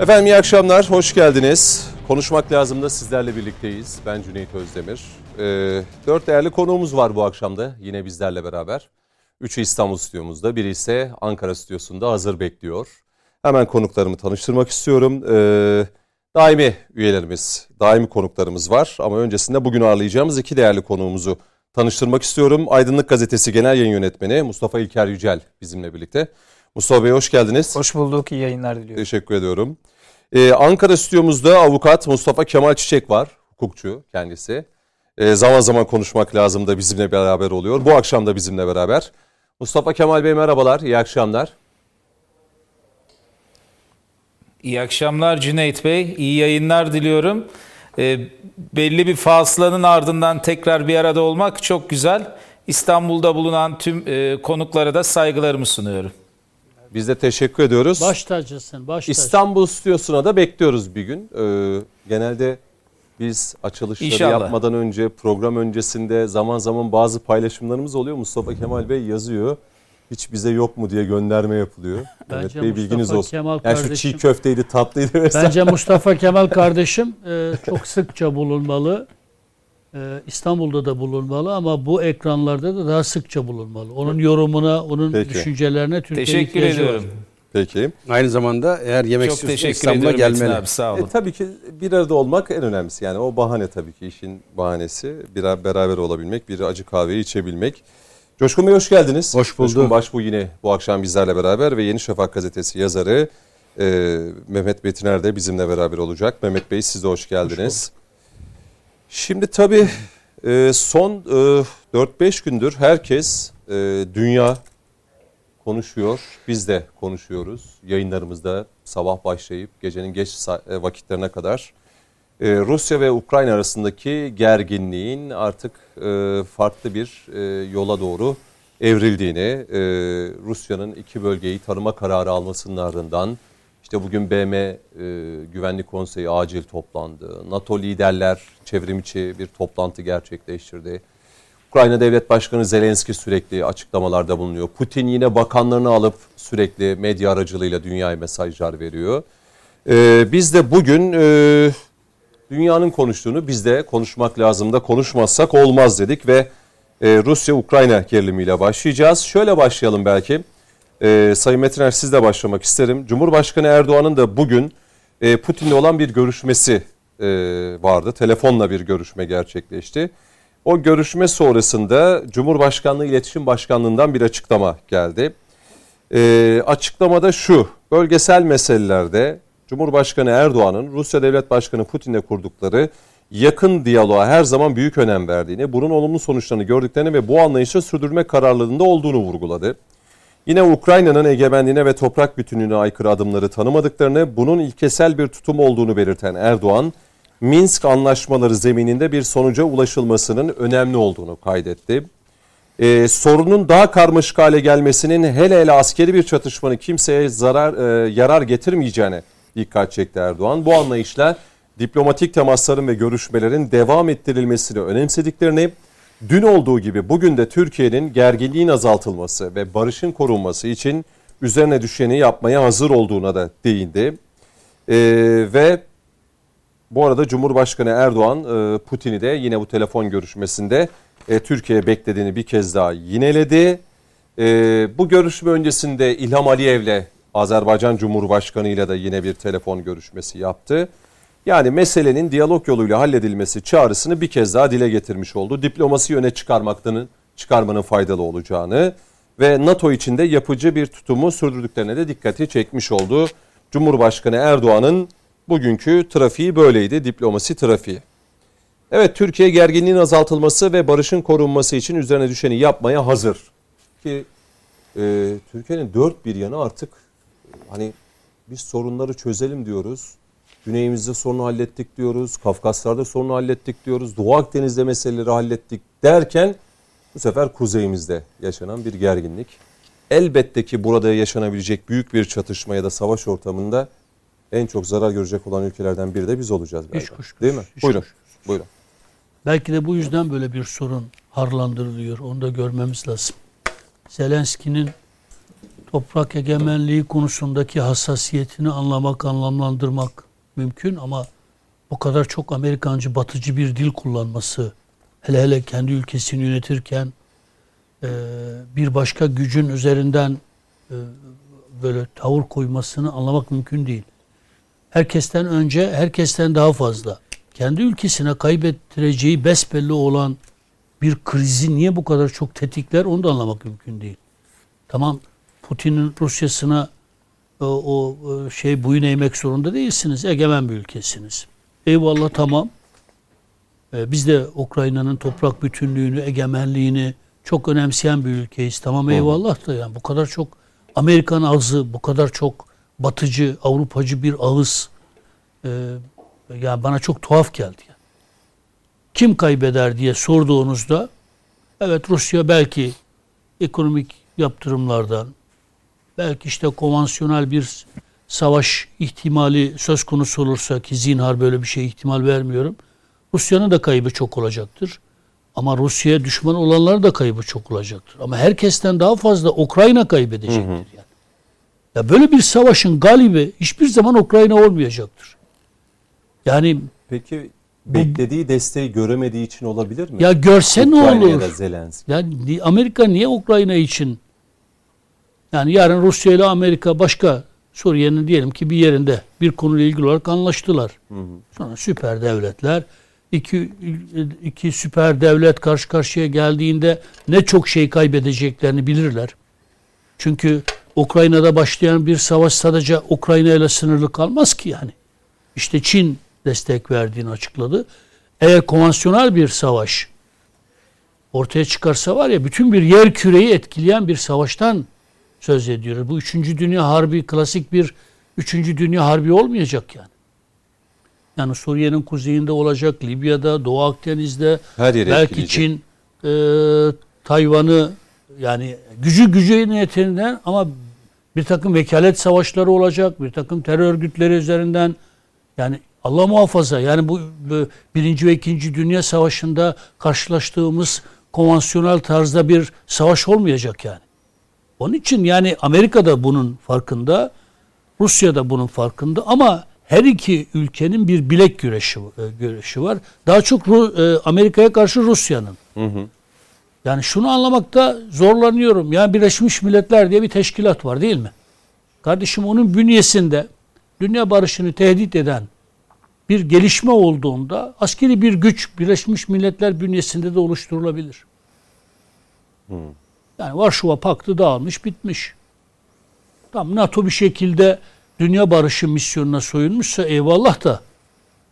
Efendim iyi akşamlar, hoş geldiniz. Konuşmak lazım da sizlerle birlikteyiz. Ben Cüneyt Özdemir. Ee, dört değerli konuğumuz var bu akşamda yine bizlerle beraber. Üçü İstanbul stüdyomuzda, biri ise Ankara stüdyosunda hazır bekliyor. Hemen konuklarımı tanıştırmak istiyorum. Ee, daimi üyelerimiz, daimi konuklarımız var. Ama öncesinde bugün ağırlayacağımız iki değerli konuğumuzu tanıştırmak istiyorum. Aydınlık Gazetesi Genel Yayın Yönetmeni Mustafa İlker Yücel bizimle birlikte. Mustafa Bey hoş geldiniz. Hoş bulduk, iyi yayınlar diliyorum. Teşekkür ediyorum. Ee, Ankara stüdyomuzda avukat Mustafa Kemal Çiçek var, hukukçu kendisi. Ee, zaman zaman konuşmak lazım da bizimle beraber oluyor. Bu akşam da bizimle beraber. Mustafa Kemal Bey merhabalar, iyi akşamlar. İyi akşamlar Cüneyt Bey, iyi yayınlar diliyorum. Ee, belli bir fasılanın ardından tekrar bir arada olmak çok güzel. İstanbul'da bulunan tüm e, konuklara da saygılarımı sunuyorum. Biz de teşekkür ediyoruz. Baş tacısın, baş tacı. İstanbul stüdyosuna da bekliyoruz bir gün. Ee, genelde biz açılışları İnşallah. yapmadan önce, program öncesinde zaman zaman bazı paylaşımlarımız oluyor. Mustafa Kemal Bey yazıyor. Hiç bize yok mu diye gönderme yapılıyor. Bence evet Bey bilginiz Mustafa olsun. Kemal yani şu çiğ köfteydi, tatlıydı vesaire. Bence Mustafa Kemal kardeşim e, çok sıkça bulunmalı. E, İstanbul'da da bulunmalı ama bu ekranlarda da daha sıkça bulunmalı. Onun yorumuna, onun Peki. düşüncelerine Türkiye Teşekkür ihtiyacı var. ediyorum. Peki. Aynı zamanda eğer yemek Çok istiyorsan İstanbul'a ediyorum gelmeli. abi, sağ E, olun. tabii ki bir arada olmak en önemlisi. Yani o bahane tabii ki işin bahanesi. Bir beraber olabilmek, bir acı kahveyi içebilmek. Coşkun Bey hoş geldiniz. Hoş bulduk. Coşkun Başbuğ yine bu akşam bizlerle beraber ve Yeni Şafak gazetesi yazarı e, Mehmet Betiner de bizimle beraber olacak. Mehmet Bey siz de hoş geldiniz. Şimdi tabii e, son e, 4-5 gündür herkes e, dünya konuşuyor. Biz de konuşuyoruz. Yayınlarımızda sabah başlayıp gecenin geç e, vakitlerine kadar. Rusya ve Ukrayna arasındaki gerginliğin artık e, farklı bir e, yola doğru evrildiğini, e, Rusya'nın iki bölgeyi tanıma kararı almasının ardından işte bugün BM e, Güvenlik Konseyi acil toplandı. NATO liderler çevrimiçi bir toplantı gerçekleştirdi. Ukrayna Devlet Başkanı Zelenski sürekli açıklamalarda bulunuyor. Putin yine bakanlarını alıp sürekli medya aracılığıyla dünyaya mesajlar veriyor. Ee, biz de bugün e, dünyanın konuştuğunu biz de konuşmak lazım da konuşmazsak olmaz dedik ve e, Rusya-Ukrayna gerilimiyle başlayacağız. Şöyle başlayalım belki. E, Sayın Metiner sizle başlamak isterim. Cumhurbaşkanı Erdoğan'ın da bugün e, Putin'le olan bir görüşmesi e, vardı. Telefonla bir görüşme gerçekleşti. O görüşme sonrasında Cumhurbaşkanlığı İletişim Başkanlığı'ndan bir açıklama geldi. Ee, açıklamada şu, bölgesel meselelerde Cumhurbaşkanı Erdoğan'ın Rusya Devlet Başkanı Putin'le kurdukları yakın diyaloğa her zaman büyük önem verdiğini, bunun olumlu sonuçlarını gördüklerini ve bu anlayışı sürdürme kararlılığında olduğunu vurguladı. Yine Ukrayna'nın egemenliğine ve toprak bütünlüğüne aykırı adımları tanımadıklarını, bunun ilkesel bir tutum olduğunu belirten Erdoğan, Minsk anlaşmaları zemininde bir sonuca ulaşılmasının önemli olduğunu kaydetti. Ee, sorunun daha karmaşık hale gelmesinin hele hele askeri bir çatışmanın kimseye zarar e, yarar getirmeyeceğine dikkat çekti Erdoğan. Bu anlayışla diplomatik temasların ve görüşmelerin devam ettirilmesini önemsediklerini, dün olduğu gibi bugün de Türkiye'nin gerginliğin azaltılması ve barışın korunması için üzerine düşeni yapmaya hazır olduğuna da değindi. Ee, ve bu arada Cumhurbaşkanı Erdoğan e, Putin'i de yine bu telefon görüşmesinde e, Türkiye'ye beklediğini bir kez daha yineledi. E, bu görüşme öncesinde İlham Aliyev'le Azerbaycan Cumhurbaşkanı ile de yine bir telefon görüşmesi yaptı. Yani meselenin diyalog yoluyla halledilmesi çağrısını bir kez daha dile getirmiş oldu. Diplomasi öne çıkarmaktanın çıkarmanın faydalı olacağını ve NATO içinde yapıcı bir tutumu sürdürdüklerine de dikkati çekmiş oldu. Cumhurbaşkanı Erdoğan'ın bugünkü trafiği böyleydi, diplomasi trafiği. Evet Türkiye gerginliğin azaltılması ve barışın korunması için üzerine düşeni yapmaya hazır. Ki e, Türkiye'nin dört bir yanı artık hani biz sorunları çözelim diyoruz. Güneyimizde sorunu hallettik diyoruz. Kafkaslar'da sorunu hallettik diyoruz. Doğu Akdeniz'de meseleleri hallettik derken bu sefer kuzeyimizde yaşanan bir gerginlik. Elbette ki burada yaşanabilecek büyük bir çatışma ya da savaş ortamında en çok zarar görecek olan ülkelerden biri de biz olacağız. Hiç galiba. kuşkusuz, Değil mi? hiç Buyurun. kuşkusuz. Buyurun. Belki de bu yüzden böyle bir sorun harlandırılıyor. Onu da görmemiz lazım. Zelenski'nin toprak egemenliği konusundaki hassasiyetini anlamak, anlamlandırmak mümkün ama bu kadar çok Amerikancı, batıcı bir dil kullanması, hele hele kendi ülkesini yönetirken e, bir başka gücün üzerinden e, böyle tavır koymasını anlamak mümkün değil. Herkesten önce, herkesten daha fazla kendi ülkesine kaybettireceği besbelli olan bir krizi niye bu kadar çok tetikler onu da anlamak mümkün değil. Tamam Putin'in Rusya'sına o, o şey boyun eğmek zorunda değilsiniz. Egemen bir ülkesiniz. Eyvallah tamam. Ee, biz de Ukrayna'nın toprak bütünlüğünü, egemenliğini çok önemseyen bir ülkeyiz. Tamam eyvallah da yani bu kadar çok Amerikan ağzı, bu kadar çok batıcı, Avrupacı bir ağız e, yani bana çok tuhaf geldi. Yani. Kim kaybeder diye sorduğunuzda evet Rusya belki ekonomik yaptırımlardan belki işte konvansiyonel bir savaş ihtimali söz konusu olursa ki zinhar böyle bir şey ihtimal vermiyorum. Rusya'nın da kaybı çok olacaktır. Ama Rusya'ya düşman olanlar da kaybı çok olacaktır. Ama herkesten daha fazla Ukrayna kaybedecektir. Hı hı. Yani. Ya böyle bir savaşın galibi hiçbir zaman Ukrayna olmayacaktır. Yani peki beklediği desteği göremediği için olabilir mi? Ya görse ne olur? Yani Amerika niye Ukrayna için yani yarın Rusya ile Amerika başka Suriye'nin diyelim ki bir yerinde bir konuyla ilgili olarak anlaştılar. Hı hı. Sonra süper devletler iki, iki süper devlet karşı karşıya geldiğinde ne çok şey kaybedeceklerini bilirler. Çünkü Ukrayna'da başlayan bir savaş sadece Ukrayna ile sınırlı kalmaz ki yani. İşte Çin destek verdiğini açıkladı. Eğer konvansiyonel bir savaş ortaya çıkarsa var ya bütün bir yer küreyi etkileyen bir savaştan söz ediyoruz. Bu üçüncü dünya harbi klasik bir üçüncü dünya harbi olmayacak yani. Yani Suriye'nin kuzeyinde olacak, Libya'da, Doğu Akdeniz'de, Her belki Çin, e, Tayvan'ı yani gücü gücü niyetinden ama bir takım vekalet savaşları olacak, bir takım terör örgütleri üzerinden yani Allah muhafaza yani bu, bu birinci ve ikinci dünya savaşında karşılaştığımız konvansiyonel tarzda bir savaş olmayacak yani. Onun için yani Amerika da bunun farkında, Rusya da bunun farkında ama her iki ülkenin bir bilek güreşi, e, güreşi var. Daha çok e, Amerika'ya karşı Rusya'nın. Yani şunu anlamakta zorlanıyorum. Yani Birleşmiş Milletler diye bir teşkilat var değil mi? Kardeşim onun bünyesinde dünya barışını tehdit eden bir gelişme olduğunda askeri bir güç Birleşmiş Milletler bünyesinde de oluşturulabilir. Hmm. Yani Varşova Paktı dağılmış, bitmiş. Tam NATO bir şekilde dünya barışı misyonuna soyunmuşsa eyvallah da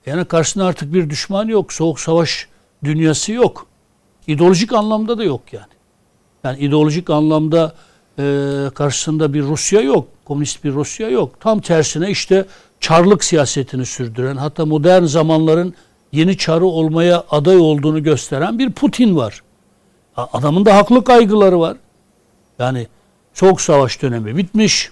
yani karşısında artık bir düşman yok. Soğuk savaş dünyası yok. İdeolojik anlamda da yok yani. Yani ideolojik anlamda e, karşısında bir Rusya yok. Komünist bir Rusya yok. Tam tersine işte çarlık siyasetini sürdüren hatta modern zamanların yeni çarı olmaya aday olduğunu gösteren bir Putin var. Adamın da haklı kaygıları var. Yani soğuk savaş dönemi bitmiş.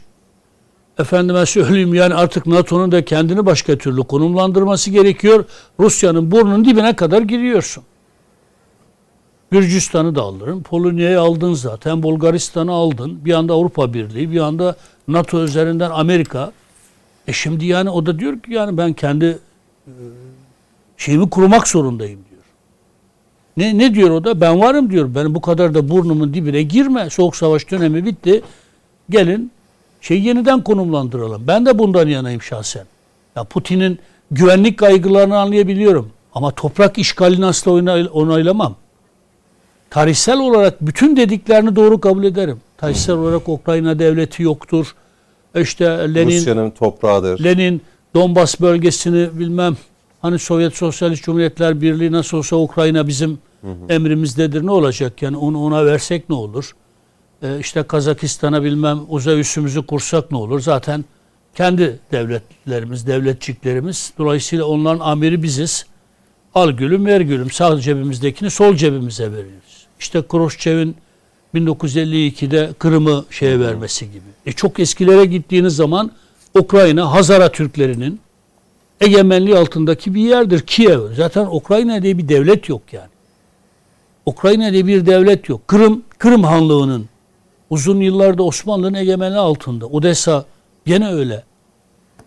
Efendime söyleyeyim yani artık NATO'nun da kendini başka türlü konumlandırması gerekiyor. Rusya'nın burnunun dibine kadar giriyorsun. Gürcistan'ı da alırım. Polonya'yı aldın zaten. Bulgaristan'ı aldın. Bir anda Avrupa Birliği, bir anda NATO üzerinden Amerika. E şimdi yani o da diyor ki yani ben kendi e, şeyimi kurmak zorundayım. Ne, ne diyor o da? Ben varım diyor. Ben bu kadar da burnumun dibine girme. Soğuk savaş dönemi bitti. Gelin şey yeniden konumlandıralım. Ben de bundan yanayım şahsen. Ya Putin'in güvenlik kaygılarını anlayabiliyorum. Ama toprak işgalini asla onaylamam. Tarihsel olarak bütün dediklerini doğru kabul ederim. Tarihsel olarak Ukrayna devleti yoktur. İşte Lenin Rusya'nın toprağıdır. Lenin Donbas bölgesini bilmem hani Sovyet Sosyalist Cumhuriyetler Birliği nasıl olsa Ukrayna bizim hı hı. emrimizdedir ne olacak yani onu ona versek ne olur? Ee, işte Kazakistan'a bilmem uzay üssümüzü kursak ne olur? Zaten kendi devletlerimiz, devletçiklerimiz. Dolayısıyla onların amiri biziz. Al gülüm ver gülüm. Sağ cebimizdekini sol cebimize veriyoruz. İşte Khrushchev'in 1952'de Kırım'ı şeye vermesi gibi. E çok eskilere gittiğiniz zaman Ukrayna Hazara Türklerinin egemenliği altındaki bir yerdir. Kiev. Zaten Ukrayna diye bir devlet yok yani. Ukrayna diye bir devlet yok. Kırım, Kırım Hanlığı'nın uzun yıllarda Osmanlı'nın egemenliği altında. Odessa gene öyle.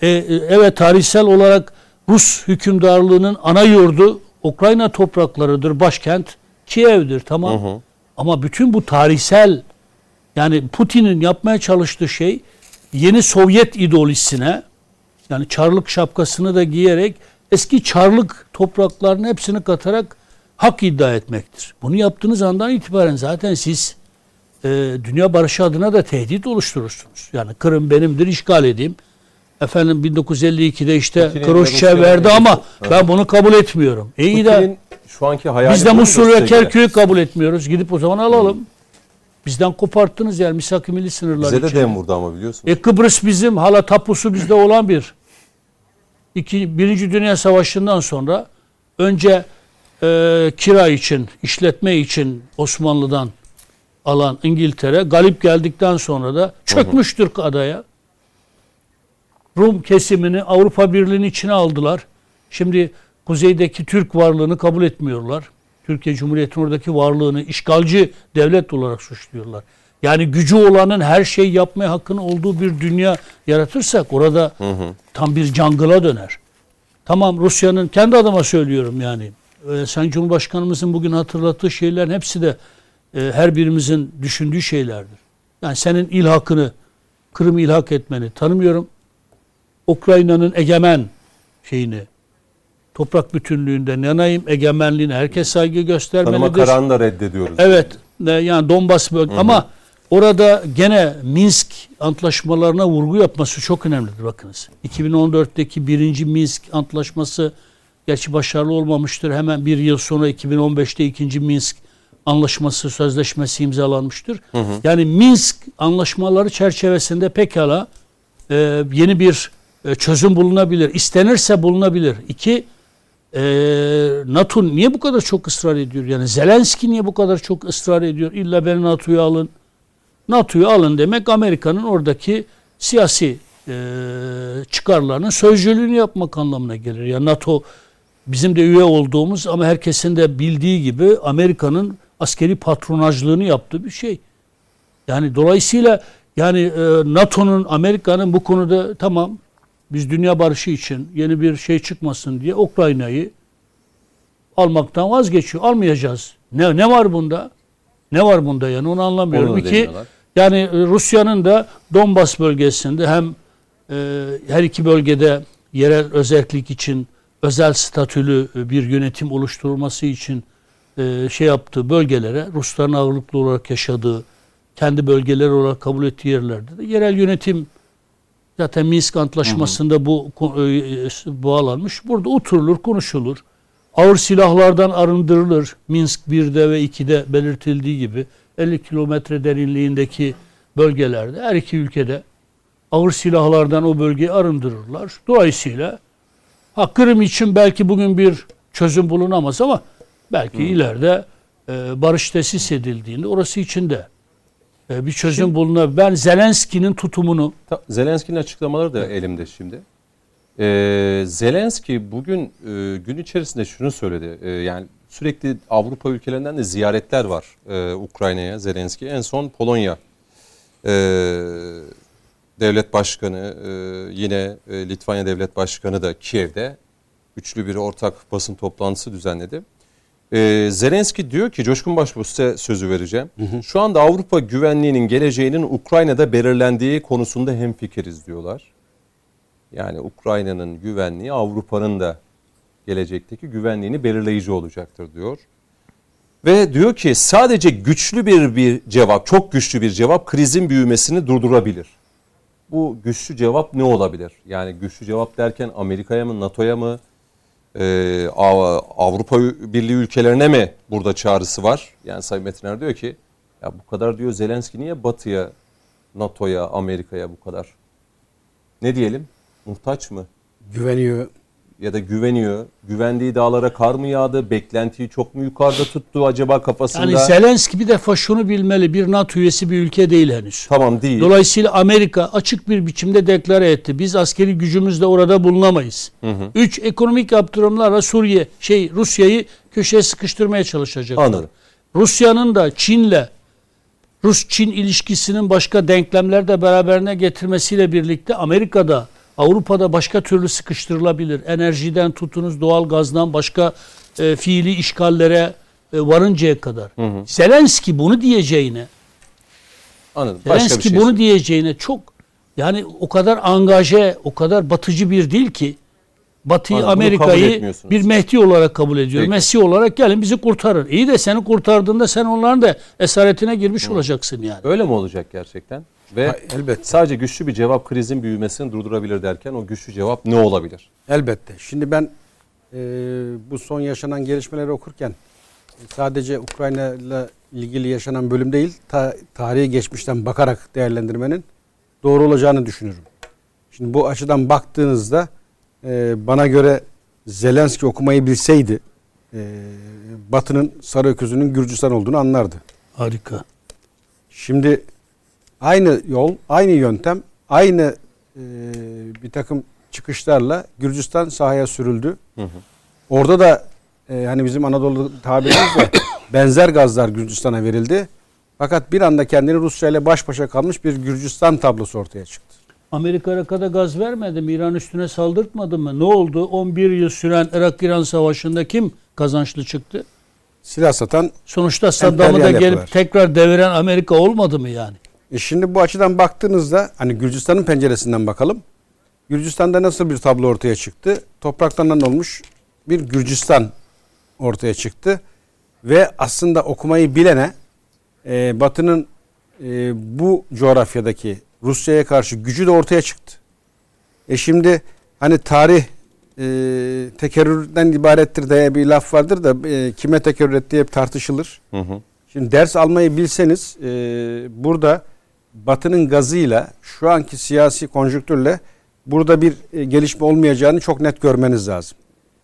E, e, evet tarihsel olarak Rus hükümdarlığının ana yurdu Ukrayna topraklarıdır. Başkent Kiev'dir tamam. Hı hı. Ama bütün bu tarihsel yani Putin'in yapmaya çalıştığı şey yeni Sovyet ideolojisine yani Çarlık şapkasını da giyerek eski Çarlık topraklarının hepsini katarak hak iddia etmektir. Bunu yaptığınız andan itibaren zaten siz e, dünya barışı adına da tehdit oluşturursunuz. Yani Kırım benimdir, işgal edeyim. Efendim 1952'de işte Khrushchev verdi ama evet. ben bunu kabul etmiyorum. E iyi de şu anki hayali biz de Musul ve Kerkük'ü kabul etmiyoruz. Gidip o zaman alalım. Bizden koparttınız yani misak milli sınırlar Bize de dem vurdu ama biliyorsunuz. E Kıbrıs bizim hala tapusu bizde olan bir. İki, Birinci Dünya Savaşı'ndan sonra önce e, kira için, işletme için Osmanlı'dan alan İngiltere galip geldikten sonra da çökmüştür adaya. Rum kesimini Avrupa Birliği'nin içine aldılar. Şimdi kuzeydeki Türk varlığını kabul etmiyorlar. Türkiye Cumhuriyeti'nin oradaki varlığını işgalci devlet olarak suçluyorlar. Yani gücü olanın her şey yapmaya hakkın olduğu bir dünya yaratırsak orada hı hı. tam bir cangıla döner. Tamam Rusya'nın kendi adıma söylüyorum yani. Ee, Sayın Cumhurbaşkanımızın bugün hatırlattığı şeylerin hepsi de e, her birimizin düşündüğü şeylerdir. Yani senin ilhakını, Kırım ilhak etmeni tanımıyorum. Ukrayna'nın egemen şeyini, toprak bütünlüğünden yanayım, egemenliğine herkes saygı göstermelidir. Tanıma kararını da reddediyoruz. Evet, yani Donbas bölge ama orada gene Minsk antlaşmalarına vurgu yapması çok önemlidir bakınız. 2014'teki birinci Minsk antlaşması gerçi başarılı olmamıştır. Hemen bir yıl sonra 2015'te ikinci Minsk anlaşması, sözleşmesi imzalanmıştır. Hı hı. Yani Minsk anlaşmaları çerçevesinde pekala e, yeni bir e, çözüm bulunabilir. İstenirse bulunabilir. İki, e, NATO niye bu kadar çok ısrar ediyor? Yani Zelenski niye bu kadar çok ısrar ediyor? İlla beni NATO'ya alın. NATO'yu alın demek Amerika'nın oradaki siyasi e, çıkarlarının sözcülüğünü yapmak anlamına gelir. Yani NATO bizim de üye olduğumuz ama herkesin de bildiği gibi Amerika'nın askeri patronajlığını yaptığı bir şey. Yani dolayısıyla yani e, NATO'nun Amerika'nın bu konuda tamam biz dünya barışı için yeni bir şey çıkmasın diye Ukrayna'yı almaktan vazgeçiyor. Almayacağız. Ne ne var bunda? Ne var bunda yani onu anlamıyorum. Onu İki, yani e, Rusya'nın da Donbas bölgesinde hem e, her iki bölgede yerel özellik için özel statülü bir yönetim oluşturulması için e, şey yaptığı bölgelere Rusların ağırlıklı olarak yaşadığı kendi bölgeleri olarak kabul ettiği yerlerde de yerel yönetim zaten Minsk Antlaşması'nda bu e, bağlanmış. Burada oturulur, konuşulur. Ağır silahlardan arındırılır. Minsk 1'de ve 2'de belirtildiği gibi 50 kilometre derinliğindeki bölgelerde her iki ülkede ağır silahlardan o bölgeyi arındırırlar. Dolayısıyla ha, Kırım için belki bugün bir çözüm bulunamaz ama belki Hı. ileride e, barış tesis edildiğinde orası için de e, bir çözüm şimdi, bulunabilir. Ben Zelenski'nin tutumunu... Zelenski'nin açıklamaları da elimde şimdi. Ee, Zelenski bugün e, gün içerisinde şunu söyledi. E, yani sürekli Avrupa ülkelerinden de ziyaretler var e, Ukrayna'ya Zelenski. En son Polonya e, devlet başkanı e, yine e, Litvanya devlet başkanı da Kiev'de üçlü bir ortak basın toplantısı düzenledi. Ee, Zelenski diyor ki Coşkun Başbuğ size sözü vereceğim. Hı hı. Şu anda Avrupa güvenliğinin geleceğinin Ukrayna'da belirlendiği konusunda hemfikiriz diyorlar. Yani Ukrayna'nın güvenliği Avrupa'nın da gelecekteki güvenliğini belirleyici olacaktır diyor. Ve diyor ki sadece güçlü bir bir cevap, çok güçlü bir cevap krizin büyümesini durdurabilir. Bu güçlü cevap ne olabilir? Yani güçlü cevap derken Amerika'ya mı, NATO'ya mı, e, Avrupa Birliği ülkelerine mi burada çağrısı var? Yani Sayın Metiner diyor ki ya bu kadar diyor Zelenski niye Batı'ya, NATO'ya, Amerika'ya bu kadar? Ne diyelim? Muhtaç mı? Güveniyor ya da güveniyor. Güvendiği dağlara kar mı yağdı? Beklentiyi çok mu yukarıda tuttu acaba kafasında? Yani Zelenski bir defa şunu bilmeli. Bir NATO üyesi bir ülke değil henüz. Tamam değil. Dolayısıyla Amerika açık bir biçimde deklare etti. Biz askeri gücümüzle orada bulunamayız. Hı hı. Üç, ekonomik yaptırımlarla Suriye, şey Rusya'yı köşeye sıkıştırmaya çalışacaklar. Anladım. Rusya'nın da Çin'le Rus-Çin ilişkisinin başka denklemler de beraberine getirmesiyle birlikte Amerika'da, Avrupa'da başka türlü sıkıştırılabilir. Enerjiden tutunuz doğal gazdan başka e, fiili işgallere e, varıncaya kadar. Hı hı. Zelenski bunu diyeceğine Anladım. Başka Zelenski şey bunu diyeceğine çok yani o kadar angaje, o kadar batıcı bir dil ki Batı'yı Amerika'yı bir Mehdi olarak kabul ediyor. Peki. Mesih olarak gelin bizi kurtarın. İyi de seni kurtardığında sen onların da esaretine girmiş Hı. olacaksın yani. Öyle mi olacak gerçekten? Ve ha, elbette. sadece güçlü bir cevap krizin büyümesini durdurabilir derken o güçlü cevap ne olabilir? Elbette. Şimdi ben e, bu son yaşanan gelişmeleri okurken sadece Ukrayna ile ilgili yaşanan bölüm değil, ta, tarihi geçmişten bakarak değerlendirmenin doğru olacağını düşünürüm. Şimdi bu açıdan baktığınızda e, bana göre Zelenski okumayı bilseydi e, Batı'nın sarı öküzünün Gürcistan olduğunu anlardı. Harika. Şimdi aynı yol, aynı yöntem, aynı e, bir takım çıkışlarla Gürcistan sahaya sürüldü. Hı hı. Orada da e, hani bizim Anadolu tabirimizle benzer gazlar Gürcistan'a verildi. Fakat bir anda kendini Rusya ile baş başa kalmış bir Gürcistan tablosu ortaya çıktı. Amerika Irak'a gaz vermedi mi? İran üstüne saldırtmadı mı? Ne oldu? 11 yıl süren Irak-İran savaşında kim kazançlı çıktı? Silah satan Sonuçta Saddam'ı da gelip yapılar. tekrar deviren Amerika olmadı mı yani? E şimdi bu açıdan baktığınızda hani Gürcistan'ın penceresinden bakalım. Gürcistan'da nasıl bir tablo ortaya çıktı? Topraklarından olmuş bir Gürcistan ortaya çıktı. Ve aslında okumayı bilene e, Batı'nın e, bu coğrafyadaki Rusya'ya karşı gücü de ortaya çıktı. E şimdi hani tarih e, tekerrürden ibarettir diye bir laf vardır da e, kime tekerrür ettiği hep tartışılır. Hı hı. Şimdi ders almayı bilseniz e, burada Batı'nın gazıyla şu anki siyasi konjüktürle burada bir e, gelişme olmayacağını çok net görmeniz lazım.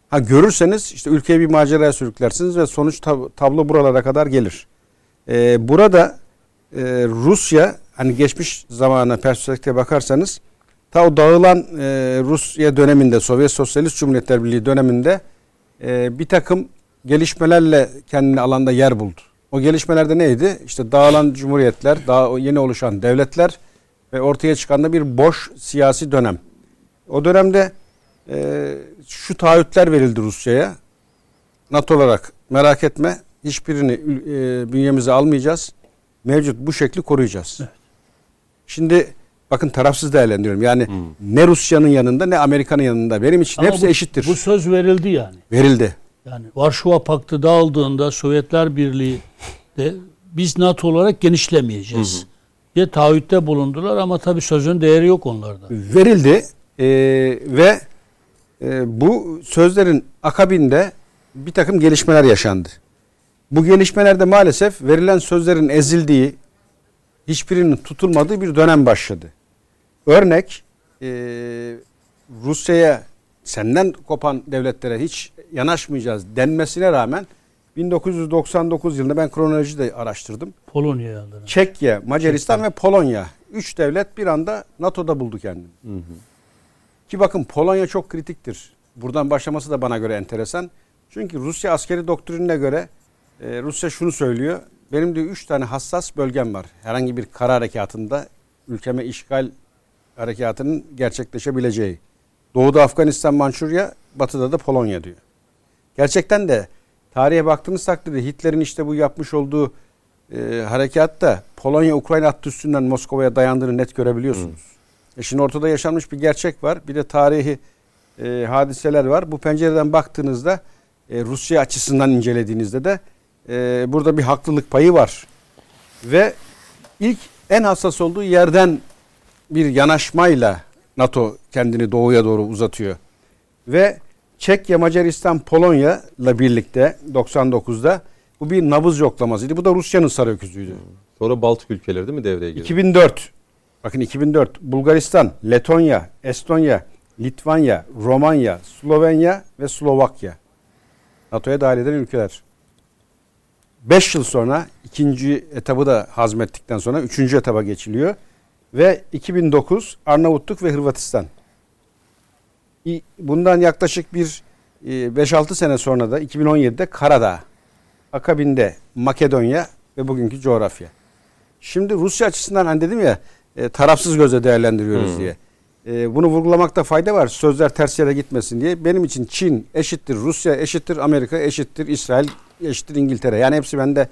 Ha görürseniz işte ülkeyi bir maceraya sürüklersiniz ve sonuç tab- tablo buralara kadar gelir. Ee, burada e, Rusya hani geçmiş zamana perspektife bakarsanız ta o dağılan e, Rusya döneminde Sovyet Sosyalist Cumhuriyetler Birliği döneminde e, bir takım gelişmelerle kendini alanda yer buldu. O gelişmelerde neydi? İşte dağılan cumhuriyetler, daha yeni oluşan devletler ve ortaya çıkan da bir boş siyasi dönem. O dönemde e, şu taahhütler verildi Rusya'ya. NATO olarak merak etme hiçbirini e, bünyemize almayacağız. Mevcut bu şekli koruyacağız. Evet. Şimdi bakın tarafsız değerlendiriyorum. Yani hmm. ne Rusya'nın yanında ne Amerika'nın yanında. Benim için Ama hepsi bu, eşittir. Bu söz verildi yani. Verildi. Yani Varşova Paktı dağıldığında Sovyetler Birliği de biz NATO olarak genişlemeyeceğiz. Hı diye taahhütte bulundular ama tabii sözün değeri yok onlarda. Verildi ee, ve e, bu sözlerin akabinde bir takım gelişmeler yaşandı. Bu gelişmelerde maalesef verilen sözlerin ezildiği, hiçbirinin tutulmadığı bir dönem başladı. Örnek e, Rusya'ya senden kopan devletlere hiç yanaşmayacağız denmesine rağmen 1999 yılında ben kronoloji de araştırdım. Polonya Çekya, Macaristan Çekya. ve Polonya. Üç devlet bir anda NATO'da buldu kendini. Hı hı. Ki bakın Polonya çok kritiktir. Buradan başlaması da bana göre enteresan. Çünkü Rusya askeri doktrinine göre e, Rusya şunu söylüyor. Benim de üç tane hassas bölgem var. Herhangi bir kara harekatında ülkeme işgal harekatının gerçekleşebileceği. Doğuda Afganistan, Mançurya, batıda da Polonya diyor. Gerçekten de tarihe baktığınız takdirde Hitler'in işte bu yapmış olduğu e, harekatta Polonya-Ukrayna hattı üstünden Moskova'ya dayandığını net görebiliyorsunuz. E şimdi ortada yaşanmış bir gerçek var. Bir de tarihi e, hadiseler var. Bu pencereden baktığınızda e, Rusya açısından incelediğinizde de e, burada bir haklılık payı var. Ve ilk en hassas olduğu yerden bir yanaşmayla NATO kendini doğuya doğru uzatıyor. Ve Çekya, Macaristan, Polonya ile birlikte 99'da bu bir nabız yoklamasıydı. Bu da Rusya'nın sarı öküzüydü. Sonra Baltık ülkeleri değil mi devreye girdi? 2004 Bakın 2004 Bulgaristan, Letonya, Estonya, Litvanya, Romanya, Slovenya ve Slovakya NATO'ya dahil eden ülkeler. 5 yıl sonra ikinci etabı da hazmettikten sonra üçüncü etaba geçiliyor. Ve 2009 Arnavutluk ve Hırvatistan. Bundan yaklaşık bir 5-6 e, sene sonra da 2017'de Karadağ, akabinde Makedonya ve bugünkü coğrafya. Şimdi Rusya açısından hani dedim ya e, tarafsız gözle değerlendiriyoruz diye. E, bunu vurgulamakta fayda var. Sözler ters yere gitmesin diye. Benim için Çin eşittir Rusya eşittir Amerika eşittir İsrail eşittir İngiltere. Yani hepsi bende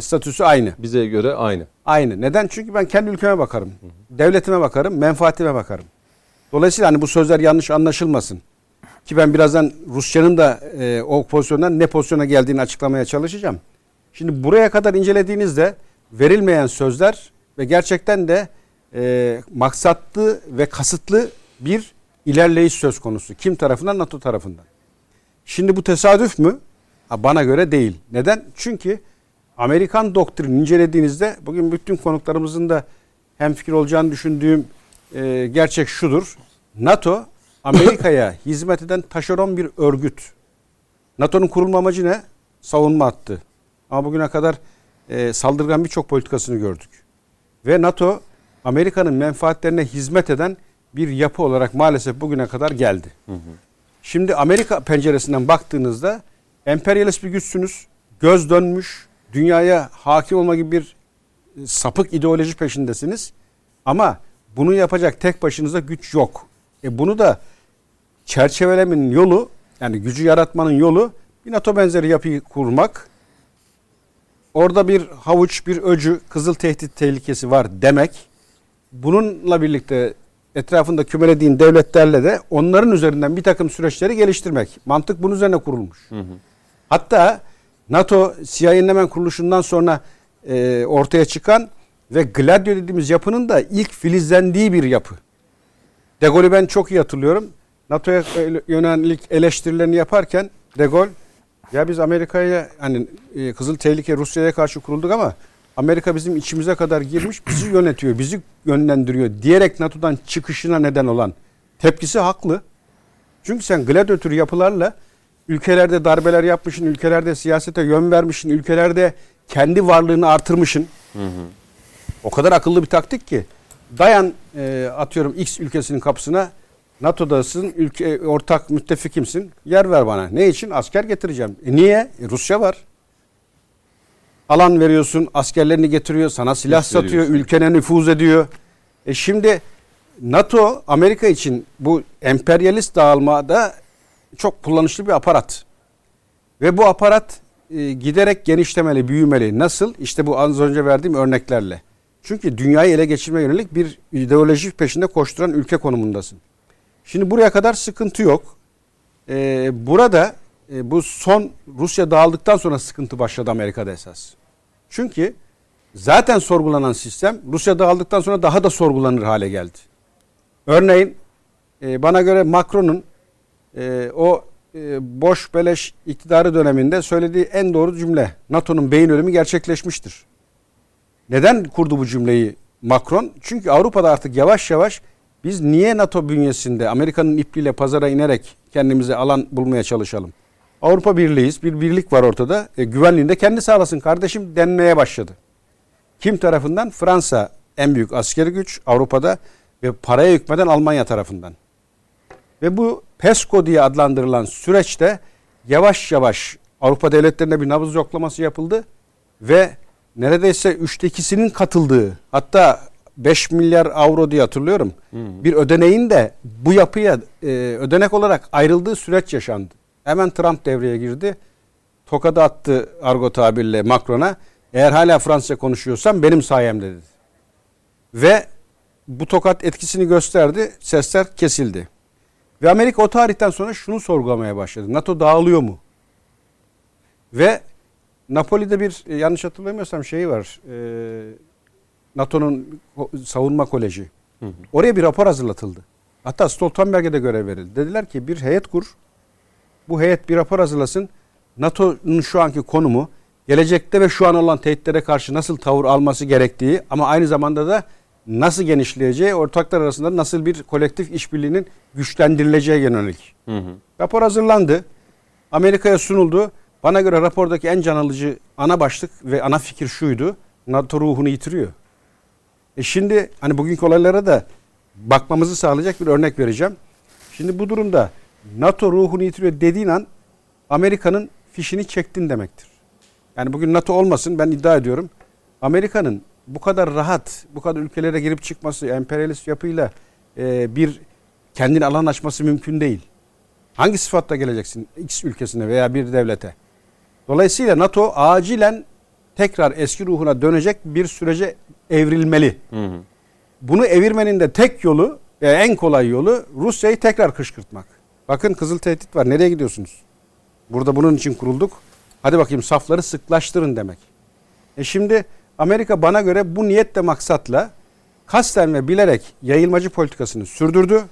statüsü aynı. Bize göre aynı. Aynı. Neden? Çünkü ben kendi ülkeme bakarım. Devletime bakarım, menfaatime bakarım. Dolayısıyla hani bu sözler yanlış anlaşılmasın. Ki ben birazdan Rusya'nın da e, o pozisyondan ne pozisyona geldiğini açıklamaya çalışacağım. Şimdi buraya kadar incelediğinizde verilmeyen sözler ve gerçekten de e, maksatlı ve kasıtlı bir ilerleyiş söz konusu. Kim tarafından? NATO tarafından. Şimdi bu tesadüf mü? Ha, bana göre değil. Neden? Çünkü Amerikan doktrini incelediğinizde bugün bütün konuklarımızın da hem fikir olacağını düşündüğüm e, gerçek şudur. NATO Amerika'ya hizmet eden taşeron bir örgüt. NATO'nun kurulma amacı ne? Savunma hattı. Ama bugüne kadar e, saldırgan birçok politikasını gördük. Ve NATO Amerika'nın menfaatlerine hizmet eden bir yapı olarak maalesef bugüne kadar geldi. Hı hı. Şimdi Amerika penceresinden baktığınızda emperyalist bir güçsünüz. Göz dönmüş, dünyaya hakim olma gibi bir e, sapık ideoloji peşindesiniz. Ama bunu yapacak tek başınıza güç yok. E bunu da çerçevelemenin yolu yani gücü yaratmanın yolu bir NATO benzeri yapıyı kurmak. Orada bir havuç, bir öcü, kızıl tehdit tehlikesi var demek. Bununla birlikte etrafında kümelediğin devletlerle de onların üzerinden bir takım süreçleri geliştirmek. Mantık bunun üzerine kurulmuş. Hı hı. Hatta NATO CIA'nin hemen kuruluşundan sonra e, ortaya çıkan ve Gladio dediğimiz yapının da ilk filizlendiği bir yapı. De Gaulle'ü ben çok iyi hatırlıyorum. NATO'ya yönelik eleştirilerini yaparken De Gaulle ya biz Amerika'ya hani e, Kızıl Tehlike Rusya'ya karşı kurulduk ama Amerika bizim içimize kadar girmiş bizi yönetiyor, bizi yönlendiriyor diyerek NATO'dan çıkışına neden olan tepkisi haklı. Çünkü sen gladyatör yapılarla ülkelerde darbeler yapmışsın, ülkelerde siyasete yön vermişsin, ülkelerde kendi varlığını artırmışsın. Hı hı. O kadar akıllı bir taktik ki. Dayan e, atıyorum X ülkesinin kapısına NATO'dasın, ülke ortak müttefikimsin. Yer ver bana. Ne için? Asker getireceğim. E niye? E Rusya var. Alan veriyorsun, askerlerini getiriyor, sana silah satıyor, ülkene nüfuz ediyor. E şimdi NATO Amerika için bu emperyalist dağılmada çok kullanışlı bir aparat. Ve bu aparat e, giderek genişlemeli, büyümeli. Nasıl? İşte bu az önce verdiğim örneklerle. Çünkü dünyayı ele geçirmeye yönelik bir ideoloji peşinde koşturan ülke konumundasın. Şimdi buraya kadar sıkıntı yok. Ee, burada e, bu son Rusya dağıldıktan sonra sıkıntı başladı Amerika'da esas. Çünkü zaten sorgulanan sistem Rusya dağıldıktan sonra daha da sorgulanır hale geldi. Örneğin e, bana göre Macron'un e, o e, boş beleş iktidarı döneminde söylediği en doğru cümle NATO'nun beyin ölümü gerçekleşmiştir. Neden kurdu bu cümleyi Macron? Çünkü Avrupa'da artık yavaş yavaş biz niye NATO bünyesinde Amerika'nın ipliğiyle pazara inerek kendimize alan bulmaya çalışalım? Avrupa Birliği'yiz. Bir birlik var ortada. E, güvenliğini kendi sağlasın kardeşim denmeye başladı. Kim tarafından? Fransa en büyük askeri güç Avrupa'da ve paraya hükmeden Almanya tarafından. Ve bu PESCO diye adlandırılan süreçte yavaş yavaş Avrupa devletlerinde bir nabız yoklaması yapıldı ve neredeyse üçte ikisinin katıldığı hatta 5 milyar avro diye hatırlıyorum. Hmm. Bir ödeneğin de bu yapıya e, ödenek olarak ayrıldığı süreç yaşandı. Hemen Trump devreye girdi. Tokadı attı argo tabirle Macron'a. Eğer hala Fransızca konuşuyorsan benim sayemde dedi. Ve bu tokat etkisini gösterdi. Sesler kesildi. Ve Amerika o tarihten sonra şunu sorgulamaya başladı. NATO dağılıyor mu? Ve Napoli'de bir e, yanlış hatırlamıyorsam şeyi var. E, NATO'nun savunma koleji. Hı hı. Oraya bir rapor hazırlatıldı. Hatta Stoltenberg'e de görev verildi. Dediler ki bir heyet kur. Bu heyet bir rapor hazırlasın. NATO'nun şu anki konumu, gelecekte ve şu an olan tehditlere karşı nasıl tavır alması gerektiği ama aynı zamanda da nasıl genişleyeceği, ortaklar arasında nasıl bir kolektif işbirliğinin güçlendirileceği yönelik. Hı hı. Rapor hazırlandı. Amerika'ya sunuldu. Bana göre rapordaki en can alıcı ana başlık ve ana fikir şuydu. NATO ruhunu yitiriyor. E şimdi hani bugünkü olaylara da bakmamızı sağlayacak bir örnek vereceğim. Şimdi bu durumda NATO ruhunu yitiriyor dediğin an Amerika'nın fişini çektin demektir. Yani bugün NATO olmasın ben iddia ediyorum. Amerika'nın bu kadar rahat, bu kadar ülkelere girip çıkması, emperyalist yapıyla e, bir kendini alan açması mümkün değil. Hangi sıfatla geleceksin X ülkesine veya bir devlete? Dolayısıyla NATO acilen tekrar eski ruhuna dönecek bir sürece evrilmeli. Hı hı. Bunu evirmenin de tek yolu, e, en kolay yolu Rusya'yı tekrar kışkırtmak. Bakın kızıl tehdit var. Nereye gidiyorsunuz? Burada bunun için kurulduk. Hadi bakayım safları sıklaştırın demek. E şimdi Amerika bana göre bu niyetle maksatla kasten ve bilerek yayılmacı politikasını sürdürdü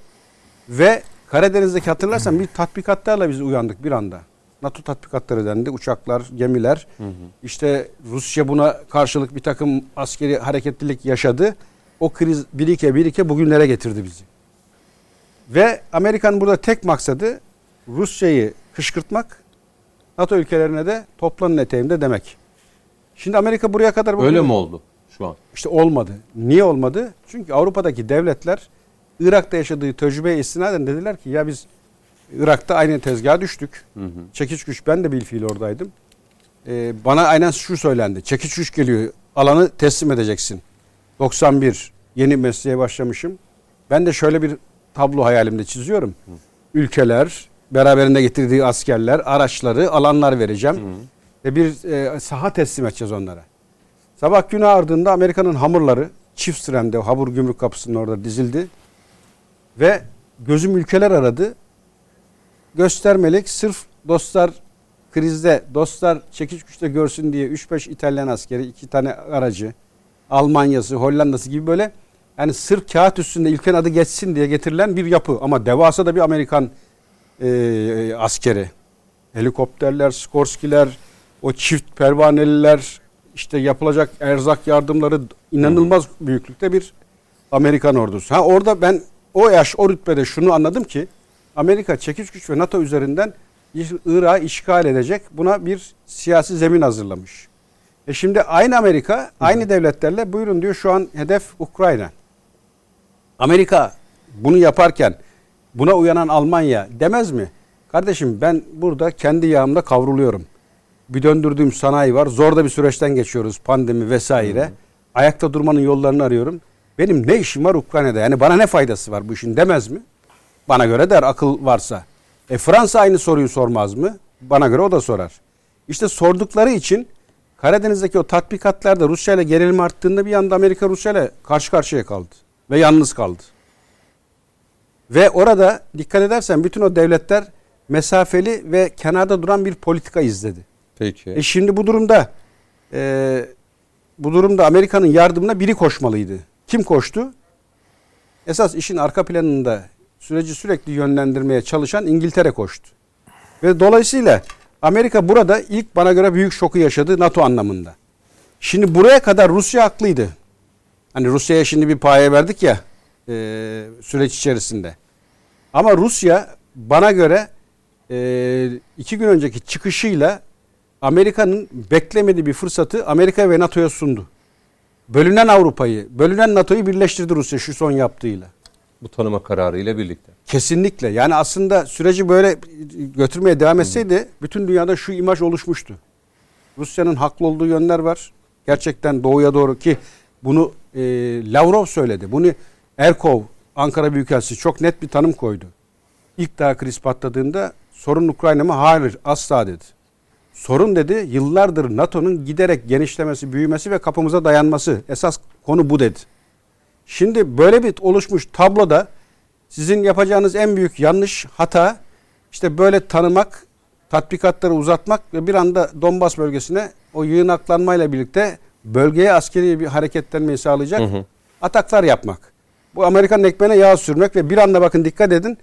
ve Karadeniz'deki hatırlarsan bir tatbikatlarla biz uyandık bir anda. NATO tatbikatları dendi. Uçaklar, gemiler. Hı hı. İşte Rusya buna karşılık bir takım askeri hareketlilik yaşadı. O kriz birike birike bugünlere getirdi bizi. Ve Amerika'nın burada tek maksadı Rusya'yı kışkırtmak, NATO ülkelerine de toplanın eteğimde demek. Şimdi Amerika buraya kadar... Öyle bugün, mi oldu şu an? İşte olmadı. Niye olmadı? Çünkü Avrupa'daki devletler Irak'ta yaşadığı tecrübeye istinaden dediler ki ya biz Irak'ta aynı tezgaha düştük. Hı hı. Çekiç güç ben de bilfiil oradaydım. Ee, bana aynen şu söylendi. Çekiç güç geliyor. Alanı teslim edeceksin. 91 yeni mesleğe başlamışım. Ben de şöyle bir tablo hayalimde çiziyorum. Hı. Ülkeler, beraberinde getirdiği askerler, araçları, alanlar vereceğim. Hı. Ve bir e, saha teslim edeceğiz onlara. Sabah günü ardında Amerika'nın hamurları çift sırende Habur Gümrük Kapısı'nın orada dizildi. Ve gözüm ülkeler aradı. Göstermelik sırf dostlar krizde, dostlar çekiş güçte görsün diye 3-5 İtalyan askeri, 2 tane aracı, Almanya'sı, Hollanda'sı gibi böyle yani sırf kağıt üstünde ülkenin adı geçsin diye getirilen bir yapı. Ama devasa da bir Amerikan e, askeri. Helikopterler, Skorskiler, o çift pervaneliler, işte yapılacak erzak yardımları inanılmaz büyüklükte bir Amerikan ordusu. Ha orada ben o yaş o rütbede şunu anladım ki Amerika çekiş güç ve NATO üzerinden Irak'ı işgal edecek. Buna bir siyasi zemin hazırlamış. E şimdi aynı Amerika aynı devletlerle buyurun diyor şu an hedef Ukrayna. Amerika bunu yaparken buna uyanan Almanya demez mi? Kardeşim ben burada kendi yağımda kavruluyorum. Bir döndürdüğüm sanayi var. Zor da bir süreçten geçiyoruz. Pandemi vesaire. Ayakta durmanın yollarını arıyorum. Benim ne işim var Ukrayna'da? Yani bana ne faydası var bu işin demez mi? Bana göre der akıl varsa. E Fransa aynı soruyu sormaz mı? Bana göre o da sorar. İşte sordukları için Karadeniz'deki o tatbikatlarda Rusya ile gerilim arttığında bir anda Amerika Rusya ile karşı karşıya kaldı. Ve yalnız kaldı. Ve orada dikkat edersen bütün o devletler mesafeli ve kenarda duran bir politika izledi. Peki. E şimdi bu durumda e, bu durumda Amerika'nın yardımına biri koşmalıydı. Kim koştu? Esas işin arka planında süreci sürekli yönlendirmeye çalışan İngiltere koştu. Ve dolayısıyla Amerika burada ilk bana göre büyük şoku yaşadı NATO anlamında. Şimdi buraya kadar Rusya haklıydı. Hani Rusya'ya şimdi bir paye verdik ya e, süreç içerisinde. Ama Rusya bana göre e, iki gün önceki çıkışıyla Amerika'nın beklemediği bir fırsatı Amerika ve NATO'ya sundu. Bölünen Avrupa'yı, bölünen NATO'yu birleştirdi Rusya şu son yaptığıyla. Bu tanıma kararı ile birlikte. Kesinlikle. Yani aslında süreci böyle götürmeye devam etseydi hmm. bütün dünyada şu imaj oluşmuştu. Rusya'nın haklı olduğu yönler var. Gerçekten doğuya doğru ki bunu e, Lavrov söyledi. Bunu Erkov, Ankara Büyükelçisi çok net bir tanım koydu. İlk daha kriz patladığında sorun Ukrayna mı? Hayır asla dedi. Sorun dedi yıllardır NATO'nun giderek genişlemesi, büyümesi ve kapımıza dayanması. Esas konu bu dedi. Şimdi böyle bir oluşmuş tabloda sizin yapacağınız en büyük yanlış hata işte böyle tanımak, tatbikatları uzatmak ve bir anda Donbas bölgesine o yığınaklanmayla birlikte bölgeye askeri bir hareketlenmeyi sağlayacak hı hı. ataklar yapmak. Bu Amerikan ekmeğine yağ sürmek ve bir anda bakın dikkat edin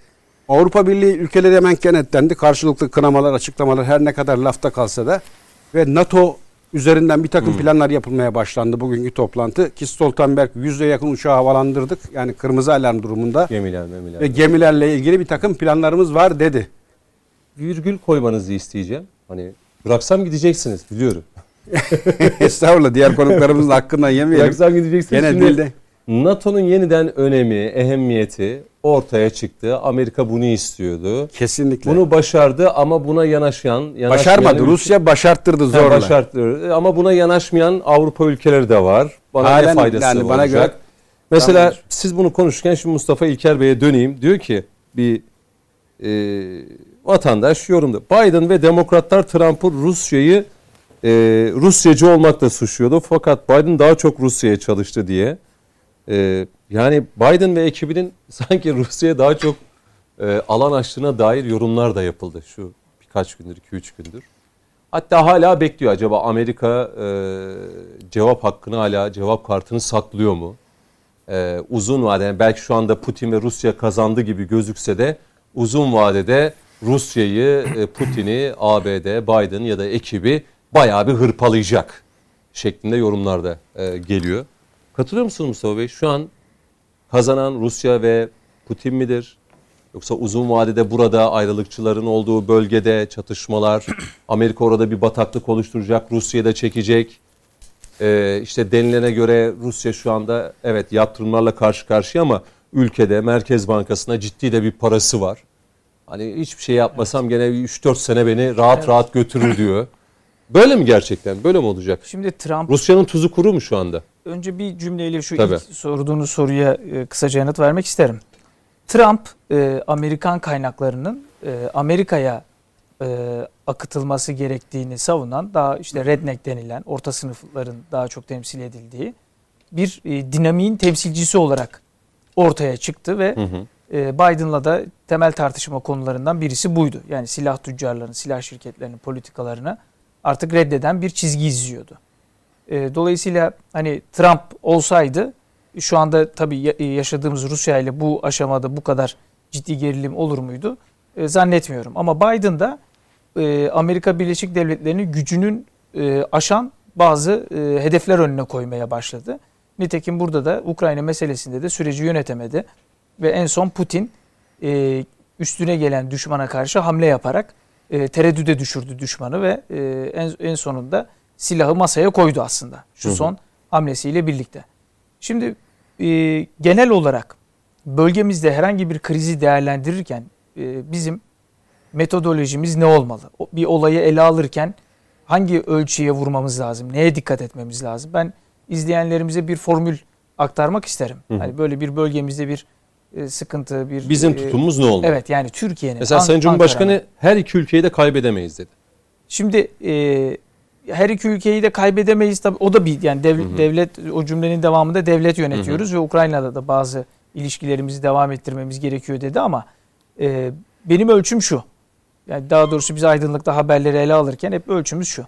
Avrupa Birliği ülkeleri hemen kenetlendi. Karşılıklı kınamalar, açıklamalar her ne kadar lafta kalsa da ve NATO üzerinden bir takım hmm. planlar yapılmaya başlandı bugünkü toplantı. Ki Stoltenberg yüzde yakın uçağı havalandırdık. Yani kırmızı alarm durumunda. Gemiler, gemiler. Ve gemilerle ilgili bir takım planlarımız var dedi. Virgül koymanızı isteyeceğim. Hani bıraksam gideceksiniz biliyorum. Estağfurullah diğer konuklarımızın hakkından yemeyelim. Bıraksam gideceksiniz. Gene dilde. NATO'nun yeniden önemi, ehemmiyeti ortaya çıktı. Amerika bunu istiyordu. Kesinlikle. Bunu başardı ama buna yanaşan... Başarmadı. Rusya başarttırdı zorla. Başarttırdı ama buna yanaşmayan Avrupa ülkeleri de var. bana Halen, ne faydası yani bana olacak? Göre, Mesela tamamdır. siz bunu konuşurken şimdi Mustafa İlker Bey'e döneyim. Diyor ki bir e, vatandaş yorumda. Biden ve demokratlar Trump'ı Rusya'yı e, Rusyacı olmakla suçluyordu. Fakat Biden daha çok Rusya'ya çalıştı diye. E, yani Biden ve ekibinin sanki Rusya'ya daha çok e, alan açtığına dair yorumlar da yapıldı şu birkaç gündür, 2-3 gündür. Hatta hala bekliyor acaba Amerika e, cevap hakkını hala cevap kartını saklıyor mu? E, uzun vadede belki şu anda Putin ve Rusya kazandı gibi gözükse de uzun vadede Rusya'yı, e, Putin'i, ABD, Biden ya da ekibi bayağı bir hırpalayacak şeklinde yorumlar da e, geliyor. Katılıyor musunuz Mustafa Bey? Şu an kazanan Rusya ve Putin midir? Yoksa uzun vadede burada ayrılıkçıların olduğu bölgede çatışmalar, Amerika orada bir bataklık oluşturacak, Rusya'da çekecek. Ee, işte denilene göre Rusya şu anda evet yatırımlarla karşı karşıya ama ülkede Merkez Bankası'na ciddi de bir parası var. Hani hiçbir şey yapmasam evet. gene 3-4 sene beni rahat evet. rahat götürür diyor. Böyle mi gerçekten? Böyle mi olacak? Şimdi Trump Rusya'nın tuzu kuru mu şu anda? Önce bir cümleyle şu Tabii. ilk sorduğunuz soruya e, kısaca yanıt vermek isterim. Trump e, Amerikan kaynaklarının e, Amerika'ya e, akıtılması gerektiğini savunan daha işte redneck denilen orta sınıfların daha çok temsil edildiği bir e, dinamiğin temsilcisi olarak ortaya çıktı ve hı hı. E, Biden'la da temel tartışma konularından birisi buydu. Yani silah tüccarlarının, silah şirketlerinin politikalarını artık reddeden bir çizgi izliyordu. E, dolayısıyla hani Trump olsaydı şu anda tabii yaşadığımız Rusya ile bu aşamada bu kadar ciddi gerilim olur muydu? E, zannetmiyorum. Ama Biden da e, Amerika Birleşik Devletleri'nin gücünün e, aşan bazı e, hedefler önüne koymaya başladı. Nitekim burada da Ukrayna meselesinde de süreci yönetemedi. Ve en son Putin üstüne gelen düşmana karşı hamle yaparak tereddüde düşürdü düşmanı ve en sonunda silahı masaya koydu aslında. Şu son hamlesiyle birlikte. Şimdi e, genel olarak bölgemizde herhangi bir krizi değerlendirirken e, bizim metodolojimiz ne olmalı? Bir olayı ele alırken hangi ölçüye vurmamız lazım? Neye dikkat etmemiz lazım? Ben izleyenlerimize bir formül aktarmak isterim. Hı hı. Hani böyle bir bölgemizde bir e, sıkıntı, bir bizim e, tutumumuz ne olmalı? Evet yani Türkiye'nin. Mesela Sayın Cumhurbaşkanı her iki ülkeyi de kaybedemeyiz dedi. Şimdi e, her iki ülkeyi de kaybedemeyiz tabii. O da bir yani dev, hı hı. devlet o cümlenin devamında devlet yönetiyoruz hı hı. ve Ukrayna'da da bazı ilişkilerimizi devam ettirmemiz gerekiyor dedi ama e, benim ölçüm şu. Yani daha doğrusu biz aydınlıkta haberleri ele alırken hep ölçümüz şu.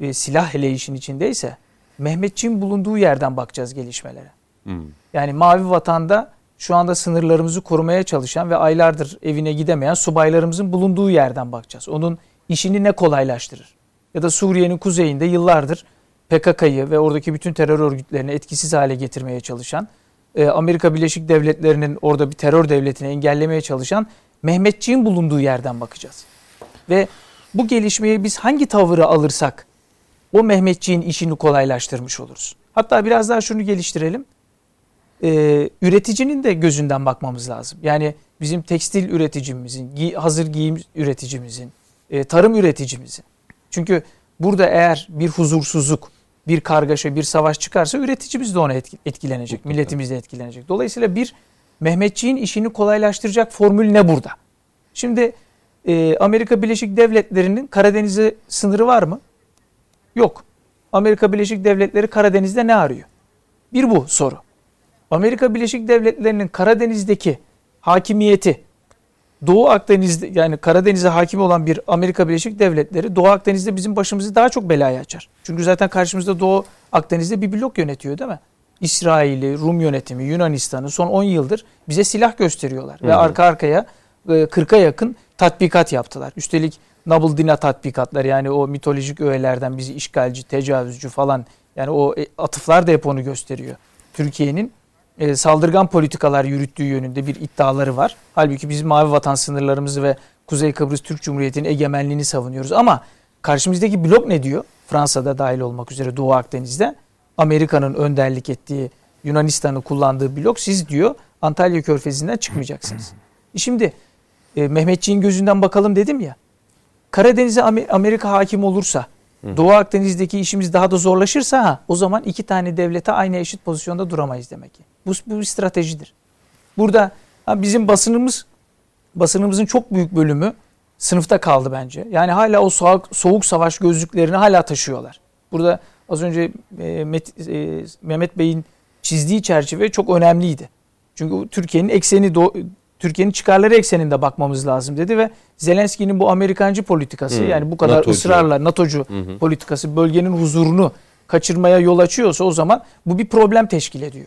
E, silah hele işin içindeyse Mehmetçiğin bulunduğu yerden bakacağız gelişmelere. Hmm. Yani Mavi Vatan'da şu anda sınırlarımızı korumaya çalışan ve aylardır evine gidemeyen subaylarımızın bulunduğu yerden bakacağız. Onun işini ne kolaylaştırır? Ya da Suriye'nin kuzeyinde yıllardır PKK'yı ve oradaki bütün terör örgütlerini etkisiz hale getirmeye çalışan, e, Amerika Birleşik Devletleri'nin orada bir terör devletini engellemeye çalışan Mehmetçiğin bulunduğu yerden bakacağız. Ve bu gelişmeye biz hangi tavırı alırsak o Mehmetçiğin işini kolaylaştırmış oluruz. Hatta biraz daha şunu geliştirelim. Ee, üreticinin de gözünden bakmamız lazım. Yani bizim tekstil üreticimizin, hazır giyim üreticimizin, e, tarım üreticimizin. Çünkü burada eğer bir huzursuzluk, bir kargaşa, bir savaş çıkarsa üreticimiz de ona etkilenecek, milletimiz de etkilenecek. Dolayısıyla bir Mehmetçiğin işini kolaylaştıracak formül ne burada? Şimdi e, Amerika Birleşik Devletleri'nin Karadeniz'e sınırı var mı? Yok. Amerika Birleşik Devletleri Karadeniz'de ne arıyor? Bir bu soru. Amerika Birleşik Devletleri'nin Karadeniz'deki hakimiyeti Doğu Akdeniz'de yani Karadeniz'e hakim olan bir Amerika Birleşik Devletleri Doğu Akdeniz'de bizim başımızı daha çok belaya açar. Çünkü zaten karşımızda Doğu Akdeniz'de bir blok yönetiyor değil mi? İsrail'i, Rum yönetimi, Yunanistan'ı son 10 yıldır bize silah gösteriyorlar. Hı hı. Ve arka arkaya 40'a e, yakın tatbikat yaptılar. Üstelik Nabıldina tatbikatları yani o mitolojik öğelerden bizi işgalci, tecavüzcü falan yani o e, atıflar da hep onu gösteriyor. Türkiye'nin e, saldırgan politikalar yürüttüğü yönünde bir iddiaları var. Halbuki biz mavi vatan sınırlarımızı ve Kuzey Kıbrıs Türk Cumhuriyeti'nin egemenliğini savunuyoruz. Ama karşımızdaki blok ne diyor? Fransa'da dahil olmak üzere Doğu Akdeniz'de Amerika'nın önderlik ettiği Yunanistan'ı kullandığı blok siz diyor Antalya Körfezi'nden çıkmayacaksınız. Şimdi e, Mehmetçiğin gözünden bakalım dedim ya. Karadeniz'e Amerika hakim olursa Doğu Akdeniz'deki işimiz daha da zorlaşırsa ha, o zaman iki tane devlete aynı eşit pozisyonda duramayız demek ki. Bu, bu bir stratejidir. Burada ha, bizim basınımız basınımızın çok büyük bölümü sınıfta kaldı bence. Yani hala o soğuk, soğuk savaş gözlüklerini hala taşıyorlar. Burada az önce e, Met, e, Mehmet Bey'in çizdiği çerçeve çok önemliydi. Çünkü Türkiye'nin ekseni Türkiye'nin çıkarları ekseninde bakmamız lazım dedi ve Zelenski'nin bu Amerikancı politikası hmm. yani bu kadar NATO'cu. ısrarla NATO'cu hmm. politikası bölgenin huzurunu kaçırmaya yol açıyorsa o zaman bu bir problem teşkil ediyor.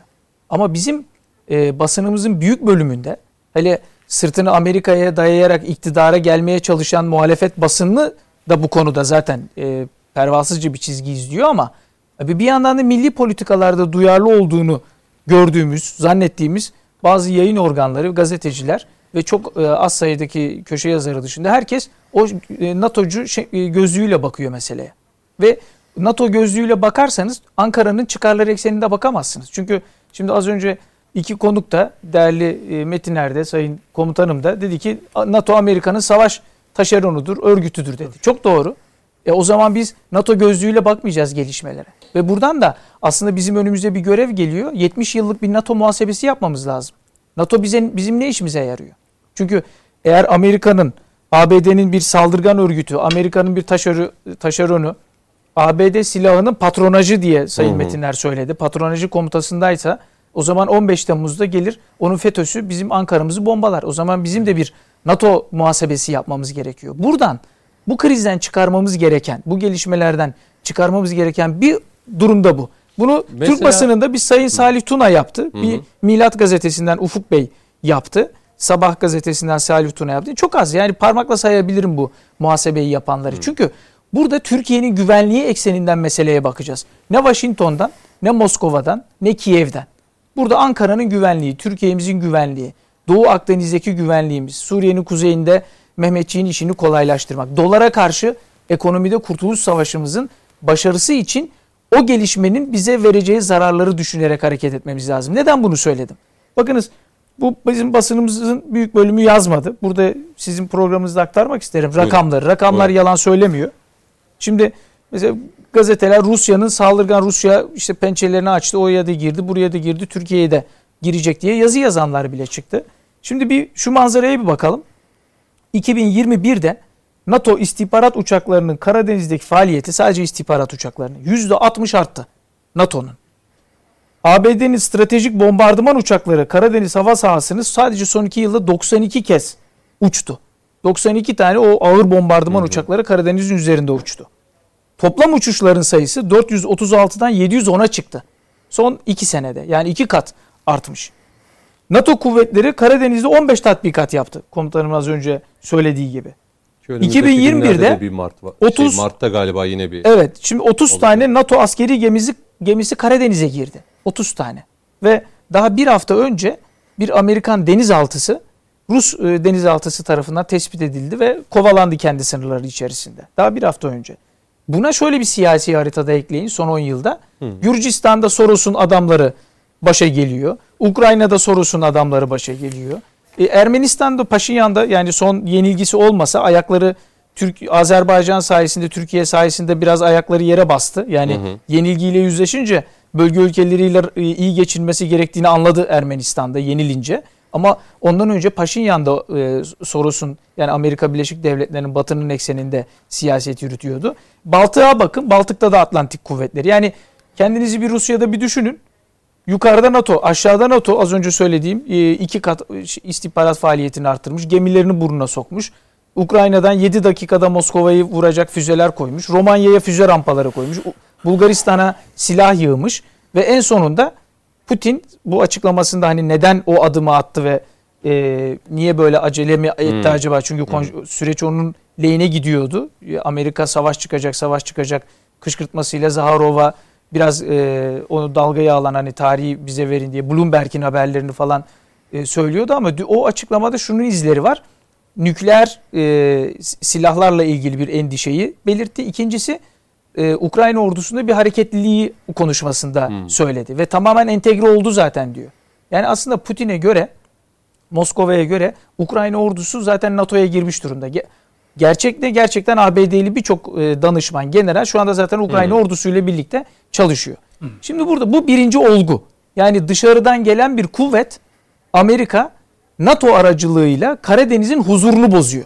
Ama bizim e, basınımızın büyük bölümünde hele sırtını Amerika'ya dayayarak iktidara gelmeye çalışan muhalefet basını da bu konuda zaten e, pervasızca bir çizgi izliyor ama bir yandan da milli politikalarda duyarlı olduğunu gördüğümüz, zannettiğimiz bazı yayın organları, gazeteciler ve çok e, az sayıdaki köşe yazarı dışında herkes o e, NATO'cu şey, e, gözlüğüyle bakıyor meseleye. Ve NATO gözlüğüyle bakarsanız Ankara'nın çıkarları ekseninde bakamazsınız. Çünkü şimdi az önce iki konuk da değerli Metiner de Sayın Komutanım da dedi ki NATO Amerika'nın savaş taşeronudur, örgütüdür dedi. Çok doğru. E o zaman biz NATO gözlüğüyle bakmayacağız gelişmelere. Ve buradan da aslında bizim önümüzde bir görev geliyor. 70 yıllık bir NATO muhasebesi yapmamız lazım. NATO bize, bizim ne işimize yarıyor? Çünkü eğer Amerika'nın, ABD'nin bir saldırgan örgütü, Amerika'nın bir taşörü, taşeronu, ABD silahının patronajı diye Sayın hı hı. Metinler söyledi. Patronajı komutasındaysa o zaman 15 Temmuz'da gelir onun FETÖ'sü bizim Ankara'mızı bombalar. O zaman bizim de bir NATO muhasebesi yapmamız gerekiyor. Buradan bu krizden çıkarmamız gereken, bu gelişmelerden çıkarmamız gereken bir durumda bu. Bunu Mesela, Türk basınında bir Sayın Salih Tuna yaptı. Hı. Bir Milat gazetesinden Ufuk Bey yaptı. Sabah gazetesinden Salih Tuna yaptı. Çok az yani parmakla sayabilirim bu muhasebeyi yapanları. Hı. Çünkü burada Türkiye'nin güvenliği ekseninden meseleye bakacağız. Ne Washington'dan, ne Moskova'dan, ne Kiev'den. Burada Ankara'nın güvenliği, Türkiye'mizin güvenliği, Doğu Akdeniz'deki güvenliğimiz, Suriye'nin kuzeyinde Mehmetçiğin işini kolaylaştırmak. Dolara karşı ekonomide kurtuluş savaşımızın başarısı için o gelişmenin bize vereceği zararları düşünerek hareket etmemiz lazım. Neden bunu söyledim? Bakınız bu bizim basınımızın büyük bölümü yazmadı. Burada sizin programınızda aktarmak isterim rakamları. Rakamlar Buyurun. yalan söylemiyor. Şimdi mesela gazeteler Rusya'nın saldırgan Rusya işte pençelerini açtı. Oraya da girdi, buraya da girdi, Türkiye'ye de girecek diye yazı yazanlar bile çıktı. Şimdi bir şu manzaraya bir bakalım. 2021'de NATO istihbarat uçaklarının Karadeniz'deki faaliyeti sadece istihbarat uçaklarının %60 arttı NATO'nun. ABD'nin stratejik bombardıman uçakları Karadeniz hava sahasını sadece son iki yılda 92 kez uçtu. 92 tane o ağır bombardıman hı hı. uçakları Karadeniz'in üzerinde uçtu. Toplam uçuşların sayısı 436'dan 710'a çıktı. Son 2 senede yani 2 kat artmış. NATO kuvvetleri Karadeniz'de 15 tatbikat yaptı. Komutanım az önce söylediği gibi. 2021'de bir Mart var. 30 şey, Mart'ta galiba yine bir Evet. Şimdi 30 oldu. tane NATO askeri gemisi gemisi Karadeniz'e girdi. 30 tane. Ve daha bir hafta önce bir Amerikan denizaltısı Rus e, denizaltısı tarafından tespit edildi ve kovalandı kendi sınırları içerisinde. Daha bir hafta önce. Buna şöyle bir siyasi haritada ekleyin son 10 yılda. Hı. Gürcistan'da Soros'un adamları başa geliyor. Ukrayna'da Soros'un adamları başa geliyor. E, Ermenistan'da Paşinyan'da yani son yenilgisi olmasa ayakları Türk Azerbaycan sayesinde Türkiye sayesinde biraz ayakları yere bastı. Yani hı hı. yenilgiyle yüzleşince bölge ülkeleriyle e, iyi geçinmesi gerektiğini anladı Ermenistan'da yenilince. Ama ondan önce Paşinyan'da e, Soros'un yani Amerika Birleşik Devletleri'nin batının ekseninde siyaset yürütüyordu. Baltık'a bakın. Baltık'ta da Atlantik kuvvetleri. Yani kendinizi bir Rusya'da bir düşünün. Yukarıda NATO, aşağıda NATO az önce söylediğim e, iki kat e, istihbarat faaliyetini arttırmış. Gemilerini burnuna sokmuş. Ukrayna'dan 7 dakikada Moskova'yı vuracak füzeler koymuş. Romanya'ya füze rampaları koymuş. Bulgaristan'a silah yığmış. Ve en sonunda Putin bu açıklamasında hani neden o adımı attı ve e, niye böyle acele mi etti hmm. acaba? Çünkü hmm. süreç onun lehine gidiyordu. Amerika savaş çıkacak, savaş çıkacak kışkırtmasıyla Zaharova biraz e, onu dalgaya alan hani tarihi bize verin diye Bloomberg'in haberlerini falan e, söylüyordu ama o açıklamada şunun izleri var. Nükleer e, silahlarla ilgili bir endişeyi belirtti. İkincisi e, Ukrayna ordusunda bir hareketliliği konuşmasında hmm. söyledi ve tamamen entegre oldu zaten diyor. Yani aslında Putin'e göre Moskova'ya göre Ukrayna ordusu zaten NATO'ya girmiş durumda. Gerçekte gerçekten ABD'li birçok e, danışman, general şu anda zaten Ukrayna hmm. ordusuyla birlikte çalışıyor. Hmm. Şimdi burada bu birinci olgu. Yani dışarıdan gelen bir kuvvet Amerika NATO aracılığıyla Karadeniz'in huzurunu bozuyor.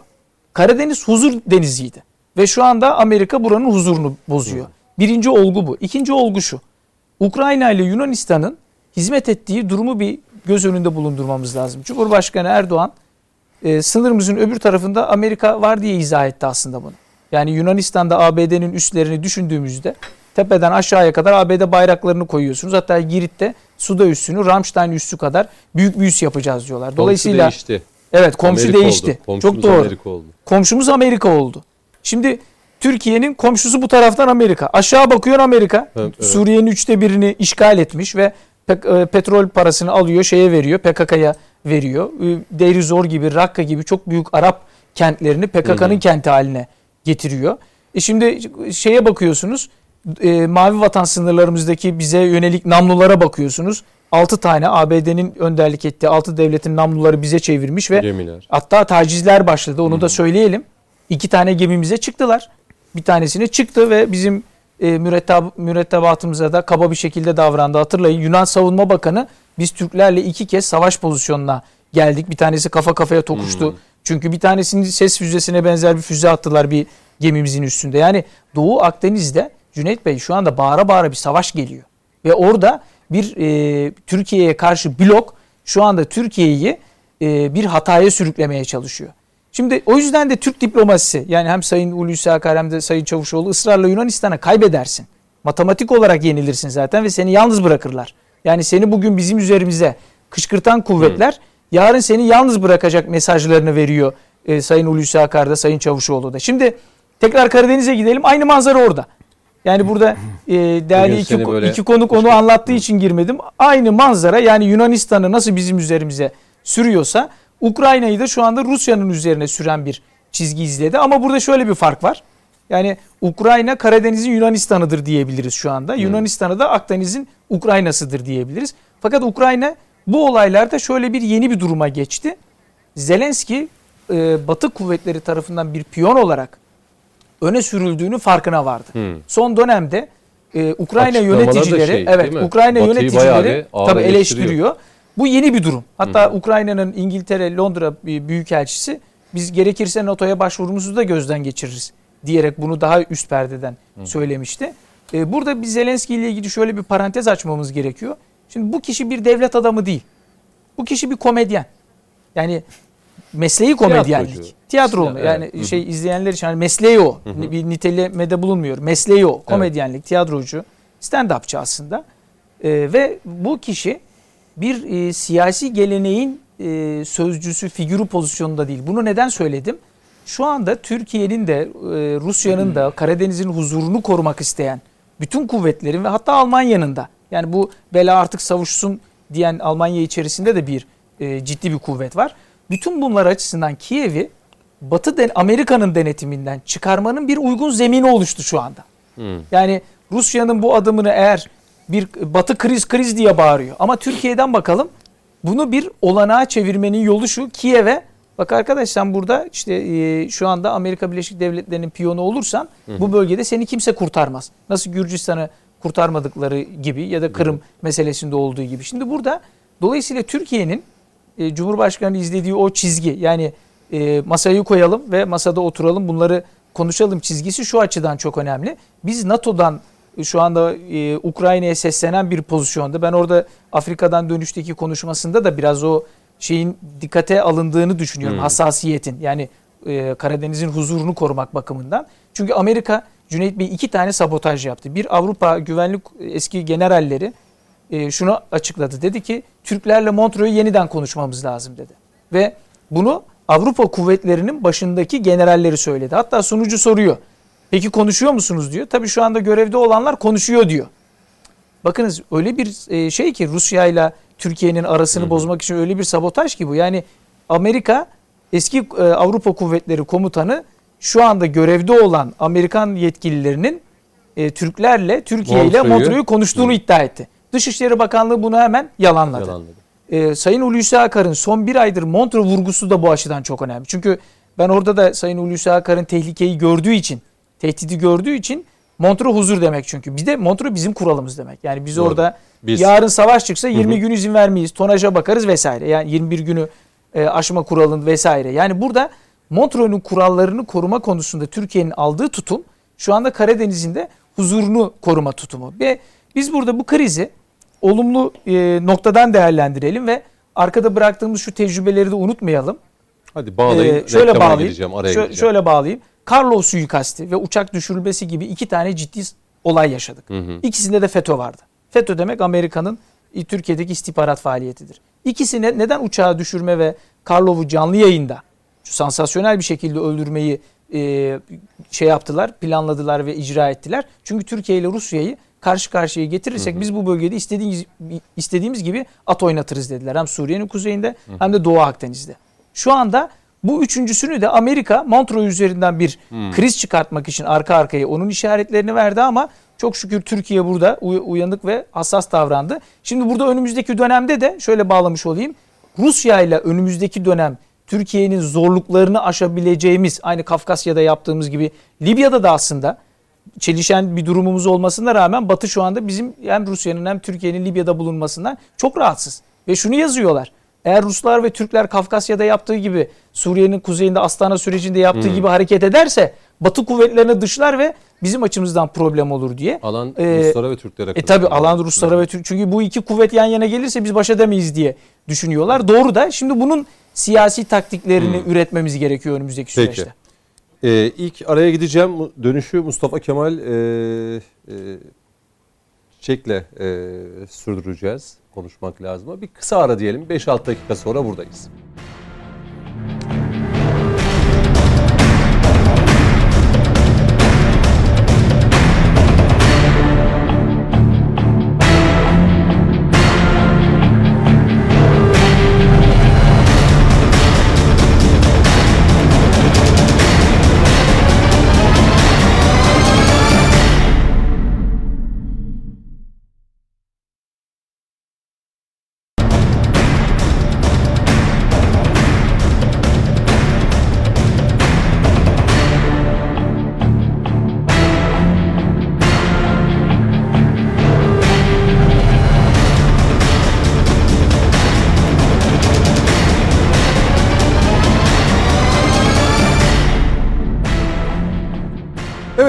Karadeniz huzur deniziydi. Ve şu anda Amerika buranın huzurunu bozuyor. Birinci olgu bu. İkinci olgu şu. Ukrayna ile Yunanistan'ın hizmet ettiği durumu bir göz önünde bulundurmamız lazım. Cumhurbaşkanı Erdoğan e, sınırımızın öbür tarafında Amerika var diye izah etti aslında bunu. Yani Yunanistan'da ABD'nin üslerini düşündüğümüzde tepeden aşağıya kadar ABD bayraklarını koyuyorsunuz. Hatta Girit'te Suda üssünü Ramstein üssü kadar büyük bir üs yapacağız diyorlar. Dolayısıyla komşu değişti. Evet komşu Amerika değişti. Oldu. Çok doğru. Amerika oldu. Komşumuz Amerika oldu. Şimdi Türkiye'nin komşusu bu taraftan Amerika. Aşağı bakıyor Amerika. Evet, evet. Suriye'nin üçte birini işgal etmiş ve e, petrol parasını alıyor şeye veriyor PKK'ya veriyor. Deirizor gibi Rakka gibi çok büyük Arap kentlerini PKK'nın kenti haline getiriyor. E şimdi şeye bakıyorsunuz e, mavi vatan sınırlarımızdaki bize yönelik namlulara bakıyorsunuz. 6 tane ABD'nin önderlik ettiği 6 devletin namluları bize çevirmiş ve Gemiler. hatta tacizler başladı. Onu da söyleyelim. İki tane gemimize çıktılar. Bir tanesine çıktı ve bizim e, mürettebatımıza da kaba bir şekilde davrandı. Hatırlayın Yunan Savunma Bakanı biz Türklerle iki kez savaş pozisyonuna geldik. Bir tanesi kafa kafaya tokuştu. Hmm. Çünkü bir tanesinin ses füzesine benzer bir füze attılar bir gemimizin üstünde. Yani Doğu Akdeniz'de Cüneyt Bey şu anda bağıra bağıra bir savaş geliyor. Ve orada bir e, Türkiye'ye karşı blok şu anda Türkiye'yi e, bir hataya sürüklemeye çalışıyor. Şimdi o yüzden de Türk diplomasisi yani hem Sayın Hulusi Akar hem de Sayın Çavuşoğlu ısrarla Yunanistan'a kaybedersin. Matematik olarak yenilirsin zaten ve seni yalnız bırakırlar. Yani seni bugün bizim üzerimize kışkırtan kuvvetler hmm. yarın seni yalnız bırakacak mesajlarını veriyor e, Sayın Hulusi Akar da Sayın Çavuşoğlu da. Şimdi tekrar Karadeniz'e gidelim aynı manzara orada. Yani burada e, değerli iki, iki konuk onu anlattığı için girmedim. Aynı manzara yani Yunanistan'ı nasıl bizim üzerimize sürüyorsa Ukrayna'yı da şu anda Rusya'nın üzerine süren bir çizgi izledi. Ama burada şöyle bir fark var. Yani Ukrayna Karadeniz'in Yunanistan'ıdır diyebiliriz şu anda. Hmm. Yunanistan'ı da Akdeniz'in Ukrayna'sıdır diyebiliriz. Fakat Ukrayna bu olaylarda şöyle bir yeni bir duruma geçti. Zelenski e, Batı kuvvetleri tarafından bir piyon olarak öne sürüldüğünü farkına vardı. Hmm. Son dönemde e, Ukrayna yöneticileri şey, evet Ukrayna Batı'yı yöneticileri tabii eleştiriyor. Bu yeni bir durum. Hatta hmm. Ukrayna'nın İngiltere Londra büyükelçisi biz gerekirse NATO'ya başvurumuzu da gözden geçiririz diyerek bunu daha üst perdeden hmm. söylemişti. E, burada bir Zelenski ile ilgili şöyle bir parantez açmamız gerekiyor. Şimdi bu kişi bir devlet adamı değil. Bu kişi bir komedyen. Yani mesleği komedyenlik. Tiyatro mu? Yani evet. şey izleyenler için hani mesleği o. Hı hı. Bir nitelemede bulunmuyor. Mesleği o. Komedyenlik, evet. tiyatrocu, stand-upçı aslında. Ee, ve bu kişi bir e, siyasi geleneğin e, sözcüsü, figürü pozisyonunda değil. Bunu neden söyledim? Şu anda Türkiye'nin de e, Rusya'nın da Karadeniz'in huzurunu korumak isteyen bütün kuvvetlerin ve hatta Almanya'nın da yani bu bela artık savuşsun diyen Almanya içerisinde de bir e, ciddi bir kuvvet var. Bütün bunlar açısından Kiev'i Batı den Amerika'nın denetiminden çıkarmanın bir uygun zemini oluştu şu anda. Hmm. Yani Rusya'nın bu adımını eğer bir Batı kriz kriz diye bağırıyor. Ama Türkiye'den bakalım bunu bir olanağa çevirmenin yolu şu. Kiev'e bak arkadaş sen burada işte e, şu anda Amerika Birleşik Devletleri'nin piyonu olursan hı bu bölgede seni kimse kurtarmaz. Nasıl Gürcistan'ı kurtarmadıkları gibi ya da Kırım hı. meselesinde olduğu gibi. Şimdi burada dolayısıyla Türkiye'nin e, Cumhurbaşkanı izlediği o çizgi yani e, masayı koyalım ve masada oturalım bunları konuşalım çizgisi şu açıdan çok önemli. Biz NATO'dan e, şu anda e, Ukrayna'ya seslenen bir pozisyonda. Ben orada Afrika'dan dönüşteki konuşmasında da biraz o şeyin dikkate alındığını düşünüyorum. Hmm. Hassasiyetin yani e, Karadeniz'in huzurunu korumak bakımından. Çünkü Amerika Cüneyt Bey iki tane sabotaj yaptı. Bir Avrupa güvenlik eski generalleri e, şunu açıkladı. Dedi ki Türklerle Montreux'u yeniden konuşmamız lazım dedi. Ve bunu Avrupa kuvvetlerinin başındaki generalleri söyledi. Hatta sunucu soruyor. Peki konuşuyor musunuz diyor. Tabii şu anda görevde olanlar konuşuyor diyor. Bakınız öyle bir e, şey ki Rusya ile Türkiye'nin arasını bozmak için öyle bir sabotaj ki bu. Yani Amerika eski e, Avrupa Kuvvetleri Komutanı şu anda görevde olan Amerikan yetkililerinin e, Türklerle Türkiye ile Montreux'u konuştuğunu Hı. iddia etti. Dışişleri Bakanlığı bunu hemen yalanladı. yalanladı. Ee, Sayın Hulusi Akar'ın son bir aydır Montreux vurgusu da bu açıdan çok önemli. Çünkü Ben orada da Sayın Hulusi Akar'ın tehlikeyi gördüğü için, tehdidi gördüğü için Montreux huzur demek çünkü. Bir de Montreux bizim kuralımız demek. Yani biz Doğru. orada Biz- yarın savaş çıksa 20 gün izin vermeyiz. Tonaja bakarız vesaire. Yani 21 günü e, aşma kuralın vesaire. Yani burada Montreux'un kurallarını koruma konusunda Türkiye'nin aldığı tutum şu anda Karadeniz'in de huzurunu koruma tutumu. Ve biz burada bu krizi olumlu e, noktadan değerlendirelim ve arkada bıraktığımız şu tecrübeleri de unutmayalım. Hadi bağlayın. Ee, şöyle bağlayayım. araya Şö- gireceğim. şöyle bağlayayım. Karlov suikasti ve uçak düşürülmesi gibi iki tane ciddi olay yaşadık. İkisinde de FETÖ vardı. FETÖ demek Amerika'nın e, Türkiye'deki istihbarat faaliyetidir. İkisine neden uçağı düşürme ve Karlov'u canlı yayında şu sansasyonel bir şekilde öldürmeyi e, şey yaptılar, planladılar ve icra ettiler. Çünkü Türkiye ile Rusya'yı karşı karşıya getirirsek biz bu bölgede istediğimiz, istediğimiz gibi at oynatırız dediler. Hem Suriye'nin kuzeyinde hem de Doğu Akdeniz'de. Şu anda bu üçüncüsünü de Amerika Montreux üzerinden bir kriz çıkartmak için arka arkaya onun işaretlerini verdi ama çok şükür Türkiye burada uy- uyanık ve hassas davrandı. Şimdi burada önümüzdeki dönemde de şöyle bağlamış olayım. Rusya ile önümüzdeki dönem Türkiye'nin zorluklarını aşabileceğimiz aynı Kafkasya'da yaptığımız gibi Libya'da da aslında çelişen bir durumumuz olmasına rağmen Batı şu anda bizim hem Rusya'nın hem Türkiye'nin Libya'da bulunmasından çok rahatsız. Ve şunu yazıyorlar. Eğer Ruslar ve Türkler Kafkasya'da yaptığı gibi Suriye'nin kuzeyinde Astana sürecinde yaptığı gibi hareket ederse Batı kuvvetlerini dışlar ve bizim açımızdan problem olur diye. Alan Ee, Ruslara ve Türklere E tabi alan Ruslara ve Türk çünkü bu iki kuvvet yan yana gelirse biz baş edemeyiz diye düşünüyorlar. Doğru da şimdi bunun siyasi taktiklerini üretmemiz gerekiyor önümüzdeki Peki. süreçte. Ee, ilk araya gideceğim. Dönüşü Mustafa Kemal e, e, Çiçek'le e, sürdüreceğiz. Konuşmak lazım. Bir kısa ara diyelim. 5-6 dakika sonra buradayız.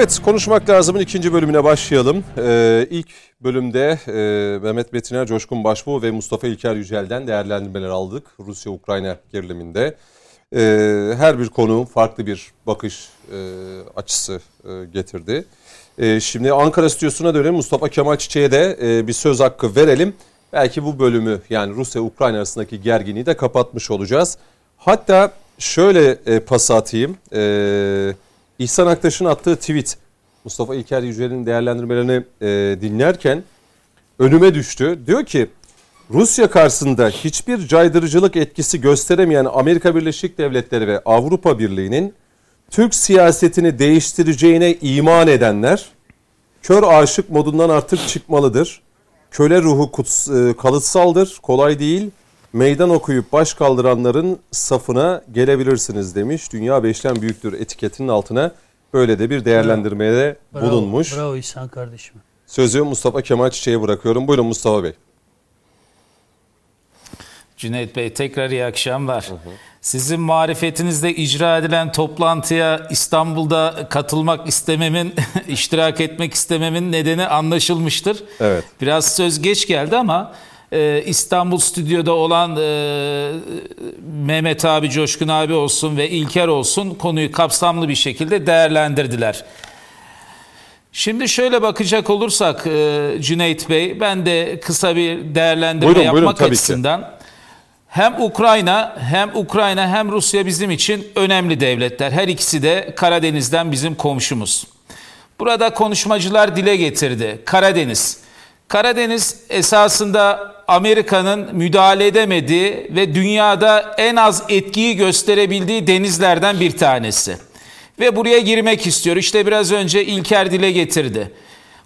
Evet, konuşmak lazımın ikinci bölümüne başlayalım. Ee, ilk bölümde e, Mehmet Betiner, Coşkun Başbuğ ve Mustafa İlker Yücel'den değerlendirmeler aldık Rusya-Ukrayna geriliminde. Ee, her bir konu farklı bir bakış e, açısı e, getirdi. E, şimdi Ankara stüdyosuna dönelim. Mustafa Kemal Çiçek'e de e, bir söz hakkı verelim. Belki bu bölümü yani Rusya-Ukrayna arasındaki gerginliği de kapatmış olacağız. Hatta şöyle e, pas atayım. E, İhsan Aktaş'ın attığı tweet Mustafa İlker Yücel'in değerlendirmelerini e, dinlerken önüme düştü. Diyor ki Rusya karşısında hiçbir caydırıcılık etkisi gösteremeyen Amerika Birleşik Devletleri ve Avrupa Birliği'nin Türk siyasetini değiştireceğine iman edenler kör aşık modundan artık çıkmalıdır. Köle ruhu kuts, e, kalıtsaldır, kolay değil. Meydan okuyup baş kaldıranların safına gelebilirsiniz demiş. Dünya beşten büyüktür etiketinin altına böyle de bir değerlendirmeye Bravo, bulunmuş. Bravo İhsan kardeşim. Sözü Mustafa Kemal Çiçek'e bırakıyorum. Buyurun Mustafa Bey. Cüneyt Bey tekrar iyi akşamlar. Sizin marifetinizde icra edilen toplantıya İstanbul'da katılmak istememin, iştirak etmek istememin nedeni anlaşılmıştır. Evet. Biraz söz geç geldi ama e, İstanbul stüdyoda olan e, Mehmet abi, Coşkun abi olsun ve İlker olsun konuyu kapsamlı bir şekilde değerlendirdiler. Şimdi şöyle bakacak olursak e, Cüneyt Bey, ben de kısa bir değerlendirme Buyurun, yapmak buyurun, tabii ki. açısından hem Ukrayna hem Ukrayna hem Rusya bizim için önemli devletler. Her ikisi de Karadeniz'den bizim komşumuz. Burada konuşmacılar dile getirdi. Karadeniz. Karadeniz esasında Amerika'nın müdahale edemediği ve dünyada en az etkiyi gösterebildiği denizlerden bir tanesi. Ve buraya girmek istiyor. İşte biraz önce İlker dile getirdi.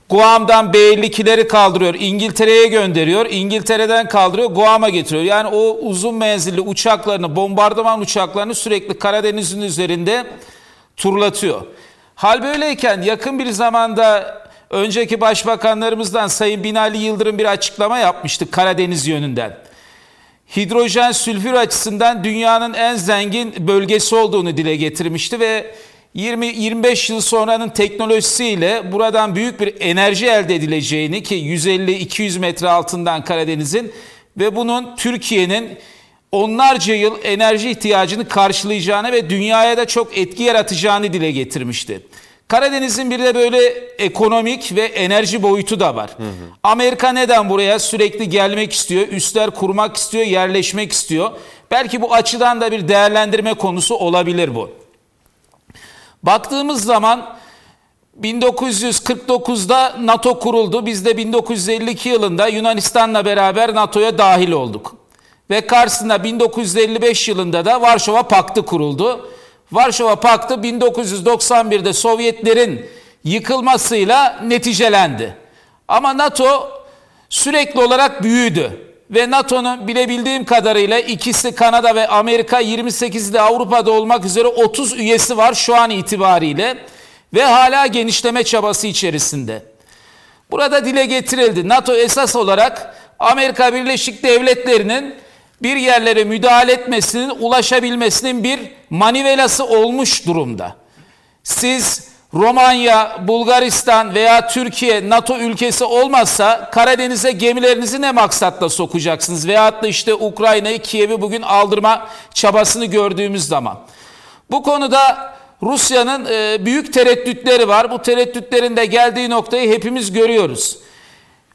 Guam'dan B-52'leri kaldırıyor, İngiltere'ye gönderiyor, İngiltere'den kaldırıyor, Guam'a getiriyor. Yani o uzun menzilli uçaklarını, bombardıman uçaklarını sürekli Karadeniz'in üzerinde turlatıyor. Hal böyleyken yakın bir zamanda önceki başbakanlarımızdan Sayın Binali Yıldırım bir açıklama yapmıştı Karadeniz yönünden. Hidrojen sülfür açısından dünyanın en zengin bölgesi olduğunu dile getirmişti ve 20-25 yıl sonranın teknolojisiyle buradan büyük bir enerji elde edileceğini ki 150-200 metre altından Karadeniz'in ve bunun Türkiye'nin onlarca yıl enerji ihtiyacını karşılayacağını ve dünyaya da çok etki yaratacağını dile getirmişti. Karadeniz'in bir de böyle ekonomik ve enerji boyutu da var. Hı hı. Amerika neden buraya sürekli gelmek istiyor, üstler kurmak istiyor, yerleşmek istiyor? Belki bu açıdan da bir değerlendirme konusu olabilir bu. Baktığımız zaman 1949'da NATO kuruldu. Biz de 1952 yılında Yunanistan'la beraber NATO'ya dahil olduk. Ve karşısında 1955 yılında da Varşova Paktı kuruldu. Varşova Paktı 1991'de Sovyetlerin yıkılmasıyla neticelendi. Ama NATO sürekli olarak büyüdü. Ve NATO'nun bilebildiğim kadarıyla ikisi Kanada ve Amerika 28'de Avrupa'da olmak üzere 30 üyesi var şu an itibariyle. Ve hala genişleme çabası içerisinde. Burada dile getirildi. NATO esas olarak Amerika Birleşik Devletleri'nin bir yerlere müdahale etmesinin, ulaşabilmesinin bir manivelası olmuş durumda. Siz Romanya, Bulgaristan veya Türkiye NATO ülkesi olmazsa Karadeniz'e gemilerinizi ne maksatla sokacaksınız? Veyahut da işte Ukrayna'yı, Kiev'i bugün aldırma çabasını gördüğümüz zaman. Bu konuda Rusya'nın e, büyük tereddütleri var. Bu tereddütlerin de geldiği noktayı hepimiz görüyoruz.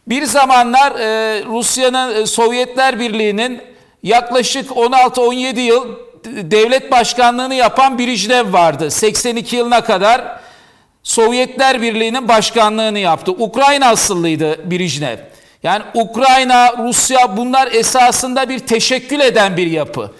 Bir zamanlar e, Rusya'nın, e, Sovyetler Birliği'nin yaklaşık 16-17 yıl devlet başkanlığını yapan Brejnev vardı. 82 yılına kadar Sovyetler Birliği'nin başkanlığını yaptı. Ukrayna asıllıydı Brejnev. Yani Ukrayna, Rusya bunlar esasında bir teşekkül eden bir yapı.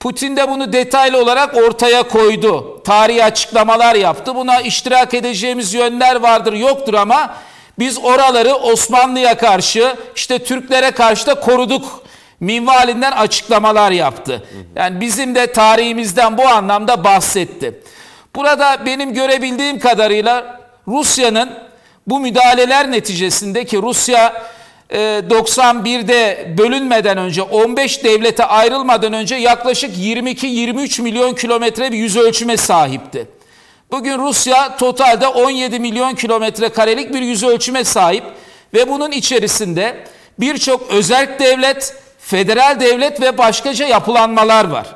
Putin de bunu detaylı olarak ortaya koydu. Tarihi açıklamalar yaptı. Buna iştirak edeceğimiz yönler vardır yoktur ama biz oraları Osmanlı'ya karşı işte Türklere karşı da koruduk minvalinden açıklamalar yaptı. Yani bizim de tarihimizden bu anlamda bahsetti. Burada benim görebildiğim kadarıyla Rusya'nın bu müdahaleler neticesinde ki Rusya 91'de e, bölünmeden önce 15 devlete ayrılmadan önce yaklaşık 22-23 milyon kilometre bir yüz ölçüme sahipti. Bugün Rusya totalde 17 milyon kilometre karelik bir yüz ölçüme sahip ve bunun içerisinde birçok özel devlet, federal devlet ve başkaca yapılanmalar var.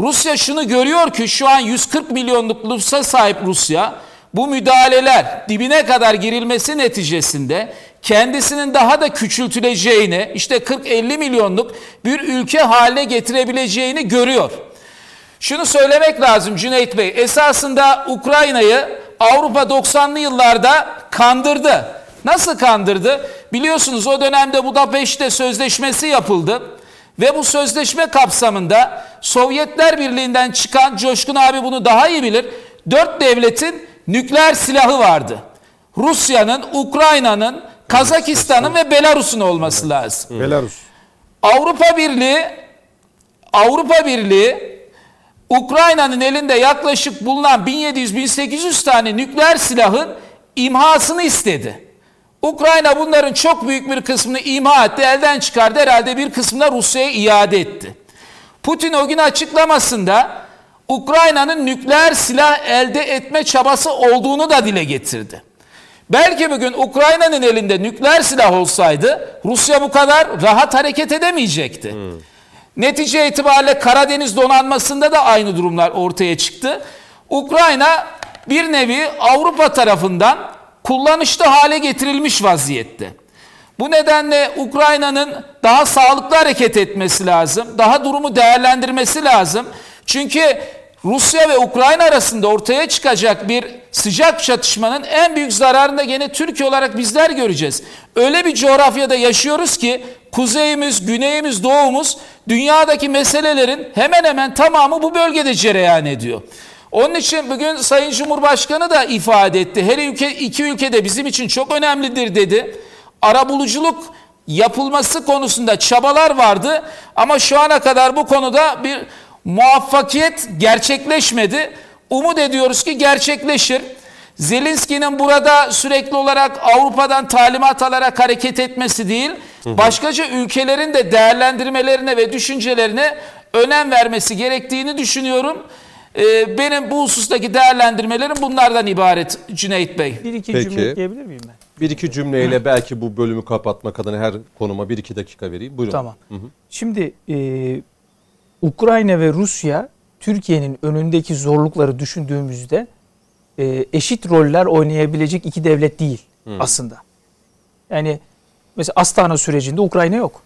Rusya şunu görüyor ki şu an 140 milyonluk nüfusa sahip Rusya bu müdahaleler dibine kadar girilmesi neticesinde kendisinin daha da küçültüleceğini işte 40-50 milyonluk bir ülke haline getirebileceğini görüyor. Şunu söylemek lazım Cüneyt Bey esasında Ukrayna'yı Avrupa 90'lı yıllarda kandırdı. Nasıl kandırdı? Biliyorsunuz o dönemde Budapeşte sözleşmesi yapıldı. Ve bu sözleşme kapsamında Sovyetler Birliği'nden çıkan Coşkun abi bunu daha iyi bilir. Dört devletin nükleer silahı vardı. Rusya'nın, Ukrayna'nın, Kazakistan'ın ve Belarus'un olması lazım. Belarus. Avrupa Birliği Avrupa Birliği Ukrayna'nın elinde yaklaşık bulunan 1700-1800 tane nükleer silahın imhasını istedi. Ukrayna bunların çok büyük bir kısmını imha etti, elden çıkardı. Herhalde bir kısmını Rusya'ya iade etti. Putin o gün açıklamasında Ukrayna'nın nükleer silah elde etme çabası olduğunu da dile getirdi. Belki bugün Ukrayna'nın elinde nükleer silah olsaydı Rusya bu kadar rahat hareket edemeyecekti. Hmm. Netice itibariyle Karadeniz donanmasında da aynı durumlar ortaya çıktı. Ukrayna bir nevi Avrupa tarafından kullanışlı hale getirilmiş vaziyette. Bu nedenle Ukrayna'nın daha sağlıklı hareket etmesi lazım. Daha durumu değerlendirmesi lazım. Çünkü Rusya ve Ukrayna arasında ortaya çıkacak bir sıcak çatışmanın en büyük zararını da gene Türkiye olarak bizler göreceğiz. Öyle bir coğrafyada yaşıyoruz ki kuzeyimiz, güneyimiz, doğumuz dünyadaki meselelerin hemen hemen tamamı bu bölgede cereyan ediyor. Onun için bugün Sayın Cumhurbaşkanı da ifade etti. Her ülke iki ülkede bizim için çok önemlidir dedi. Arabuluculuk yapılması konusunda çabalar vardı ama şu ana kadar bu konuda bir muvaffakiyet gerçekleşmedi. Umut ediyoruz ki gerçekleşir. Zelenski'nin burada sürekli olarak Avrupa'dan talimat alarak hareket etmesi değil, başkaca ülkelerin de değerlendirmelerine ve düşüncelerine önem vermesi gerektiğini düşünüyorum. Ee, benim bu husustaki değerlendirmelerim bunlardan ibaret Cüneyt Bey. Bir iki Peki. cümle ekleyebilir miyim ben? Bir iki cümleyle belki bu bölümü kapatmak adına her konuma bir iki dakika vereyim. Buyurun. Tamam. Şimdi e, Ukrayna ve Rusya Türkiye'nin önündeki zorlukları düşündüğümüzde e, eşit roller oynayabilecek iki devlet değil aslında. Yani mesela Astana sürecinde Ukrayna yok.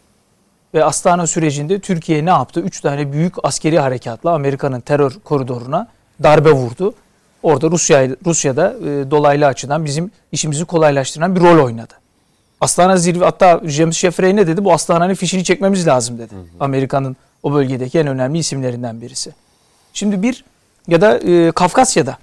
Ve Astana sürecinde Türkiye ne yaptı? Üç tane büyük askeri harekatla Amerika'nın terör koridoruna darbe vurdu. Orada Rusya Rusya'da e, dolaylı açıdan bizim işimizi kolaylaştıran bir rol oynadı. Astana zirve hatta James Jeffrey ne dedi? Bu Astana'nın fişini çekmemiz lazım dedi. Amerika'nın o bölgedeki en önemli isimlerinden birisi. Şimdi bir ya da e, Kafkasya'da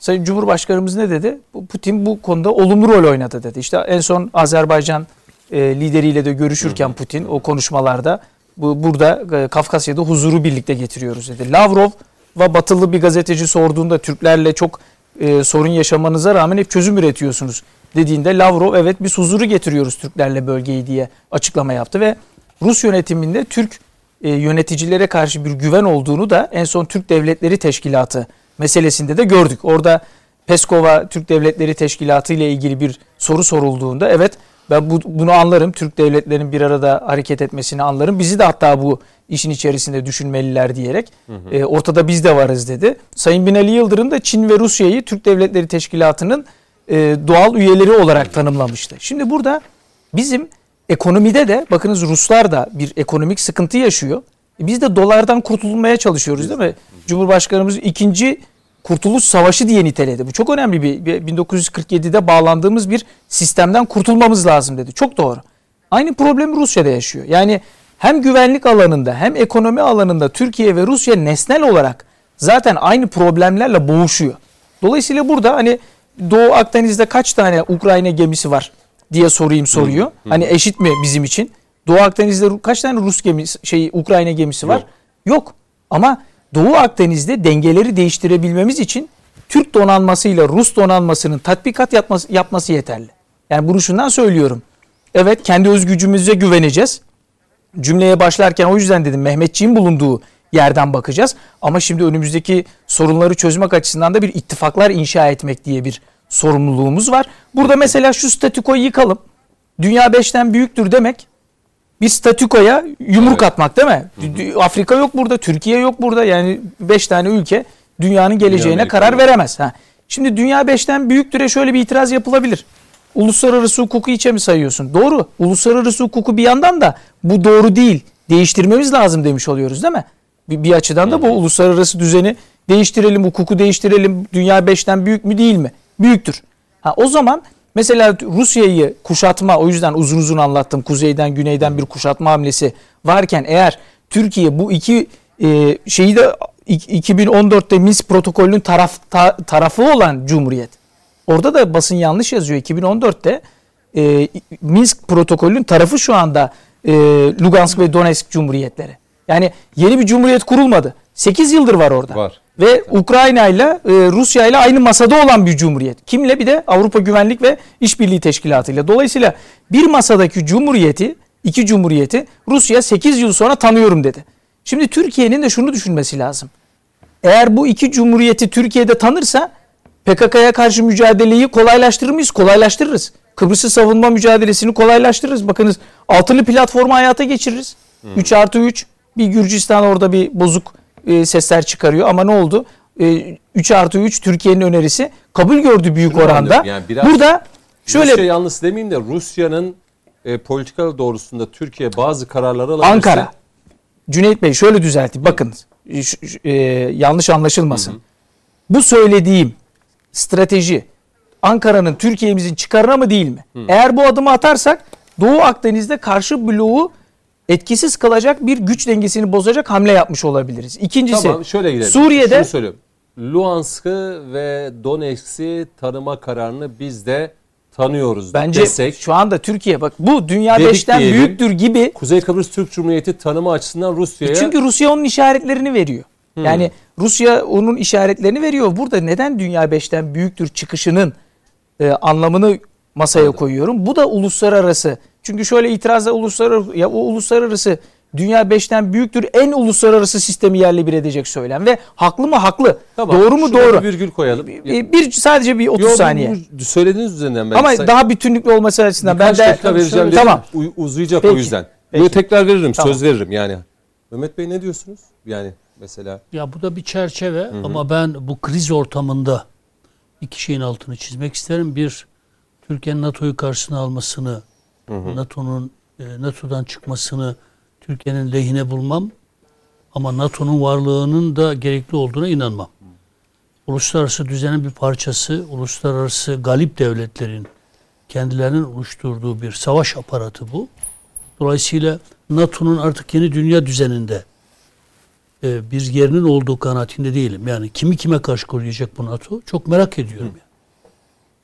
Sayın Cumhurbaşkanımız ne dedi? Putin bu konuda olumlu rol oynadı dedi. İşte en son Azerbaycan e, lideriyle de görüşürken Putin o konuşmalarda bu burada e, Kafkasya'da huzuru birlikte getiriyoruz dedi. Lavrov ve batılı bir gazeteci sorduğunda Türklerle çok e, sorun yaşamanıza rağmen hep çözüm üretiyorsunuz dediğinde Lavrov evet biz huzuru getiriyoruz Türklerle bölgeyi diye açıklama yaptı ve Rus yönetiminde Türk e, yöneticilere karşı bir güven olduğunu da en son Türk Devletleri Teşkilatı meselesinde de gördük. Orada Peskov'a Türk Devletleri Teşkilatı ile ilgili bir soru sorulduğunda evet ben bu, bunu anlarım. Türk devletlerinin bir arada hareket etmesini anlarım. Bizi de hatta bu işin içerisinde düşünmeliler diyerek e, ortada biz de varız dedi. Sayın Binali Yıldırım da Çin ve Rusya'yı Türk Devletleri Teşkilatı'nın e, doğal üyeleri olarak tanımlamıştı. Şimdi burada bizim ekonomide de bakınız Ruslar da bir ekonomik sıkıntı yaşıyor. E, Biz de dolardan kurtulmaya çalışıyoruz değil mi? Cumhurbaşkanımız ikinci Kurtuluş Savaşı diye niteledi. Bu çok önemli bir, bir 1947'de bağlandığımız bir sistemden kurtulmamız lazım dedi. Çok doğru. Aynı problemi Rusya'da yaşıyor. Yani hem güvenlik alanında hem ekonomi alanında Türkiye ve Rusya nesnel olarak zaten aynı problemlerle boğuşuyor. Dolayısıyla burada hani Doğu Akdeniz'de kaç tane Ukrayna gemisi var diye sorayım soruyor. Hani eşit mi bizim için? Doğu Akdeniz'de kaç tane Rus gemisi şey Ukrayna gemisi var? Yok. Yok. Ama Doğu Akdeniz'de dengeleri değiştirebilmemiz için Türk donanmasıyla Rus donanmasının tatbikat yapması, yapması yeterli. Yani bunu şundan söylüyorum. Evet kendi özgücümüze güveneceğiz. Cümleye başlarken o yüzden dedim Mehmetçiğin bulunduğu yerden bakacağız. Ama şimdi önümüzdeki sorunları çözmek açısından da bir ittifaklar inşa etmek diye bir sorumluluğumuz var. Burada mesela şu statükoyu yıkalım. Dünya beşten büyüktür demek bir statükoya yumruk Evet. atmak değil mi? Dü- Afrika yok burada, Türkiye yok burada. Yani 5 tane ülke dünyanın geleceğine Amerika karar veremez. Ha. Şimdi dünya 5'ten büyüktüre şöyle bir itiraz yapılabilir. Uluslararası hukuku içe mi sayıyorsun? Doğru. Uluslararası hukuku bir yandan da bu doğru değil. Değiştirmemiz lazım demiş oluyoruz değil mi? Bir, bir açıdan da bu uluslararası düzeni değiştirelim, hukuku değiştirelim. Dünya 5'ten büyük mü değil mi? Büyüktür. Ha, o zaman mesela Rusya'yı kuşatma o yüzden uzun uzun anlattım. Kuzeyden güneyden bir kuşatma hamlesi varken eğer Türkiye bu iki e, şeyi de ik- 2014'te Minsk protokolünün taraf ta- tarafı olan Cumhuriyet. Orada da basın yanlış yazıyor. 2014'te e, Minsk protokolünün tarafı şu anda e, Lugansk ve Donetsk Cumhuriyetleri. Yani yeni bir cumhuriyet kurulmadı. 8 yıldır var orada. Var. Ve Ukrayna ile e, Rusya ile aynı masada olan bir cumhuriyet. Kimle? Bir de Avrupa Güvenlik ve İşbirliği Teşkilatı ile. Dolayısıyla bir masadaki cumhuriyeti, iki cumhuriyeti Rusya 8 yıl sonra tanıyorum dedi. Şimdi Türkiye'nin de şunu düşünmesi lazım. Eğer bu iki cumhuriyeti Türkiye'de tanırsa PKK'ya karşı mücadeleyi kolaylaştırır mıyız? Kolaylaştırırız. Kıbrıs'ı savunma mücadelesini kolaylaştırırız. Bakınız altılı platformu hayata geçiririz. 3 artı 3 bir Gürcistan orada bir bozuk e, sesler çıkarıyor ama ne oldu? E, 3 artı 3 Türkiye'nin önerisi kabul gördü büyük Şunu oranda. yani biraz Burada şöyle Rusya yanlısı demeyeyim de Rusya'nın e, politikaları doğrusunda Türkiye bazı kararları alabilirse Ankara. Cüneyt Bey şöyle düzelteyim. Bakın şu- e, yanlış anlaşılmasın. Bu söylediğim strateji Ankara'nın Türkiye'mizin çıkarına mı değil mi? Eğer bu adımı atarsak Doğu Akdeniz'de karşı bloğu etkisiz kılacak bir güç dengesini bozacak hamle yapmış olabiliriz. İkincisi Tamam şöyle gidelim. Suriye'de Şunu. Luhansk'ı ve Donetsk'i tanıma kararını biz de tanıyoruz Bence desek. şu anda Türkiye bak bu dünya beşten diyelim. büyüktür gibi. Kuzey Kıbrıs Türk Cumhuriyeti tanıma açısından Rusya'ya Çünkü Rusya onun işaretlerini veriyor. Yani Rusya onun işaretlerini veriyor. Burada neden dünya beşten büyüktür çıkışının e, anlamını masaya Anladım. koyuyorum. Bu da uluslararası. Çünkü şöyle itirazda uluslararası ya o uluslararası dünya beşten büyüktür en uluslararası sistemi yerle bir edecek söylem ve haklı mı haklı. Tamam, Doğru mu doğru. Bir virgül koyalım. Bir, bir- sadece bir 30 Yo, saniye. söylediğiniz üzerinden ben Ama say- daha bütünlüklü olması açısından ben de dakika vereceğim dedim. tamam. Uzayacak Peki, o yüzden. peki. Böyle tekrar veririm, Tamam. söz veririm yani. Mehmet Bey ne diyorsunuz? Yani mesela Ya bu da bir çerçeve ama ben bu kriz ortamında iki şeyin altını çizmek isterim. Bir, Türkiye'nin NATO'yu karşısına almasını, NATO'nun e, NATO'dan çıkmasını Türkiye'nin lehine bulmam ama NATO'nun varlığının da gerekli olduğuna inanmam. Uluslararası düzenin bir parçası, uluslararası galip devletlerin kendilerinin oluşturduğu bir savaş aparatı bu. Dolayısıyla NATO'nun artık yeni dünya düzeninde e, bir yerinin olduğu kanaatinde değilim. Yani kimi kime karşı koruyacak bu NATO? Çok merak ediyorum. Yani.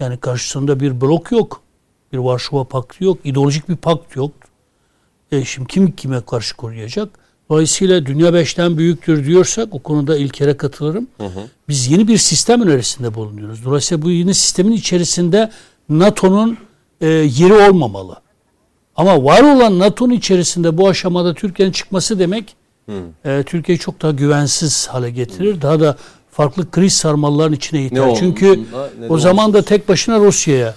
yani karşısında bir blok yok. Bir Varşova Paktı yok. ideolojik bir pakt yok. E şimdi kim kime karşı koruyacak? Dolayısıyla dünya beşten büyüktür diyorsak o konuda İlker'e katılırım. Biz yeni bir sistem önerisinde bulunuyoruz. Dolayısıyla bu yeni sistemin içerisinde NATO'nun e, yeri olmamalı. Ama var olan NATO'nun içerisinde bu aşamada Türkiye'nin çıkması demek e, Türkiye'yi çok daha güvensiz hale getirir. Daha da farklı kriz sarmalların içine iter. oldu- Çünkü ne- o ne zaman da tek başına Rusya'ya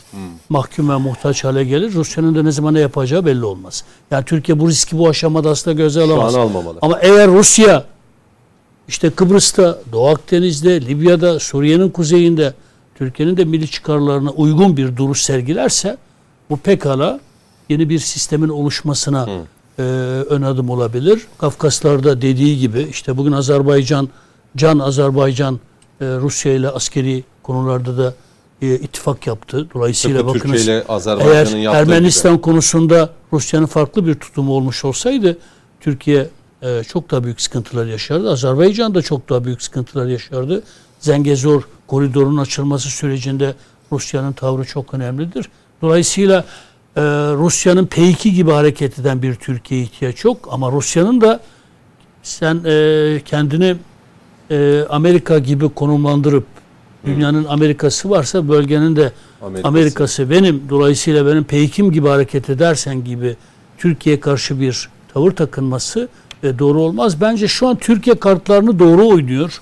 mahkum ve muhtaç hale gelir. Rusya'nın da ne zaman ne yapacağı belli olmaz. Yani Türkiye bu riski bu aşamada aslında göze şu an alamaz. almamalı. Ama eğer Rusya işte Kıbrıs'ta, Doğu Akdeniz'de, Libya'da, Suriye'nin kuzeyinde Türkiye'nin de milli çıkarlarına uygun bir duruş sergilerse bu pekala yeni bir sistemin oluşmasına e, ön adım olabilir. Kafkaslar'da dediği gibi işte bugün Azerbaycan, Can Azerbaycan e, Rusya ile askeri konularda da e, ittifak yaptı. Dolayısıyla Tıpkı bakınız Türkiye ile Azerbaycan'ın eğer yaptığı Ermenistan gibi. konusunda Rusya'nın farklı bir tutumu olmuş olsaydı Türkiye e, çok daha büyük sıkıntılar yaşardı. Azerbaycan da çok daha büyük sıkıntılar yaşardı. Zengezur koridorunun açılması sürecinde Rusya'nın tavrı çok önemlidir. Dolayısıyla e, Rusya'nın P2 gibi hareket eden bir Türkiye ihtiyaç yok ama Rusya'nın da sen e, kendini e, Amerika gibi konumlandırıp dünyanın Amerikası varsa bölgenin de Amerika'sı. Amerika'sı benim dolayısıyla benim peykim gibi hareket edersen gibi Türkiye karşı bir tavır takınması e, doğru olmaz. Bence şu an Türkiye kartlarını doğru oynuyor.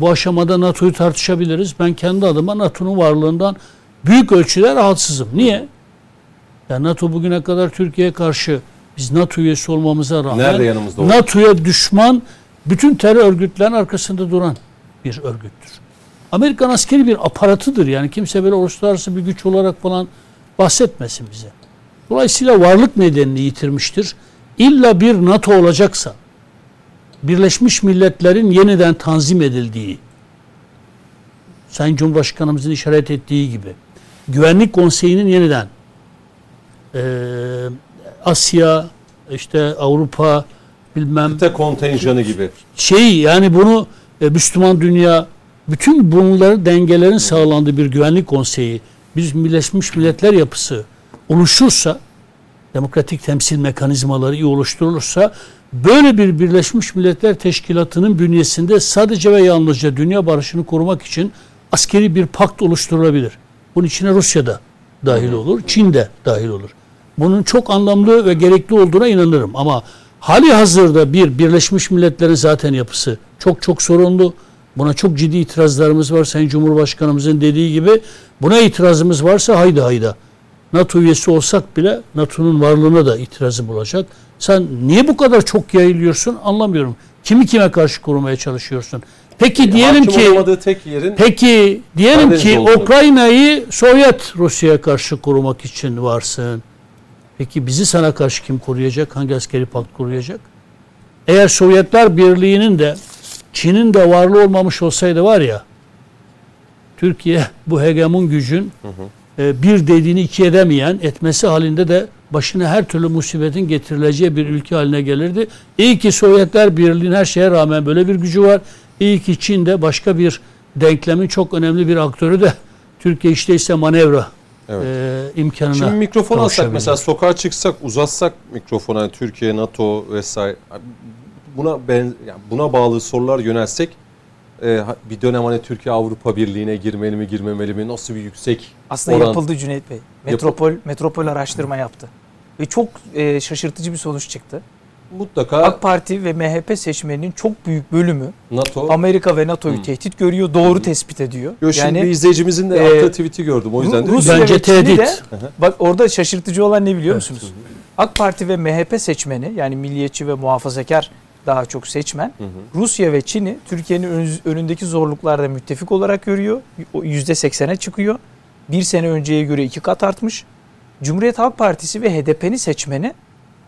Bu aşamada NATO'yu tartışabiliriz. Ben kendi adıma NATO'nun varlığından büyük ölçüde rahatsızım. Niye? Ya NATO bugüne kadar Türkiye'ye karşı biz NATO üyesi olmamıza rağmen? NATO'ya düşman bütün terör örgütlerin arkasında duran bir örgüttür. Amerikan askeri bir aparatıdır. Yani kimse böyle uluslararası bir güç olarak falan bahsetmesin bize. Dolayısıyla varlık nedenini yitirmiştir. İlla bir NATO olacaksa Birleşmiş Milletler'in yeniden tanzim edildiği Sayın Cumhurbaşkanımızın işaret ettiği gibi Güvenlik Konseyi'nin yeniden eee, Asya, işte Avrupa bilmem Kıta kontenjanı gibi. şey yani bunu e, Müslüman dünya bütün bunları dengelerin sağlandığı bir güvenlik konseyi biz Birleşmiş Milletler yapısı oluşursa demokratik temsil mekanizmaları iyi oluşturulursa böyle bir Birleşmiş Milletler Teşkilatı'nın bünyesinde sadece ve yalnızca dünya barışını korumak için askeri bir pakt oluşturulabilir. Bunun içine Rusya da dahil olur, Çin de dahil olur. Bunun çok anlamlı ve gerekli olduğuna inanırım ama hali hazırda bir Birleşmiş Milletler'in zaten yapısı çok çok sorunlu. Buna çok ciddi itirazlarımız var. Sayın Cumhurbaşkanımızın dediği gibi buna itirazımız varsa haydi hayda. NATO üyesi olsak bile NATO'nun varlığına da itirazım olacak. Sen niye bu kadar çok yayılıyorsun anlamıyorum. Kimi kime karşı korumaya çalışıyorsun? Peki diyelim Hakim ki tek yerin Peki diyelim Karadeniz ki Ukrayna'yı Sovyet Rusya'ya karşı korumak için varsın. Peki bizi sana karşı kim koruyacak? Hangi askeri pakt koruyacak? Eğer Sovyetler Birliği'nin de Çin'in de varlığı olmamış olsaydı var ya Türkiye bu hegemon gücün e, bir dediğini iki edemeyen etmesi halinde de başına her türlü musibetin getirileceği bir ülke haline gelirdi. İyi ki Sovyetler Birliği'nin her şeye rağmen böyle bir gücü var. İyi ki Çin de başka bir denklemin çok önemli bir aktörü de Türkiye işte ise manevra Evet. e, imkanına Şimdi mikrofon alsak mesela sokağa çıksak uzatsak mikrofona hani Türkiye, NATO vesaire buna ben yani buna bağlı sorular yönelsek e, bir dönem hani Türkiye Avrupa Birliği'ne girmeli mi girmemeli mi nasıl bir yüksek Aslında oran- yapıldı Cüneyt Bey. Metropol metropol araştırma yaptı. Ve çok e, şaşırtıcı bir sonuç çıktı. Mutlaka AK Parti ve MHP seçmeninin çok büyük bölümü NATO Amerika ve NATO'yu Hı. tehdit görüyor, doğru tespit ediyor. Yo, şimdi bir yani izleyicimizin de e, tweet'i gördüm o yüzden de Ru- Rusya Bence ve tehdit. de bak orada şaşırtıcı olan ne biliyor musunuz? AK Parti ve MHP seçmeni yani milliyetçi ve muhafazakar daha çok seçmen Hı hı. Rusya ve Çin'i Türkiye'nin önü- önündeki zorluklarda müttefik olarak görüyor. O %80'e çıkıyor. Bir sene önceye göre iki kat artmış. Cumhuriyet Halk Partisi ve HDP'nin seçmeni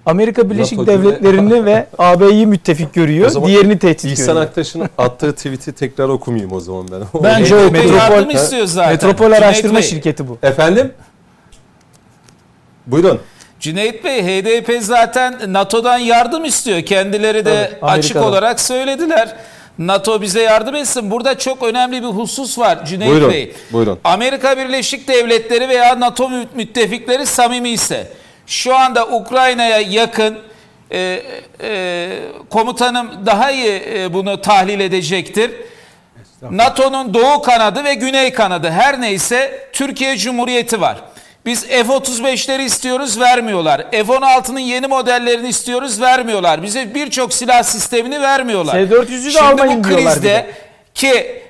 Amerika Birleşik NATO Devletleri'ni ve AB'yi müttefik görüyor. zaman Diğerini tehdit İhsan görüyor. Aktaş'ın attığı tweet'i tekrar okumayayım o zaman ben. Bence o metropol- yardım istiyor zaten. Metropol Cüneyt Araştırma Bey. Şirketi bu. Efendim? Buyurun. Cüneyt Bey HDP zaten NATO'dan yardım istiyor. Kendileri de Tabii, açık olarak söylediler. NATO bize yardım etsin. Burada çok önemli bir husus var Cüneyt Buyurun. Bey. Buyurun. Amerika Birleşik Devletleri veya NATO mü- müttefikleri samimi ise şu anda Ukrayna'ya yakın e, e, komutanım daha iyi e, bunu tahlil edecektir. NATO'nun doğu kanadı ve güney kanadı her neyse Türkiye Cumhuriyeti var. Biz F-35'leri istiyoruz vermiyorlar. F-16'nın yeni modellerini istiyoruz vermiyorlar. Bize birçok silah sistemini vermiyorlar. S-400'ü de Şimdi almayın bu krizde de. ki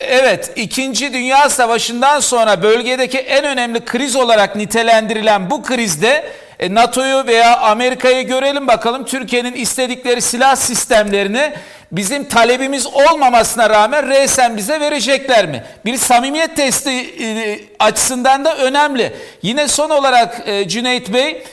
Evet, İkinci Dünya Savaşı'ndan sonra bölgedeki en önemli kriz olarak nitelendirilen bu krizde e, NATO'yu veya Amerika'yı görelim bakalım Türkiye'nin istedikleri silah sistemlerini bizim talebimiz olmamasına rağmen resen bize verecekler mi? Bir samimiyet testi e, açısından da önemli. Yine son olarak e, Cüneyt Bey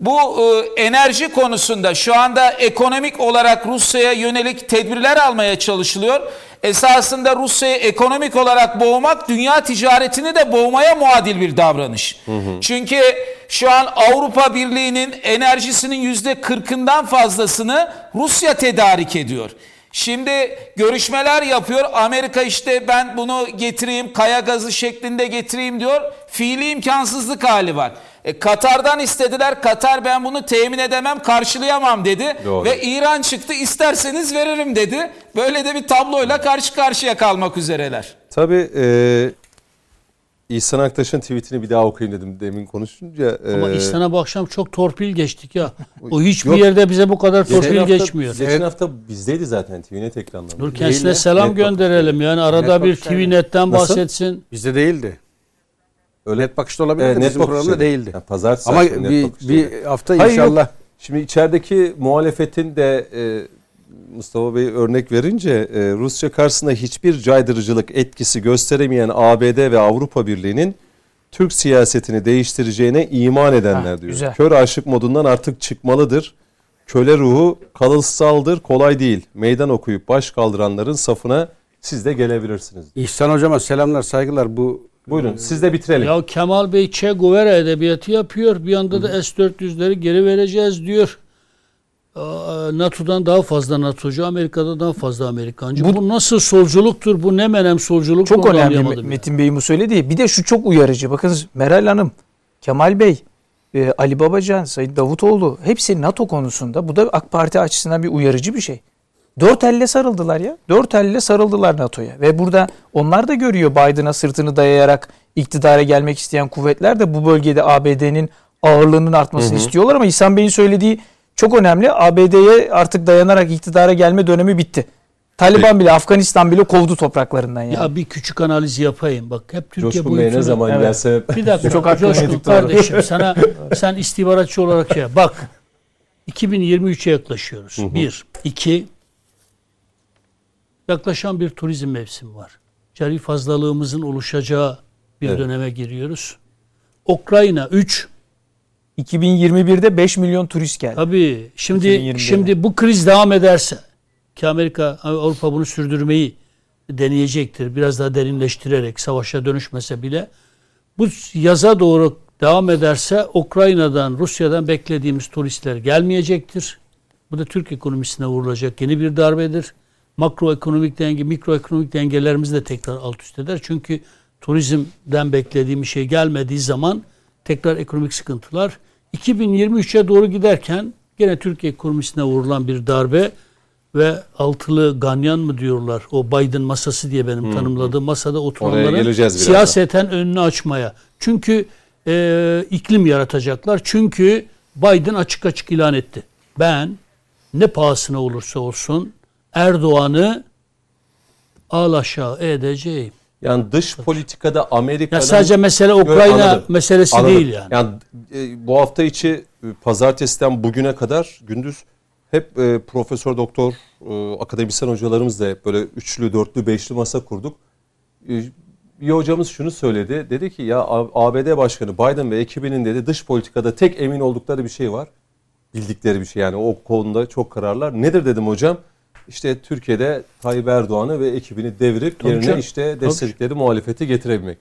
bu enerji konusunda şu anda ekonomik olarak Rusya'ya yönelik tedbirler almaya çalışılıyor. Esasında Rusya'yı ekonomik olarak boğmak dünya ticaretini de boğmaya muadil bir davranış. Çünkü şu an Avrupa Birliği'nin enerjisinin yüzde kırkından fazlasını Rusya tedarik ediyor. Şimdi görüşmeler yapıyor. Amerika işte ben bunu getireyim, kaya gazı şeklinde getireyim diyor. Fiili imkansızlık hali var. E, Katar'dan istediler. Katar ben bunu temin edemem, karşılayamam dedi. Doğru. Ve İran çıktı. isterseniz veririm dedi. Böyle de bir tabloyla karşı karşıya kalmak üzereler. Tabii e, İhsan Aktaş'ın tweetini bir daha okuyayım dedim demin konuşunca. e, Ama İhsan'a bu akşam çok torpil geçtik ya. O hiçbir Yok. yerde bize bu kadar geçen torpil hafta- geçmiyor. Geçen hafta bizdeydi zaten TVNet ekranlarında. Dur kendisine selam Net gönderelim. Yani arada Net bir. TVNet'ten bahsetsin. Bizde değildi. Öyle Net bakışta olabilir Evet, de bizim programda değildi. Ya, pazartesi Ama bir, bir şeydi. hafta Hayır, inşallah. Şimdi içerideki muhalefetin de e, Mustafa Bey örnek verince e, Rusya karşısında hiçbir caydırıcılık etkisi gösteremeyen ABD ve Avrupa Birliği'nin Türk siyasetini değiştireceğine iman edenler Ha, diyor. güzel. Kör aşık modundan artık çıkmalıdır. Köle ruhu kalıtsaldır, kolay değil. Meydan okuyup baş kaldıranların safına siz de gelebilirsiniz. İhsan hocama selamlar, saygılar. Bu Buyurun siz de bitirelim. Ya Kemal Bey Che Guevara edebiyatı yapıyor. Bir yanda da S-400'leri geri vereceğiz diyor. NATO'dan daha fazla NATO'cu, Amerika'da daha fazla Amerikancı. Bu, Bu- nasıl solculuktur? Bu ne menem solculuk? Çok önemli. Metin Bey'in bu söylediği. Bir de şu çok uyarıcı. Bakınız Meral Hanım, Kemal Bey, e, Ali Babacan, Sayın Davutoğlu hepsi NATO konusunda. Bu da AK Parti açısından bir uyarıcı bir şey. Dört elle sarıldılar ya. Dört elle sarıldılar NATO'ya. Ve burada onlar da görüyor Biden'a sırtını dayayarak iktidara gelmek isteyen kuvvetler de bu bölgede ABD'nin ağırlığının artmasını istiyorlar ama İhsan Bey'in söylediği çok önemli. ABD'ye artık dayanarak iktidara gelme dönemi bitti. Taliban bile Afganistan bile kovdu topraklarından yani. Ya bir küçük analiz yapayım. Bak hep Türkiye Coşkun Bey ne zaman Evet. gelse Bir dakika. Çok Coşkun yedik, doğru. kardeşim sana sen istihbaratçı olarak şey bak 2023'e yaklaşıyoruz. Bir. iki yaklaşan bir turizm mevsimi var. Cari fazlalığımızın oluşacağı bir Evet. döneme giriyoruz. Ukrayna 3. 2021'de 5 milyon turist geldi. Tabii şimdi 2021'de. şimdi bu kriz devam ederse ki Amerika Avrupa bunu sürdürmeyi deneyecektir. Biraz daha derinleştirerek savaşa dönüşmese bile bu yaza doğru devam ederse Ukrayna'dan, Rusya'dan beklediğimiz turistler gelmeyecektir. Bu da Türk ekonomisine vurulacak yeni bir darbedir. Makroekonomik denge, mikroekonomik dengelerimizi de tekrar alt üst eder. Çünkü turizmden beklediğim şey gelmediği zaman tekrar ekonomik sıkıntılar 2023'e doğru giderken gene Türkiye ekonomisine vurulan bir darbe ve altılı ganyan mı diyorlar o Biden masası diye benim hmm. tanımladığım masada oturanların siyaseten önünü açmaya. Çünkü e, iklim yaratacaklar. Çünkü Biden açık açık ilan etti. Ben ne pahasına olursa olsun Erdoğan'ı al aşağı edeceğim. Yani dış politikada Amerika'nın... Ya sadece mesele Ukrayna anladım, meselesi anladım. değil yani. Yani e, bu hafta içi e, pazartesiden bugüne kadar gündüz hep e, profesör doktor e, akademisyen hocalarımızla hep böyle üçlü, dörtlü, beşli masa kurduk. E, bir hocamız şunu söyledi. Dedi ki ya ABD Başkanı Biden ve ekibinin dedi dış politikada tek emin oldukları bir şey var. Bildikleri bir şey yani o konuda çok kararlar. Nedir dedim hocam? İşte Türkiye'de Tayyip Erdoğan'ı ve ekibini devirip Tabii yerine canım. işte destekleri Tabii. muhalefeti getirebilmek.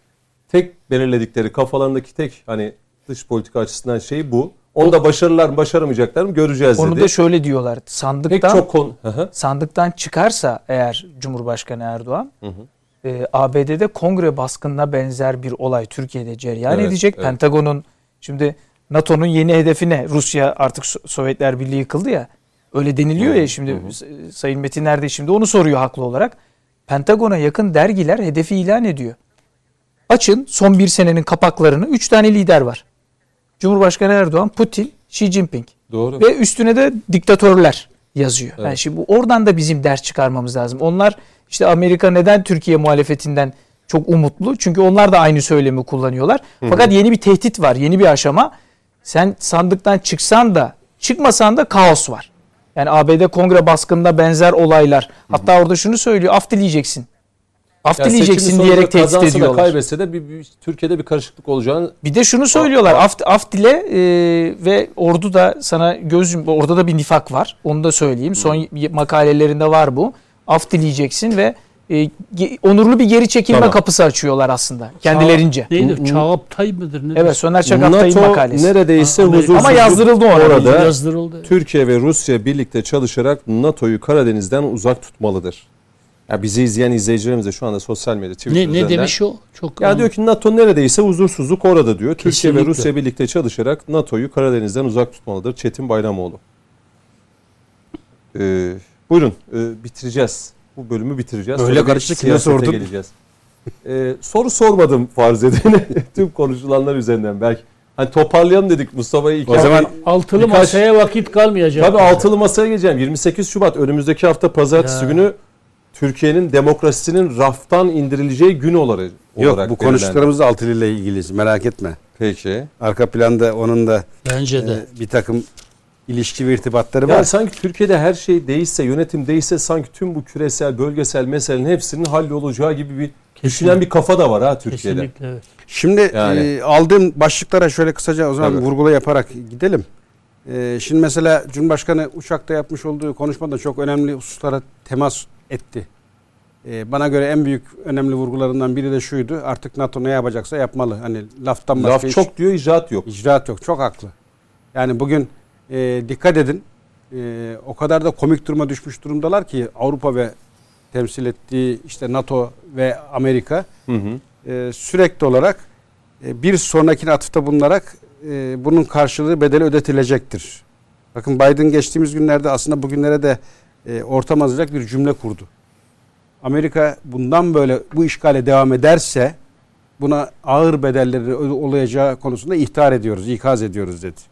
Tek belirledikleri kafalarındaki tek hani dış politika açısından şey bu. Onu da başarırlar mı başaramayacaklar mı göreceğiz Onu dedi. da şöyle diyorlar. Sandıktan Pek çok konu. sandıktan çıkarsa eğer Cumhurbaşkanı Erdoğan hı hı. E, ABD'de kongre baskınına benzer bir olay Türkiye'de cereyan evet, edecek. Evet. Pentagon'un şimdi NATO'nun yeni hedefi ne? Rusya artık Sovyetler Birliği yıkıldı ya. Öyle deniliyor ya şimdi hı Sayın Metin nerede şimdi onu soruyor haklı olarak. Pentagon'a yakın dergiler hedefi ilan ediyor. Açın son bir senenin kapaklarını. Üç tane lider var. Cumhurbaşkanı Erdoğan, Putin, Xi Jinping. Doğru. Ve üstüne de diktatörler yazıyor. Evet. Yani şimdi bu oradan da bizim ders çıkarmamız lazım. Onlar işte Amerika neden Türkiye muhalefetinden çok umutlu? Çünkü onlar da aynı söylemi kullanıyorlar. Hı hı. Fakat yeni bir tehdit var, yeni bir aşama. Sen sandıktan çıksan da çıkmasan da kaos var. Yani ABD kongre baskınında benzer olaylar. Hatta orada şunu söylüyor. Af dileyeceksin. Af yani dileyeceksin diyerek tehdit ediyorlar. Da kaybetse de bir, bir, Türkiye'de bir karışıklık olacağını... Bir de şunu söylüyorlar. Af, af dile e, ve ordu da sana göz orada da bir nifak var. Onu da söyleyeyim. Son makalelerinde var bu. Af dileyeceksin ve e, onurlu bir geri çekilme tamam. kapısı açıyorlar aslında kendilerince. Çağ, neydi? Çağaptay mıdır? Nedir? Evet Soner Çağaptay'ın makalesi. neredeyse huzursuzluk Ama yazdırıldı orada. Yazdırıldı. Türkiye ve Rusya birlikte çalışarak NATO'yu Karadeniz'den uzak tutmalıdır. Ya bizi izleyen izleyicilerimiz de şu anda sosyal medya Twitter ne, üzerinden. Ne demiş o? Çok ya anladım. diyor ki NATO neredeyse huzursuzluk orada diyor. Kesinlikle. Türkiye ve Rusya birlikte çalışarak NATO'yu Karadeniz'den uzak tutmalıdır. Çetin Bayramoğlu. Ee, buyurun e, bitireceğiz bu bölümü bitireceğiz. Öyle karışık ki sordun. geleceğiz. Ee, soru sormadım farz edin. Tüm konuşulanlar üzerinden belki. Hani toparlayalım dedik Mustafa'yı. O zaman altılı birkaç... masaya vakit kalmayacak. Tabii altılı masaya geleceğim. 28 Şubat önümüzdeki hafta pazartesi ya. günü Türkiye'nin demokrasisinin raftan indirileceği gün olarak Yok bu konuştuklarımız da altılı ile ilgili merak etme. Peki. Arka planda onun da Bence de. E, bir takım ilişki ve irtibatları yani var. Sanki Türkiye'de her şey değişse, yönetim değişse sanki tüm bu küresel, bölgesel meselenin hepsinin hallolacağı gibi bir Kesinlikle. düşünen bir kafa da var ha Türkiye'de. Kesinlikle evet. Şimdi yani. e, aldığım başlıklara şöyle kısaca o zaman Tabii. vurgula yaparak gidelim. E, şimdi mesela Cumhurbaşkanı uçakta yapmış olduğu konuşmada çok önemli hususlara temas etti. E, bana göre en büyük önemli vurgularından biri de şuydu. Artık NATO ne yapacaksa yapmalı. Hani laftan başka Laf çok diyor, icraat yok. İcraat yok. Çok haklı. Yani bugün e, dikkat edin. E, o kadar da komik duruma düşmüş durumdalar ki Avrupa ve temsil ettiği işte NATO ve Amerika hı hı. E, sürekli olarak e, bir sonrakine atıfta bulunarak e, bunun karşılığı bedeli ödetilecektir. Bakın Biden geçtiğimiz günlerde aslında bugünlere de e, ortam hazırlayacak bir cümle kurdu. Amerika bundan böyle bu işgale devam ederse buna ağır bedelleri olacağı konusunda ihtar ediyoruz, ikaz ediyoruz dedi.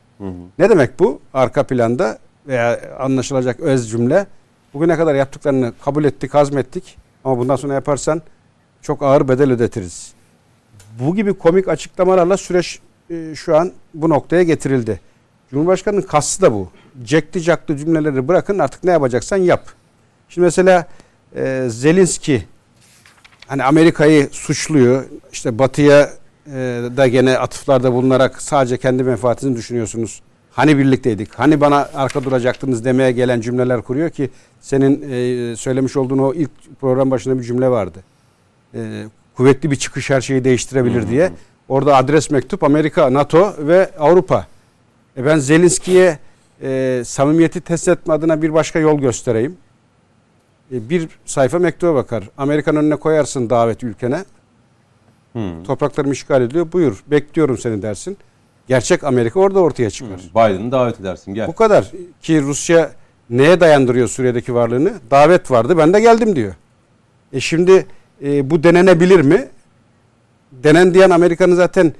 Ne demek bu? Arka planda veya anlaşılacak öz cümle. Bugüne kadar yaptıklarını kabul ettik, hazmettik. Ama bundan sonra yaparsan çok ağır bedel ödetiriz. Bu gibi komik açıklamalarla süreç e, şu an bu noktaya getirildi. Cumhurbaşkanının kastı da bu. Cekli caklı cümleleri bırakın artık ne yapacaksan yap. Şimdi mesela e, Zelinski hani Amerika'yı suçluyor. İşte Batı'ya da gene atıflarda bulunarak sadece kendi menfaatinizi düşünüyorsunuz. Hani birlikteydik, hani bana arka duracaktınız demeye gelen cümleler kuruyor ki senin e, söylemiş olduğun o ilk program başında bir cümle vardı. E, kuvvetli bir çıkış her şeyi değiştirebilir hmm. diye. Orada adres mektup Amerika, NATO ve Avrupa. E ben Zelenski'ye e, samimiyeti test etme adına bir başka yol göstereyim. e, bir sayfa mektuba bakar. Amerikan önüne koyarsın davet ülkene. Hmm. Topraklarımı işgal ediyor. Buyur bekliyorum seni dersin. Gerçek Amerika orada ortaya çıkar. Hmm. Biden'ı davet edersin gel. Bu kadar. Ki Rusya neye dayandırıyor Suriye'deki varlığını? Davet vardı ben de geldim diyor. E şimdi e, bu denenebilir mi? Denen diyen Amerika'nın zaten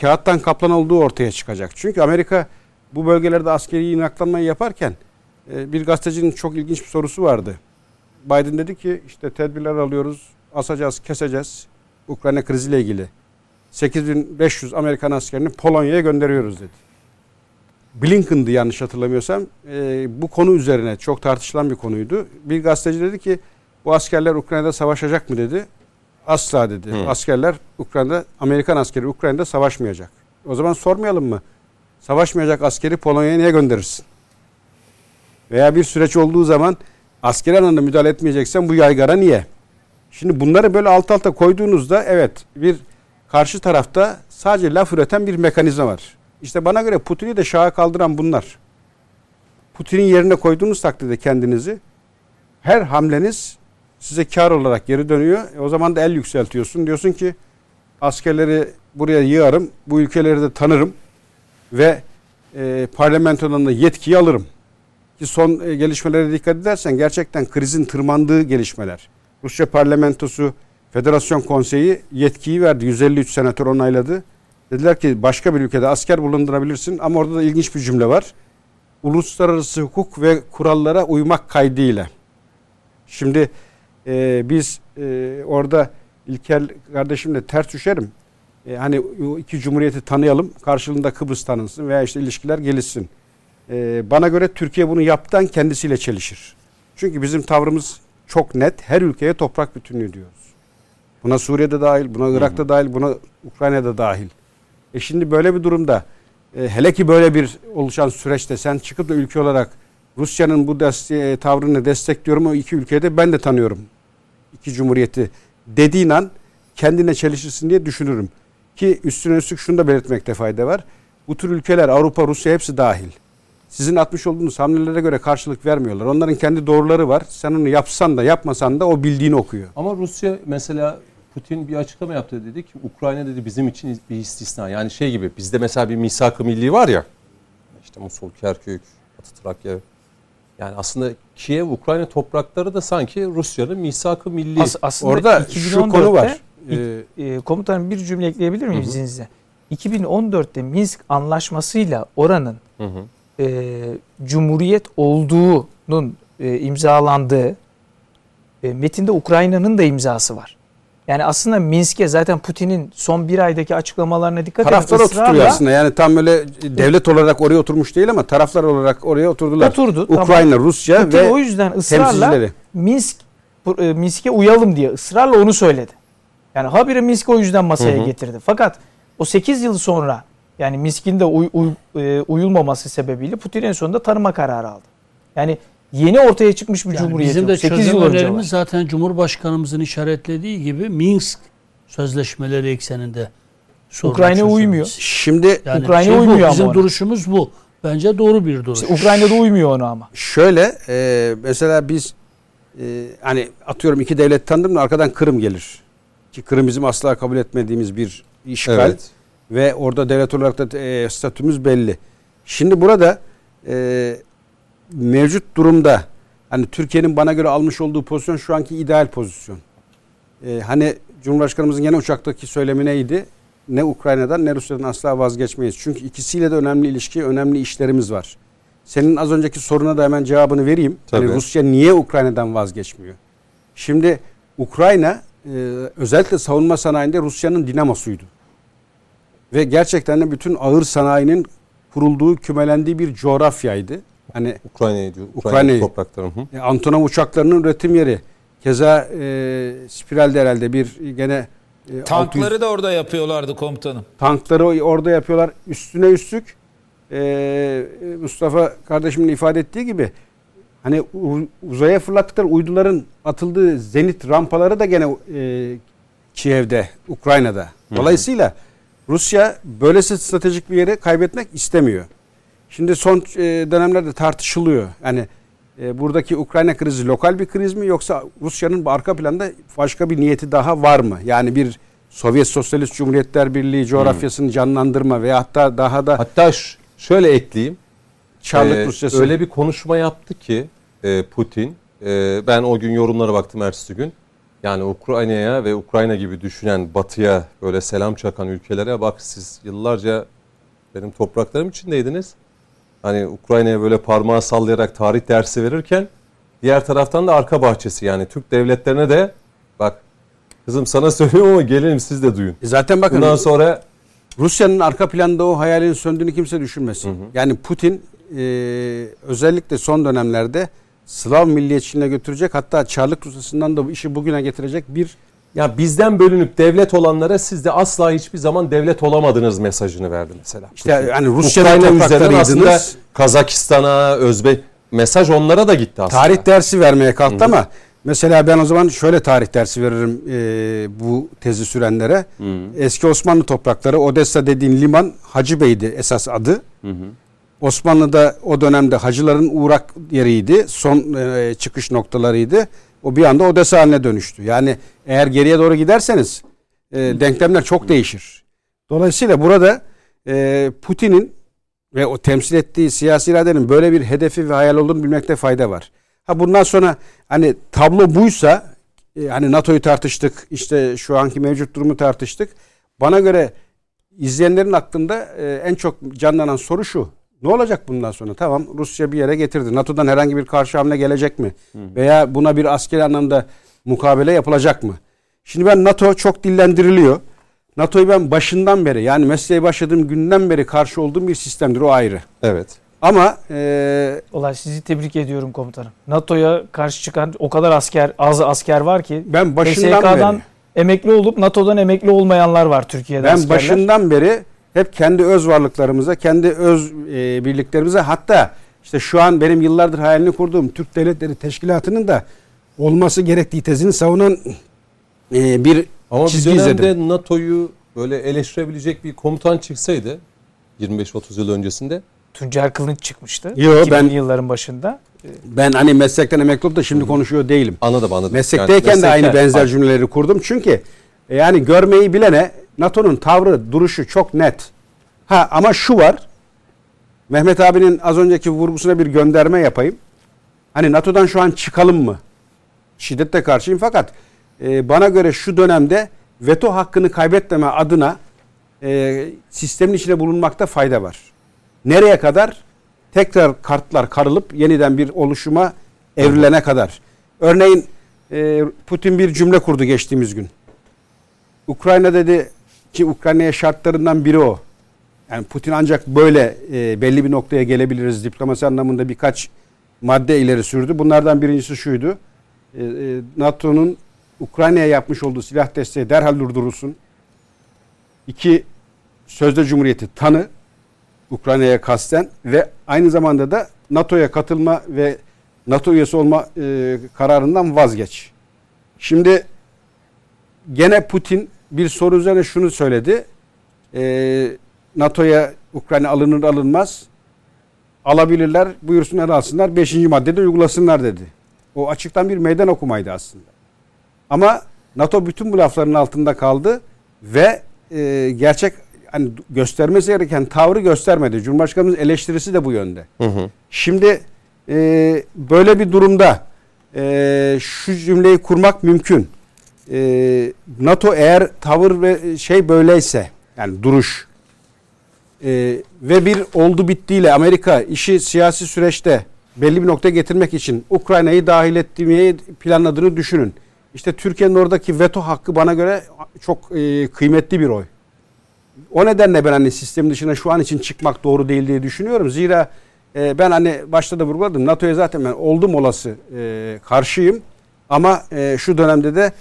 kağıttan kaplan olduğu ortaya çıkacak. Çünkü Amerika bu bölgelerde askeri inaklanmayı yaparken e, bir gazetecinin çok ilginç bir sorusu vardı. Biden dedi ki işte tedbirler alıyoruz, asacağız, keseceğiz. Ukrayna kriziyle ilgili. 8500 Amerikan askerini Polonya'ya gönderiyoruz dedi. Blinken'dı yanlış hatırlamıyorsam. E, bu konu üzerine çok tartışılan bir konuydu. Bir gazeteci dedi ki bu askerler Ukrayna'da savaşacak mı dedi. Asla dedi. Hı. Askerler Ukrayna'da, Amerikan askeri Ukrayna'da savaşmayacak. O zaman sormayalım mı? Savaşmayacak askeri Polonya'ya niye gönderirsin? Veya bir süreç olduğu zaman askeri anlamda müdahale etmeyeceksen bu yaygara niye? Şimdi bunları böyle alt alta koyduğunuzda evet bir karşı tarafta sadece laf üreten bir mekanizma var. İşte bana göre Putin'i de şaha kaldıran bunlar. Putin'in yerine koyduğunuz takdirde kendinizi her hamleniz size kar olarak geri dönüyor. E o zaman da el yükseltiyorsun. Diyorsun ki askerleri buraya yığarım, bu ülkeleri de tanırım ve e, parlamentodan da yetkiyi alırım. Ki son e, gelişmelere dikkat edersen gerçekten krizin tırmandığı gelişmeler. Rusya parlamentosu, Federasyon Konseyi yetkiyi verdi. 153 senatör onayladı. Dediler ki başka bir ülkede asker bulundurabilirsin ama orada da ilginç bir cümle var. Uluslararası hukuk ve kurallara uymak kaydıyla. Şimdi e, biz e, orada İlker kardeşimle ters düşerim. E, hani iki cumhuriyeti tanıyalım, karşılığında Kıbrıs tanınsın veya işte ilişkiler gelişsin. E, bana göre Türkiye bunu yaptan kendisiyle çelişir. Çünkü bizim tavrımız çok net. Her ülkeye toprak bütünlüğü diyoruz. Buna Suriye'de dahil, buna Irak'ta dahil, buna Ukrayna'da dahil. E şimdi böyle bir durumda e, hele ki böyle bir oluşan süreçte sen çıkıp da ülke olarak Rusya'nın bu desteği, tavrını destekliyorum o iki ülkeye de ben de tanıyorum. İki cumhuriyeti dediğin an kendine çelişirsin diye düşünürüm. Ki üstüne üstlük şunu da belirtmekte fayda var. Bu tür ülkeler Avrupa, Rusya hepsi dahil. Sizin atmış olduğunuz hamlelere göre karşılık vermiyorlar. Onların kendi doğruları var. Sen onu yapsan da yapmasan da o bildiğini okuyor. Ama Rusya mesela Putin bir açıklama yaptı dedi ki Ukrayna dedi bizim için bir istisna. Yani şey gibi bizde mesela bir misak-ı milli var ya. İşte Musul, Kerkük, Batı Trakya. Yani aslında Kiev, Ukrayna toprakları da sanki Rusya'nın misak-ı milli. As- aslında Orada şu konu 2014'te var. Ee, e, komutanım bir cümle ekleyebilir miyim izninizle? 2014'te Minsk anlaşmasıyla oranın Hı hı. E, cumhuriyet olduğunun e, imzalandığı e, metinde Ukrayna'nın da imzası var. Yani aslında Minsk'e zaten Putin'in son bir aydaki açıklamalarına dikkat edin. taraflar oturtuyor aslında. Yani tam böyle devlet olarak oraya oturmuş değil ama taraflar olarak oraya oturdular. Oturdu, Ukrayna, Rusya Putin ve o yüzden ısrarla. Minsk e, Minsk'e uyalım diye ısrarla onu söyledi. Yani habire Minsk'i o yüzden masaya Hı hı. getirdi. Fakat o 8 yıl sonra yani Minsk'in de uy- uy- e, uyulmaması sebebiyle Putin en sonunda tanıma kararı aldı. Yani yeni ortaya çıkmış bir Yani cumhuriyet bizim de 8 çözüm yıl önce önerimiz var. zaten Cumhurbaşkanımızın işaretlediği gibi Minsk sözleşmeleri ekseninde Ukrayna uymuyor. Şimdi Yani Ukrayna şey bu, uymuyor ama Bizim ona. duruşumuz bu. Bence doğru bir duruş. İşte Ukrayna'da uymuyor ona ama. şöyle e, mesela biz e, hani atıyorum iki devlet tanıdım da arkadan Kırım gelir. Ki Kırım bizim asla kabul etmediğimiz bir işgal. Evet. Ve orada devlet olarak da e, statümüz belli. Şimdi burada e, mevcut durumda hani Türkiye'nin bana göre almış olduğu pozisyon şu anki ideal pozisyon. E, hani Cumhurbaşkanımızın gene uçaktaki söylemi neydi? Ne Ukrayna'dan ne Rusya'dan asla vazgeçmeyiz. Çünkü ikisiyle de önemli ilişki, önemli işlerimiz var. Senin az önceki soruna da hemen cevabını vereyim. Hani Tabii. Rusya niye Ukrayna'dan vazgeçmiyor? Şimdi Ukrayna e, özellikle savunma sanayinde Rusya'nın dinamosuydu. Ve gerçekten de bütün ağır sanayinin kurulduğu, kümelendiği bir coğrafyaydı. Hani Ukrayna'yı diyor. Ukrayna toprakları. Hı. e, Antonov uçaklarının üretim yeri. Keza e, Spiral'de herhalde bir gene e, 600 Tankları da orada yapıyorlardı komutanım. tankları orada yapıyorlar. Üstüne üstlük e, Mustafa kardeşimin ifade ettiği gibi hani uzaya fırlattıkları uyduların atıldığı zenit rampaları da gene e, Kiev'de, Ukrayna'da. Dolayısıyla Rusya böylesi stratejik bir yeri kaybetmek istemiyor. Şimdi son e, dönemlerde tartışılıyor. Yani e, buradaki Ukrayna krizi lokal bir kriz mi yoksa Rusya'nın arka planda başka bir niyeti daha var mı? Yani bir Sovyet Sosyalist Cumhuriyetler Birliği coğrafyasını hmm. canlandırma veya hatta daha da hatta şöyle ekleyeyim. Çarlık ee, Rusyası. Öyle bir konuşma yaptı ki e, Putin. E, ben o gün yorumlara baktım ertesi gün. Yani Ukrayna'ya ve Ukrayna gibi düşünen Batı'ya böyle selam çakan ülkelere bak siz yıllarca benim topraklarım içindeydiniz. Hani Ukrayna'ya böyle parmağı sallayarak tarih dersi verirken diğer taraftan da arka bahçesi yani Türk devletlerine de bak kızım sana söylüyorum ama gelelim siz de duyun. E zaten bakın Bundan sonra Rusya'nın arka planda o hayalin söndüğünü kimse düşünmesin. Hı hı. Yani Putin e, özellikle son dönemlerde Slav milliyetçiliğine götürecek hatta Çarlık Rusyası'ndan da bu işi bugüne getirecek bir ya bizden bölünüp devlet olanlara siz de asla hiçbir zaman devlet olamadınız mesajını verdi mesela. İşte yani Rusya'nın üzerinden aslında Kazakistan'a, Özbek mesaj onlara da gitti aslında. Tarih dersi vermeye kalktı Hı-hı. ama mesela ben o zaman şöyle tarih dersi veririm e, bu tezi sürenlere. Hı-hı. Eski Osmanlı toprakları Odessa dediğin liman Hacı Bey'di esas adı. Hı-hı. Osmanlı'da o dönemde hacıların uğrak yeriydi. Son e, çıkış noktalarıydı. O bir anda Odessa haline dönüştü. Yani eğer geriye doğru giderseniz e, denklemler çok değişir. Dolayısıyla burada e, Putin'in ve o temsil ettiği siyasi iradenin böyle bir hedefi ve hayal olduğunu bilmekte fayda var. Ha bundan sonra hani tablo buysa hani NATO'yu tartıştık, işte şu anki mevcut durumu tartıştık. Bana göre izleyenlerin aklında en çok canlanan soru şu. Ne olacak bundan sonra? Tamam Rusya bir yere getirdi. NATO'dan herhangi bir karşı hamle gelecek mi? Hı. Veya buna bir askeri anlamda mukabele yapılacak mı? Şimdi ben NATO çok dillendiriliyor. NATO'yu ben başından beri yani mesleğe başladığım günden beri karşı olduğum bir sistemdir o ayrı. Evet. Ama e, Olay sizi tebrik ediyorum komutanım. NATO'ya karşı çıkan o kadar asker az asker var ki ben başından PSK'dan beri emekli olup NATO'dan emekli olmayanlar var Türkiye'de Ben askerler. başından beri hep kendi öz varlıklarımıza, kendi öz e, birliklerimize hatta işte şu an benim yıllardır hayalini kurduğum Türk Devletleri Teşkilatı'nın da olması gerektiği tezini savunan e, bir Ama çizgi bir dönemde izledim. NATO'yu böyle eleştirebilecek bir komutan çıksaydı 25-30 yıl öncesinde Tuncer Kılınç çıkmıştı. Yo, ben yılların başında. Ben hani meslekten emekli olup da şimdi konuşuyor değilim. Anladım anladım. Meslekteyken yani, de aynı benzer cümleleri kurdum. Çünkü e, yani görmeyi bilene NATO'nun tavrı, duruşu çok net. Ha ama şu var. Mehmet abinin az önceki vurgusuna bir gönderme yapayım. Hani NATO'dan şu an çıkalım mı? Şiddetle karşıyım fakat e, bana göre şu dönemde veto hakkını kaybetmeme adına e, sistemin içinde bulunmakta fayda var. Nereye kadar? Tekrar kartlar karılıp yeniden bir oluşuma evrilene kadar. Örneğin e, Putin bir cümle kurdu geçtiğimiz gün. Ukrayna dedi ki Ukrayna'ya şartlarından biri o. Yani Putin ancak böyle e, belli bir noktaya gelebiliriz diplomasi anlamında birkaç madde ileri sürdü. Bunlardan birincisi şuydu. E, e, NATO'nun Ukrayna'ya yapmış olduğu silah desteği derhal durdurulsun. İki, sözde cumhuriyeti tanı Ukrayna'ya kasten ve aynı zamanda da NATO'ya katılma ve NATO üyesi olma e, kararından vazgeç. Şimdi gene Putin bir soru üzerine şunu söyledi. E, NATO'ya Ukrayna alınır alınmaz alabilirler buyursunlar alsınlar. Beşinci maddede uygulasınlar dedi. O açıktan bir meydan okumaydı aslında. Ama NATO bütün bu lafların altında kaldı ve e, gerçek hani göstermesi gereken tavrı göstermedi. Cumhurbaşkanımız eleştirisi de bu yönde. Hı hı. Şimdi e, böyle bir durumda e, şu cümleyi kurmak mümkün. E, NATO eğer tavır ve şey böyleyse yani duruş e, ve bir oldu bittiyle Amerika işi siyasi süreçte belli bir noktaya getirmek için Ukrayna'yı dahil etmeyi planladığını düşünün. İşte Türkiye'nin oradaki veto hakkı bana göre çok e, kıymetli bir oy. O nedenle ben hani sistem dışına şu an için çıkmak doğru değil diye düşünüyorum. Zira e, ben hani başta da vurguladım NATO'ya zaten ben oldum olası e, karşıyım. Ama e, şu dönemde de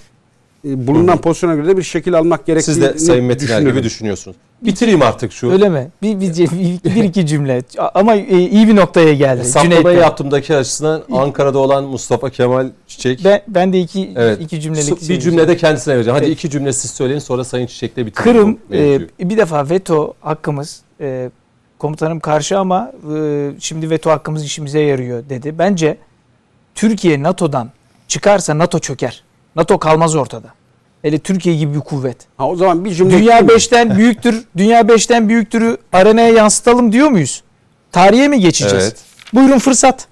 bulunan Hı-hı. pozisyona göre de bir şekil almak gerektiğini Siz de Sayın Metiner gibi düşünüyorsunuz. Bitireyim artık şu. Öyle mi? Bir, bir, bir, bir iki cümle ama e, iyi bir noktaya geldi. Saplamayı yaptığımdaki açısından Ankara'da olan Mustafa Kemal Çiçek. Ben, ben de iki, evet. iki cümlelik. Bir cümlede kendisine vereceğim. Hadi evet. iki cümle siz söyleyin sonra Sayın Çiçek'le bitirelim. Kırım e, bir defa veto hakkımız e, komutanım karşı ama e, şimdi veto hakkımız işimize yarıyor dedi. Bence Türkiye NATO'dan çıkarsa NATO çöker. NATO kalmaz ortada. Hele Türkiye gibi bir kuvvet. Ha, o zaman bir cümle Dünya ekleyeyim mi? 5'ten büyüktür, dünya 5'ten büyüktürü arenaya yansıtalım diyor muyuz? Tarihe mi geçeceğiz? Evet. Buyurun fırsat.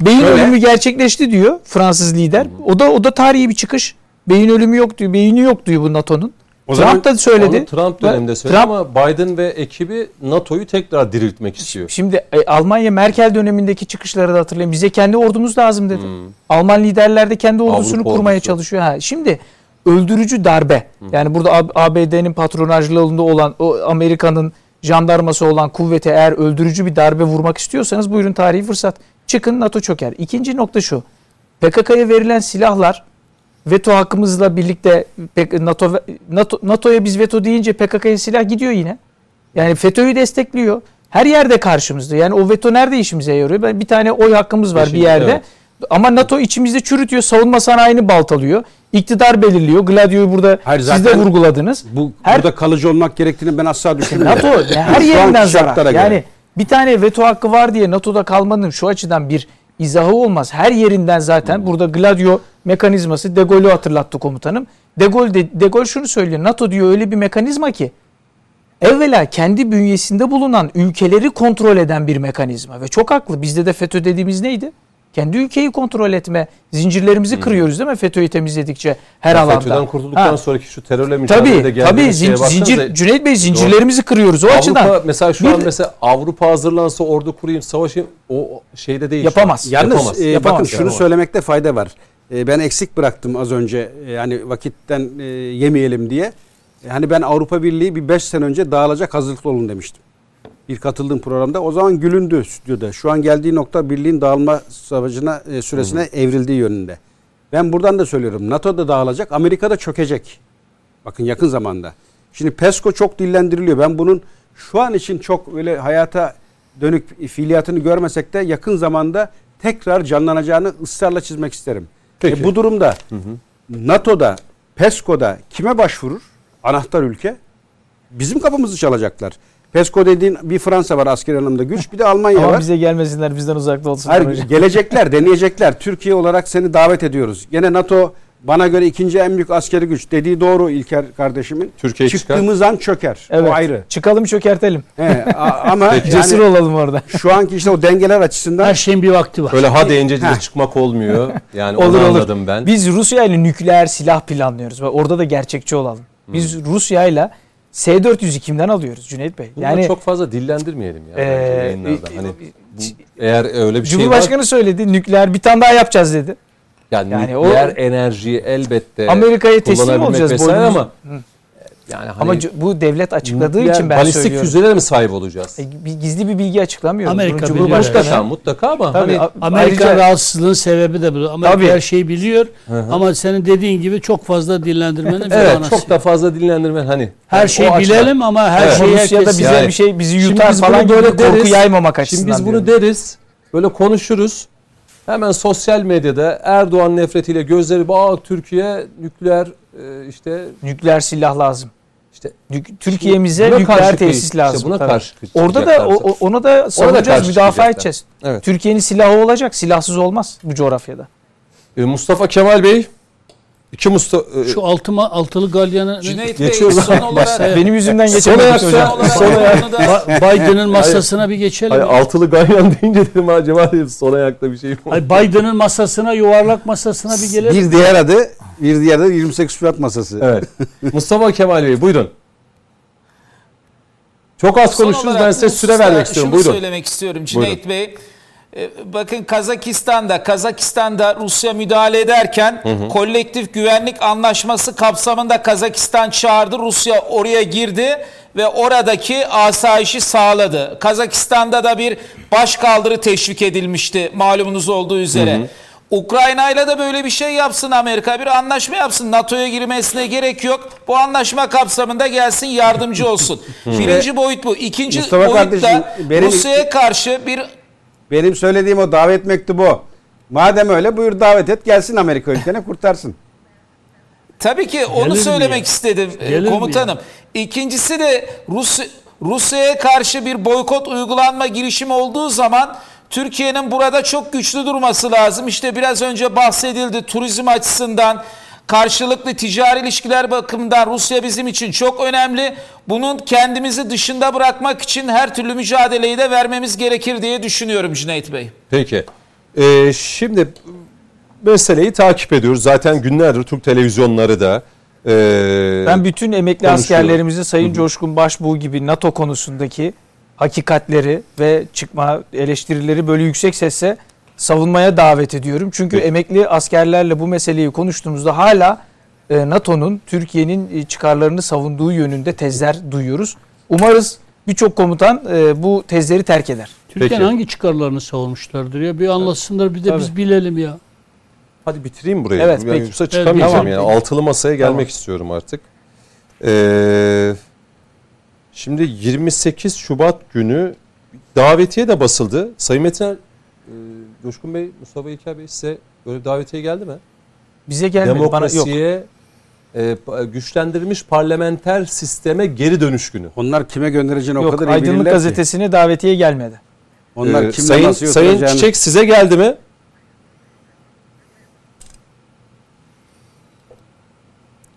Beyin Öyle. ölümü gerçekleşti diyor Fransız lider. O da o da tarihi bir çıkış. Beyin ölümü yok diyor. Beyni yok diyor bu NATO'nun. O Trump zaman- da söyledi. Onu Trump döneminde söyledi Trump- ama Biden ve ekibi NATO'yu tekrar diriltmek istiyor. Şimdi e, Almanya Merkel dönemindeki çıkışları da hatırlayın. Bize kendi ordumuz lazım dedi. Hmm. Alman liderler de kendi ordusunu Avrupa kurmaya ordusu. çalışıyor. Ha, şimdi öldürücü darbe. Yani burada ABD'nin patronajlığında olan o Amerika'nın jandarması olan kuvvete eğer öldürücü bir darbe vurmak istiyorsanız buyurun tarihi fırsat. Çıkın NATO çöker. İkinci nokta şu. PKK'ya verilen silahlar veto hakkımızla birlikte NATO NATO NATO'ya biz veto deyince PKK'ya silah gidiyor yine. Yani FETÖ'yü destekliyor. Her yerde karşımızda. Yani o veto nerede işimize yarıyor? Ben bir tane oy hakkımız var Şimdi, bir yerde. evet. Ama NATO içimizde çürütüyor. Savunma sanayini baltalıyor. İktidar belirliyor. Gladio'yu burada Hayır, siz de vurguladınız. Bu Her- burada kalıcı olmak gerektiğini ben asla düşünmüyorum. NATO her yerinden zarar. Yani göre. bir tane veto hakkı var diye NATO'da kalmanın şu açıdan bir izahı olmaz. Her yerinden zaten burada Gladio mekanizması De Gaulle'ü hatırlattı komutanım. De Gaulle, de, De Gaulle şunu söylüyor. NATO diyor öyle bir mekanizma ki evvela kendi bünyesinde bulunan ülkeleri kontrol eden bir mekanizma. Ve çok haklı. Bizde de FETÖ dediğimiz neydi? Kendi ülkeyi kontrol etme. Zincirlerimizi kırıyoruz değil mi FETÖ'yü temizledikçe her Ya alanda. FETÖ'den kurtulduktan Ha. sonraki şu terörle mücadelede Tabii geldiğimiz tabii Zin- zincir Cüneyt Bey zincirlerimizi kırıyoruz o Avrupa açıdan. mesela şu Bir an mesela Avrupa hazırlansa ordu kurayım savaşayım o şeyde değil. Yapamaz. Yalnız Yapamaz. e, Yapamaz. bakın şunu Yapamaz. söylemekte fayda var. E, ben eksik bıraktım az önce e, yani vakitten e, yemeyelim diye. E, hani ben Avrupa Birliği bir 5 sene önce dağılacak hazırlıklı olun demiştim. Bir katıldığım programda. O zaman gülündü stüdyoda. Şu an geldiği nokta birliğin dağılma savaşına e, süresine evrildiği yönünde. Ben buradan da söylüyorum. NATO da dağılacak, Amerika da çökecek. Bakın yakın zamanda. Şimdi PESCO çok dillendiriliyor. Ben bunun şu an için çok öyle hayata dönük fiiliyatını görmesek de yakın zamanda tekrar canlanacağını ısrarla çizmek isterim. Peki. E bu durumda NATO'da, PESCO'da kime başvurur? Anahtar ülke. Bizim kapımızı çalacaklar. PESCO dediğin bir Fransa var asker anlamda güç, bir de Almanya Ama var. bize gelmesinler bizden uzakta olsunlar Hayır, hocam. gelecekler, deneyecekler. Türkiye olarak seni davet ediyoruz. Gene NATO bana göre ikinci en büyük askeri güç. Dediği doğru İlker kardeşimin. Türkiye çıkar. Çıktığımız an çöker. Evet. O ayrı. Çıkalım çökertelim. He, ama Cesur yani olalım orada. şu anki işte o dengeler açısından Her şeyin bir vakti var. Öyle ha deyince de çıkmak olmuyor. Yani Olur onu olur. anladım ben. Biz Rusya ile nükleer silah planlıyoruz. Orada da gerçekçi olalım. Biz Rusya ile S-400'ü kimden alıyoruz Cüneyt Bey? Bunları yani çok fazla dillendirmeyelim ya. Ee, yayınlarda. Hani bu- eğer öyle bir şey Cumhurbaşkanı var. söyledi nükleer bir tane daha yapacağız dedi. Yani, yani o- nükleer enerjiyi elbette Amerika'ya teslim olacağız. vesaire boynumuz- ama Hı. Yani hani Ama bu devlet açıkladığı nükleer için ben balistik söylüyorum. füzelere mi sahip olacağız? E, bir gizli bir bilgi açıklamıyor. Amerika. Cumhurbaşkanı mutlaka mutlaka ama Tabii, hani a- Amerika ayrıca- rahatsızlığın sebebi de bu. Amerika Tabii. her şeyi biliyor ama senin dediğin gibi çok fazla dillendirmenin bir evet çok da fazla dinlendirme hani Her yani şeyi açıdan- bilelim ama her Evet. şeyi Rusya'da herkes... bize Yani- bir şey bizi yutar biz falan böyle korku deriz. yaymamak açısından. Şimdi biz bunu diyorum. deriz. Böyle konuşuruz. Hemen sosyal medyada Erdoğan nefretiyle gözleri bak Türkiye nükleer e, işte nükleer silah lazım. İşte Türkiye'mize nükleer tesis işte lazım. buna Tabii. karşı Orada da o- ona da savunacağız, müdafaa edeceğiz. Evet. Türkiye'nin silahı olacak, silahsız olmaz bu coğrafyada. E, Mustafa Kemal Bey iki Mustafa Şu altıma, altılı galyanı... Cüneyt Bey Geçiyoruz. son olarak Benim yüzümden Son geçemedik ayakta- hocam. son olarak Son ayak- onu da Ba- Biden'ın masasına bir geçelim. Hayır, altılı ganyan deyince dedim Cemal dedim son ayakta bir şey mi? Hayır, Biden'ın masasına, yuvarlak masasına bir gelelim. bir diğer adı bir diğer adı 28 Şubat masası. Evet. Mustafa Kemal Bey buyurun. Çok az Son konuştunuz ben size süre vermek istiyorum. Şunu Buyurun. söylemek istiyorum Cüneyt Bey. E, Bakın Kazakistan'da Kazakistan'da Rusya müdahale ederken kolektif güvenlik anlaşması kapsamında Kazakistan çağırdı. Rusya oraya girdi ve oradaki asayişi sağladı. Kazakistan'da da bir başkaldırı teşvik edilmişti malumunuz olduğu üzere. Ukrayna ile de böyle bir şey yapsın Amerika. Bir anlaşma yapsın. NATO'ya girmesine gerek yok. Bu anlaşma kapsamında gelsin yardımcı olsun. Birinci boyut bu. İkinci Mustafa boyut kardeşim, da benim- Rusya'ya karşı bir Benim söylediğim o davet mektubu. Madem öyle buyur davet et gelsin Amerika ülkene kurtarsın. Tabii ki onu Gelir söylemek ya? istedim e, Gelir mi komutanım. İkincisi de Rus Rusya'ya karşı bir boykot uygulanma girişimi olduğu zaman Türkiye'nin burada çok güçlü durması lazım. İşte biraz önce bahsedildi turizm açısından, karşılıklı ticari ilişkiler bakımından Rusya bizim için çok önemli. Bunun kendimizi dışında bırakmak için her türlü mücadeleyi de vermemiz gerekir diye düşünüyorum Cüneyt Bey. Peki. Ee, şimdi meseleyi takip ediyoruz. Zaten günlerdir Türk televizyonları da e, Ben bütün emekli konuşuyor. askerlerimizi Sayın Coşkun Başbuğ gibi NATO konusundaki hakikatleri ve çıkma eleştirileri böyle yüksek sesle savunmaya davet ediyorum. Çünkü emekli askerlerle bu meseleyi konuştuğumuzda hala e, NATO'nun Türkiye'nin e, çıkarlarını savunduğu yönünde tezler duyuyoruz. Umarız birçok komutan e, bu tezleri terk eder. Türkiye'nin hangi çıkarlarını savunmuşlardır ya? Bir anlatsınlar bir de Tabii. biz bilelim ya. Hadi bitireyim burayı. Evet, yani peki. yoksa çıkamayacağım tamam. yani. Altılı masaya gelmek Tamam. istiyorum artık. Ee, şimdi 28 Şubat günü davetiye de basıldı. Sayın Metiner, Coşkun Bey, Mustafa İlker Bey size böyle bir davetiye geldi mi? Bize gelmedi bana yok. Demokrasiye e, güçlendirilmiş parlamenter sisteme geri dönüş günü. Onlar kime göndereceğini o Yok kadar iyi Aydınlık bilirler ki. Gazetesi'ne davetiye gelmedi. Onlar Ee, kimle Sayın, nasıl Sayın Çiçek size geldi mi?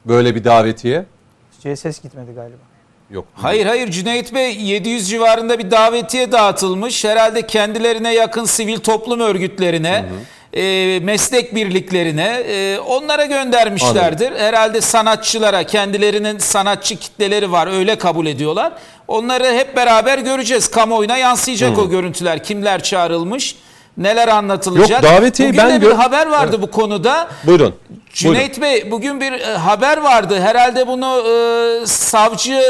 Böyle bir davetiye. ses gitmedi galiba. Yok. Hayır hayır Cüneyt Bey 700 civarında bir davetiye dağıtılmış. Herhalde kendilerine yakın sivil toplum örgütlerine, e, meslek birliklerine e, onlara göndermişlerdir. Herhalde sanatçılara kendilerinin sanatçı kitleleri var öyle kabul ediyorlar. Onları hep beraber göreceğiz. Kamuoyuna yansıyacak o görüntüler. Kimler çağrılmış? Neler anlatılacak? Yok, davetiyeyi Bugün ben de bir gö- haber vardı bu konuda. Buyurun. Buyurun. Cüneyt Bey bugün bir e, haber vardı. Herhalde bunu e, savcı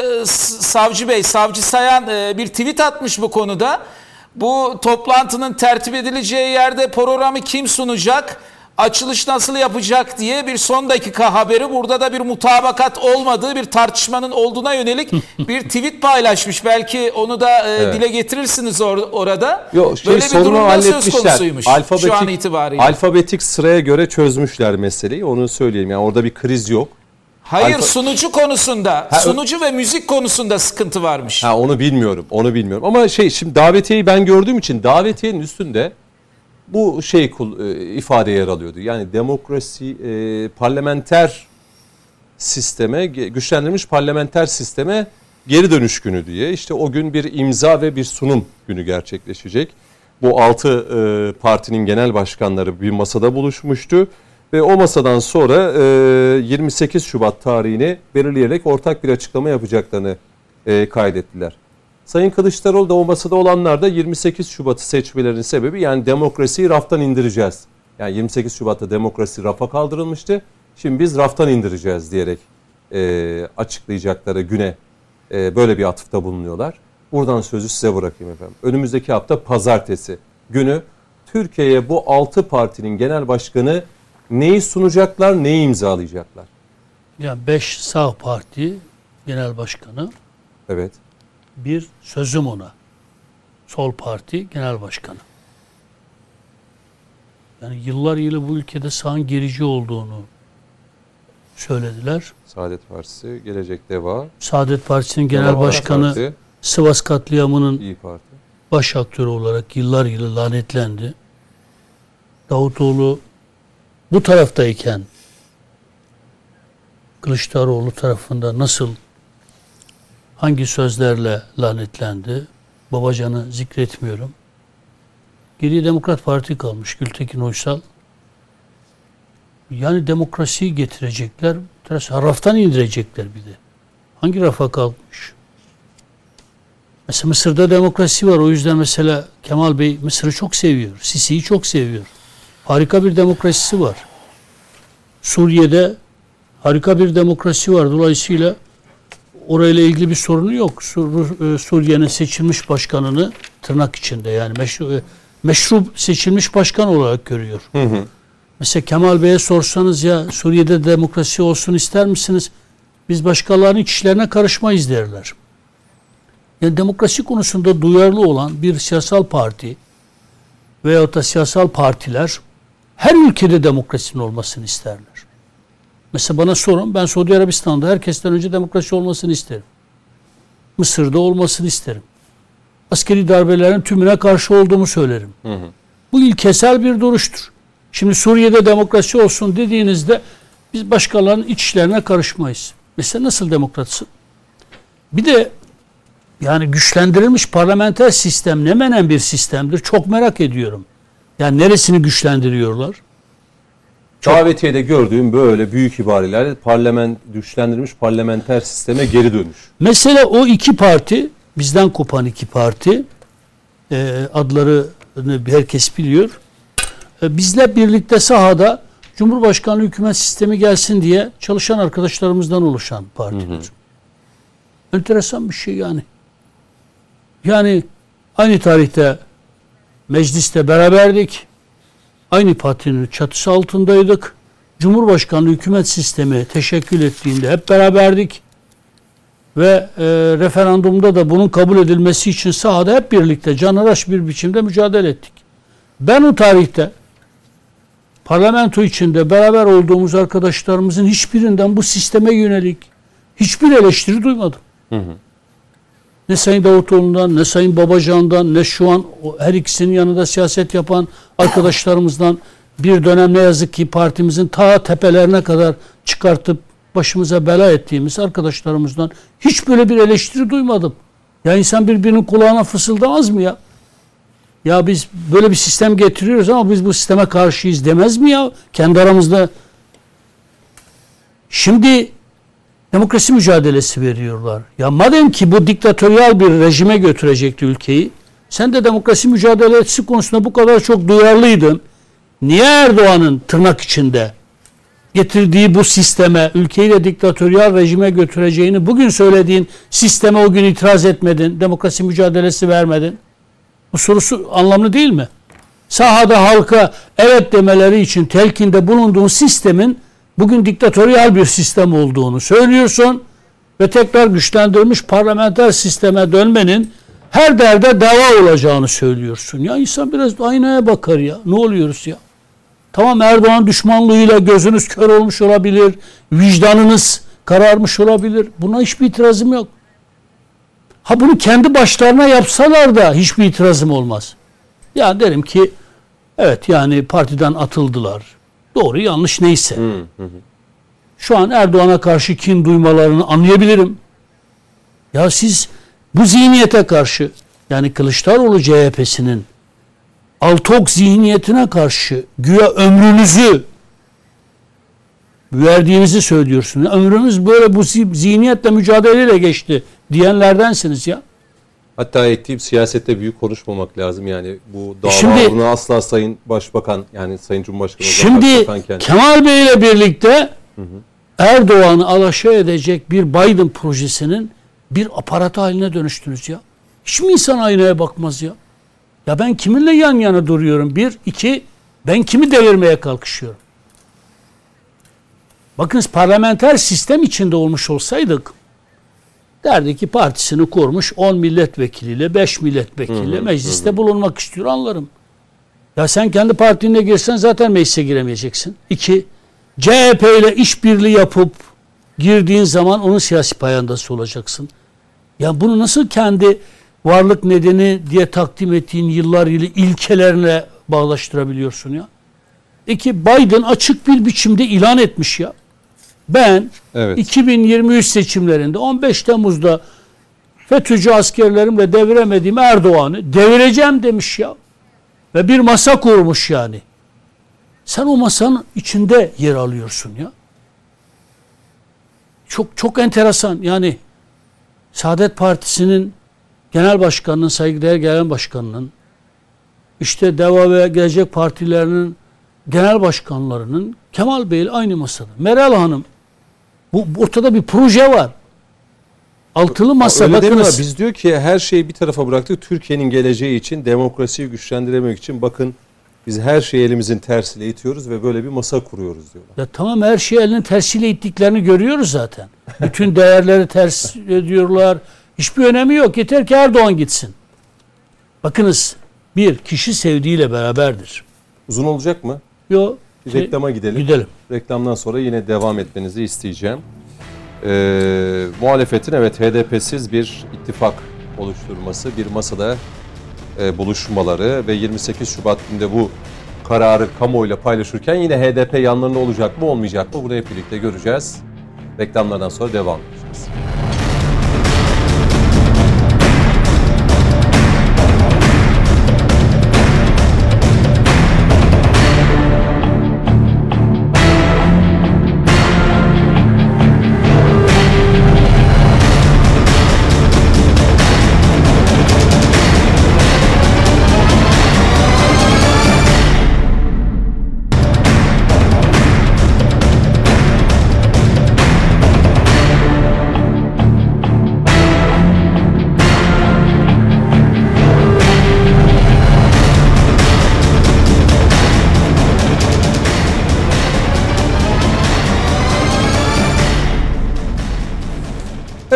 savcı bey, savcı sayan e, bir tweet atmış bu konuda. Bu toplantının tertip edileceği yerde programı kim sunacak? Açılış nasıl yapacak diye bir son dakika haberi burada da bir mutabakat olmadığı bir tartışmanın olduğuna yönelik bir tweet paylaşmış. Belki onu da e, Evet. dile getirirsiniz or- orada. Yok şey Böyle bir sorunu durumda söz halletmişler. konusuymuş şu an itibariyle. alfabetik sıraya göre çözmüşler meseleyi. Onu söyleyeyim. Yani orada bir kriz yok. Hayır Alfa- sunucu konusunda, Ha, sunucu ve müzik konusunda sıkıntı varmış. Ha onu bilmiyorum. Onu bilmiyorum. Ama şey şimdi davetiyeyi ben gördüğüm için davetiyenin üstünde bu şey e, ifade yer alıyordu. Yani demokrasi e, parlamenter sisteme güçlendirilmiş parlamenter sisteme geri dönüş günü diye. İşte o gün bir imza ve bir sunum günü gerçekleşecek. Bu altı e, partinin genel başkanları bir masada buluşmuştu. Ve o masadan sonra e, 28 Şubat tarihini belirleyerek ortak bir açıklama yapacaklarını e, kaydettiler. Sayın Kılıçdaroğlu da o masada olanlar da 28 Şubat'ı seçmelerinin sebebi yani demokrasiyi raftan indireceğiz. Yani 28 Şubat'ta demokrasi rafa kaldırılmıştı. Şimdi biz raftan indireceğiz diyerek e, açıklayacakları güne e, böyle bir atıfta bulunuyorlar. Buradan sözü size bırakayım efendim. Önümüzdeki hafta pazartesi günü Türkiye'ye bu 6 partinin genel başkanı neyi sunacaklar, neyi imzalayacaklar? Yani 5 sağ parti genel başkanı, Evet. Bir sözüm ona. Sol parti genel başkanı. Yani yıllar yılı bu ülkede sağın gerici olduğunu söylediler. Saadet Partisi, Gelecek Deva, Saadet Partisi'nin genel Deva başkanı Parti, Sivas katliamının İyi Parti. baş aktörü olarak yıllar yılı lanetlendi. Davutoğlu bu taraftayken Kılıçdaroğlu tarafında nasıl hangi sözlerle lanetlendi? Babacan'ı zikretmiyorum. Geriye Demokrat Parti kalmış Gültekin Uysal. Yani demokrasiyi getirecekler. Biraz raftan indirecekler bir de. Hangi rafa kalkmış? Mesela Mısır'da demokrasi var. O yüzden mesela Kemal Bey Mısır'ı çok seviyor. Sisi'yi çok seviyor. Harika bir demokrasisi var. Suriye'de harika bir demokrasi var. Dolayısıyla orayla ilgili bir sorunu yok. Sur- e, Suriye'nin seçilmiş başkanını tırnak içinde yani meşru, e, meşru seçilmiş başkan olarak görüyor. Mesela Kemal Bey'e sorsanız ya Suriye'de demokrasi olsun ister misiniz? Biz başkalarının iç işlerine karışmayız derler. Yani demokrasi konusunda duyarlı olan bir siyasal parti veyahut da siyasal partiler her ülkede demokrasinin olmasını isterler. Mesela bana sorun ben Suudi Arabistan'da herkesten önce demokrasi olmasını isterim. Mısır'da olmasını isterim. askeri darbelerin tümüne karşı olduğumu söylerim. Bu ilkesel bir duruştur. Şimdi Suriye'de demokrasi olsun dediğinizde biz başkalarının iç işlerine karışmayız. Mesela nasıl demokratsın? Bir de yani güçlendirilmiş parlamenter sistem ne menen bir sistemdir? Çok merak ediyorum. Yani neresini güçlendiriyorlar? Davetiye'de gördüğüm böyle büyük ibareler parlament güçlendirilmiş parlamenter sisteme geri dönüş. Mesela o iki parti, bizden kopan iki parti, e, adları herkes biliyor. E, bizle birlikte sahada Cumhurbaşkanlığı hükümet sistemi gelsin diye çalışan arkadaşlarımızdan oluşan partiler. Enteresan bir şey yani. Yani aynı tarihte mecliste beraberdik. Aynı partinin çatısı altındaydık. Cumhurbaşkanlığı hükümet sistemi teşekkül ettiğinde hep beraberdik. Ve e, referandumda da bunun kabul edilmesi için sahada hep birlikte canıraş bir biçimde mücadele ettik. Ben o tarihte parlamento içinde beraber olduğumuz arkadaşlarımızın hiçbirinden bu sisteme yönelik hiçbir eleştiri duymadım. Hı hı. Ne Sayın Davutoğlu'ndan, ne Sayın Babacan'dan, ne şu an her ikisinin yanında siyaset yapan arkadaşlarımızdan bir dönem ne yazık ki partimizin ta tepelerine kadar çıkartıp başımıza bela ettiğimiz arkadaşlarımızdan hiç böyle bir eleştiri duymadım. Ya insan birbirinin kulağına fısıldamaz mı ya? Ya biz böyle bir sistem getiriyoruz ama biz bu sisteme karşıyız demez mi ya? Kendi aramızda. Şimdi demokrasi mücadelesi veriyorlar. Ya madem ki bu diktatöryal bir rejime götürecekti ülkeyi, sen de demokrasi mücadelesi konusunda bu kadar çok duyarlıydın. Niye Erdoğan'ın tırnak içinde getirdiği bu sisteme, ülkeyi de diktatöryal rejime götüreceğini bugün söylediğin sisteme o gün itiraz etmedin, demokrasi mücadelesi vermedin? Bu sorusu anlamlı değil mi? Sahada halka evet demeleri için telkinde bulunduğun sistemin bugün diktatöryal bir sistem olduğunu söylüyorsun ve tekrar güçlendirilmiş parlamenter sisteme dönmenin her derde dava olacağını söylüyorsun. Ya insan biraz aynaya bakar ya. Ne oluyoruz ya? Tamam Erdoğan düşmanlığıyla gözünüz kör olmuş olabilir. Vicdanınız kararmış olabilir. Buna hiçbir itirazım yok. Ha bunu kendi başlarına yapsalar da hiçbir itirazım olmaz. Ya derim ki evet yani partiden atıldılar. Doğru yanlış neyse. Hı hı. Şu an Erdoğan'a karşı kin duymalarını anlayabilirim. Ya siz bu zihniyete karşı yani Kılıçdaroğlu CHP'sinin Altok zihniyetine karşı güya ömrünüzü verdiğinizi söylüyorsunuz. Ömrümüz böyle bu zihniyetle mücadeleyle geçti diyenlerdensiniz ya. Hatta ettiğim siyasette büyük konuşmamak lazım yani bu dava şimdi, asla Sayın Başbakan yani Sayın Cumhurbaşkanı Şimdi Kemal Bey ile birlikte hı hı. Erdoğan'ı alaşağı edecek bir Biden projesinin bir aparat haline dönüştünüz ya. Hiç mi insan aynaya bakmaz ya? Ya ben kiminle yan yana duruyorum? Bir, iki, ben kimi devirmeye kalkışıyorum? Bakınız parlamenter sistem içinde olmuş olsaydık derdi ki partisini kurmuş 10 milletvekiliyle 5 milletvekiliyle hı hı, mecliste hı. bulunmak istiyor anlarım. Ya sen kendi partine girsen zaten meclise giremeyeceksin. İki, CHP ile işbirliği yapıp girdiğin zaman onun siyasi payandası olacaksın. Ya bunu nasıl kendi varlık nedeni diye takdim ettiğin yıllar yılı ilkelerine bağlaştırabiliyorsun ya? İki, Biden açık bir biçimde ilan etmiş ya. Ben evet. 2023 seçimlerinde 15 Temmuz'da FETÖ'cü askerlerimle deviremediğim Erdoğan'ı devireceğim demiş ya. Ve bir masa kurmuş yani. Sen o masanın içinde yer alıyorsun ya. Çok çok enteresan yani Saadet Partisi'nin genel başkanının, saygıdeğer genel başkanının işte Deva ve Gelecek Partilerinin genel başkanlarının Kemal Bey ile aynı masada. Meral Hanım bu ortada bir proje var. Altılı masa Öyle bakınız. Biz diyor ki her şeyi bir tarafa bıraktık. Türkiye'nin geleceği için, demokrasiyi güçlendiremek için bakın biz her şeyi elimizin tersiyle itiyoruz ve böyle bir masa kuruyoruz diyorlar. Ya tamam her şeyi elinin tersiyle ittiklerini görüyoruz zaten. Bütün değerleri ters ediyorlar. Hiçbir önemi yok. Yeter ki Erdoğan gitsin. Bakınız bir kişi sevdiğiyle beraberdir. Uzun olacak mı? Yok. Bir şey, reklama gidelim. Gidelim. Reklamdan sonra yine devam etmenizi isteyeceğim. Ee, muhalefetin evet HDP'siz bir ittifak oluşturması, bir masada e, buluşmaları ve 28 Şubat günde bu kararı kamuoyuyla paylaşırken yine HDP yanlarında olacak mı olmayacak mı bunu hep birlikte göreceğiz. Reklamlardan sonra devam edeceğiz.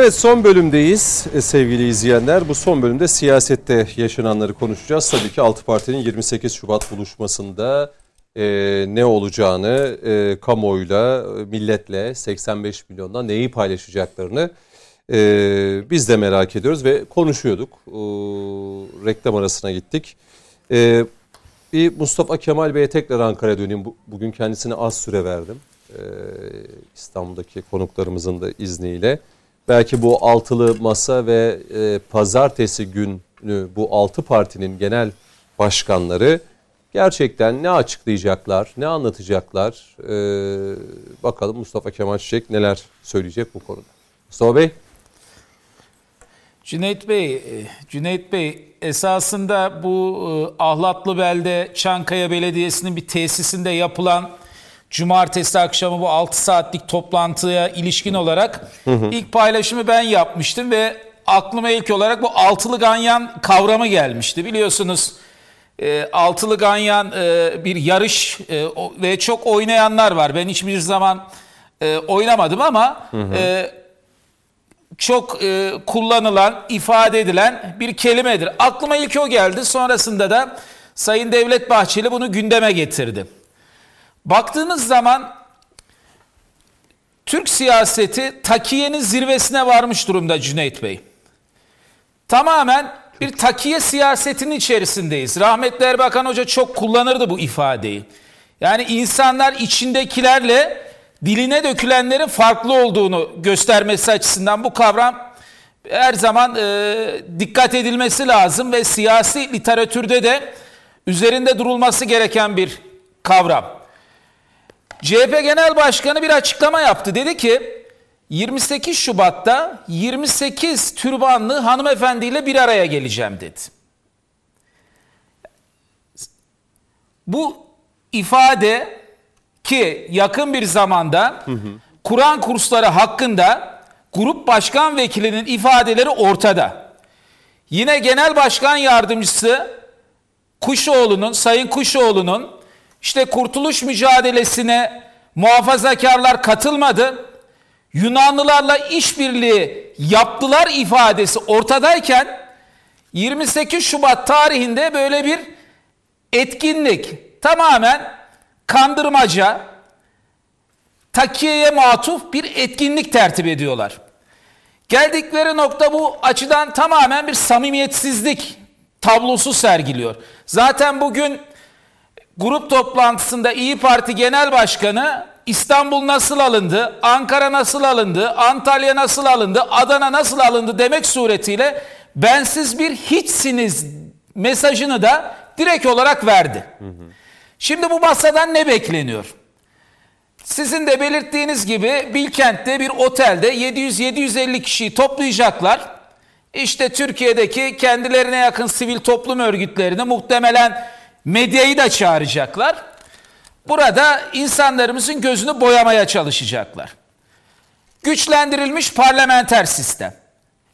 Evet son bölümdeyiz e, sevgili izleyenler. Bu son bölümde siyasette yaşananları konuşacağız. Tabii ki Altı Parti'nin 28 Şubat buluşmasında e, ne olacağını e, kamuoyuyla, e, milletle 85 milyonda neyi paylaşacaklarını e, biz de merak ediyoruz ve konuşuyorduk. E, reklam arasına gittik. E, bir Mustafa Kemal Bey'e tekrar Ankara'ya döneyim. Bugün kendisine az süre verdim. E, İstanbul'daki konuklarımızın da izniyle. Belki bu altılı masa ve e, pazartesi günü bu altı partinin genel başkanları gerçekten ne açıklayacaklar, ne anlatacaklar? Ee, bakalım Mustafa Kemal Çiçek neler söyleyecek bu konuda. Mustafa Bey. Cüneyt Bey, e, Cüneyt Bey esasında bu e, Ahlatlı Belde Çankaya Belediyesi'nin bir tesisinde yapılan cumartesi akşamı bu 6 saatlik toplantıya ilişkin olarak hı hı. ilk paylaşımı ben yapmıştım ve aklıma ilk olarak bu altılı ganyan kavramı gelmişti. Biliyorsunuz e, altılı ganyan e, bir yarış e, o, ve çok oynayanlar var. Ben hiçbir zaman e, oynamadım ama hı hı. E, çok e, kullanılan, ifade edilen bir kelimedir. Aklıma ilk o geldi. Sonrasında da Sayın Devlet Bahçeli bunu gündeme getirdi. Baktığınız zaman Türk siyaseti takiyenin zirvesine varmış durumda Cüneyt Bey. Tamamen bir takiye siyasetinin içerisindeyiz. Rahmetli Erbakan Hoca çok kullanırdı bu ifadeyi. Yani insanlar içindekilerle diline dökülenlerin farklı olduğunu göstermesi açısından bu kavram her zaman e, dikkat edilmesi lazım ve siyasi literatürde de üzerinde durulması gereken bir kavram. CHP Genel Başkanı bir açıklama yaptı. Dedi ki 28 Şubat'ta 28 türbanlı hanımefendiyle bir araya geleceğim dedi. Bu ifade ki yakın bir zamanda Kur'an kursları hakkında grup başkan vekilinin ifadeleri ortada. Yine genel başkan yardımcısı Kuşoğlu'nun, Sayın Kuşoğlu'nun işte kurtuluş mücadelesine muhafazakarlar katılmadı. Yunanlılarla işbirliği yaptılar ifadesi ortadayken 28 Şubat tarihinde böyle bir etkinlik tamamen kandırmaca, takiyeye matuf bir etkinlik tertip ediyorlar. Geldikleri nokta bu açıdan tamamen bir samimiyetsizlik tablosu sergiliyor. Zaten bugün grup toplantısında İyi Parti Genel Başkanı İstanbul nasıl alındı, Ankara nasıl alındı, Antalya nasıl alındı, Adana nasıl alındı demek suretiyle bensiz bir hiçsiniz mesajını da direkt olarak verdi. Hı hı. Şimdi bu masadan ne bekleniyor? Sizin de belirttiğiniz gibi Bilkent'te bir otelde 700-750 kişiyi toplayacaklar. İşte Türkiye'deki kendilerine yakın sivil toplum örgütlerini muhtemelen Medyayı da çağıracaklar. Burada insanlarımızın gözünü boyamaya çalışacaklar. Güçlendirilmiş parlamenter sistem.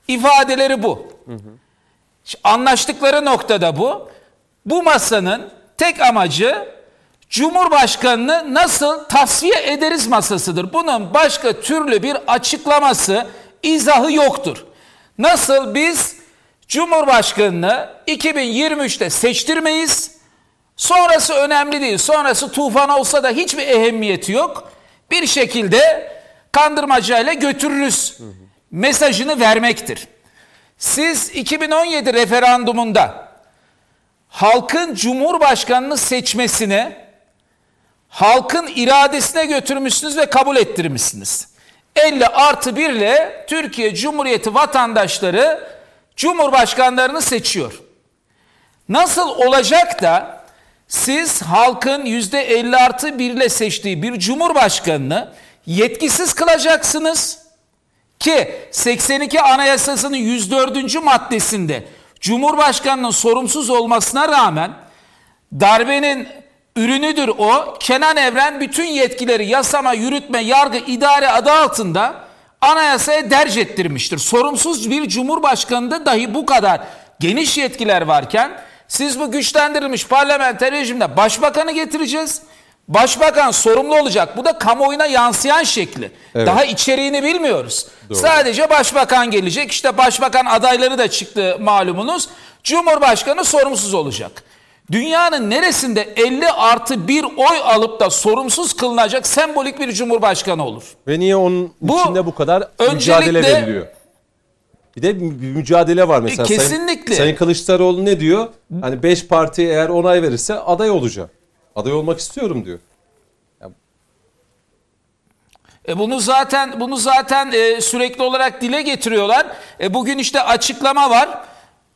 İfadeleri bu. Hı hı. Anlaştıkları noktada bu. Bu masanın tek amacı Cumhurbaşkanını nasıl tasfiye ederiz masasıdır. Bunun başka türlü bir açıklaması, izahı yoktur. Nasıl biz Cumhurbaşkanını 2023'te seçtirmeyiz, Sonrası önemli değil. Sonrası tufan olsa da hiçbir ehemmiyeti yok. Bir şekilde kandırmacayla götürürüz mesajını vermektir. Siz 2017 referandumunda halkın cumhurbaşkanını seçmesine halkın iradesine götürmüşsünüz ve kabul ettirmişsiniz. 50 artı 1 ile Türkiye Cumhuriyeti vatandaşları cumhurbaşkanlarını seçiyor. Nasıl olacak da siz halkın %50 artı 1 ile seçtiği bir cumhurbaşkanını yetkisiz kılacaksınız ki 82 Anayasası'nın 104. maddesinde Cumhurbaşkanının sorumsuz olmasına rağmen darbenin ürünüdür o. Kenan Evren bütün yetkileri yasama, yürütme, yargı, idare adı altında anayasaya derc ettirmiştir. Sorumsuz bir cumhurbaşkanında dahi bu kadar geniş yetkiler varken siz bu güçlendirilmiş parlamenter rejimde başbakanı getireceğiz. Başbakan sorumlu olacak. Bu da kamuoyuna yansıyan şekli. Evet. Daha içeriğini bilmiyoruz. Doğru. Sadece başbakan gelecek. İşte başbakan adayları da çıktı malumunuz. Cumhurbaşkanı sorumsuz olacak. Dünyanın neresinde 50 artı bir oy alıp da sorumsuz kılınacak sembolik bir cumhurbaşkanı olur? Ve niye onun bu, içinde bu kadar mücadele veriliyor? Bir de bir mücadele var mesela. Kesinlikle. Sayın, Sayın Kılıçdaroğlu ne diyor? Hani 5 parti eğer onay verirse aday olacak. Aday olmak istiyorum diyor. E bunu zaten bunu zaten e, sürekli olarak dile getiriyorlar. E bugün işte açıklama var.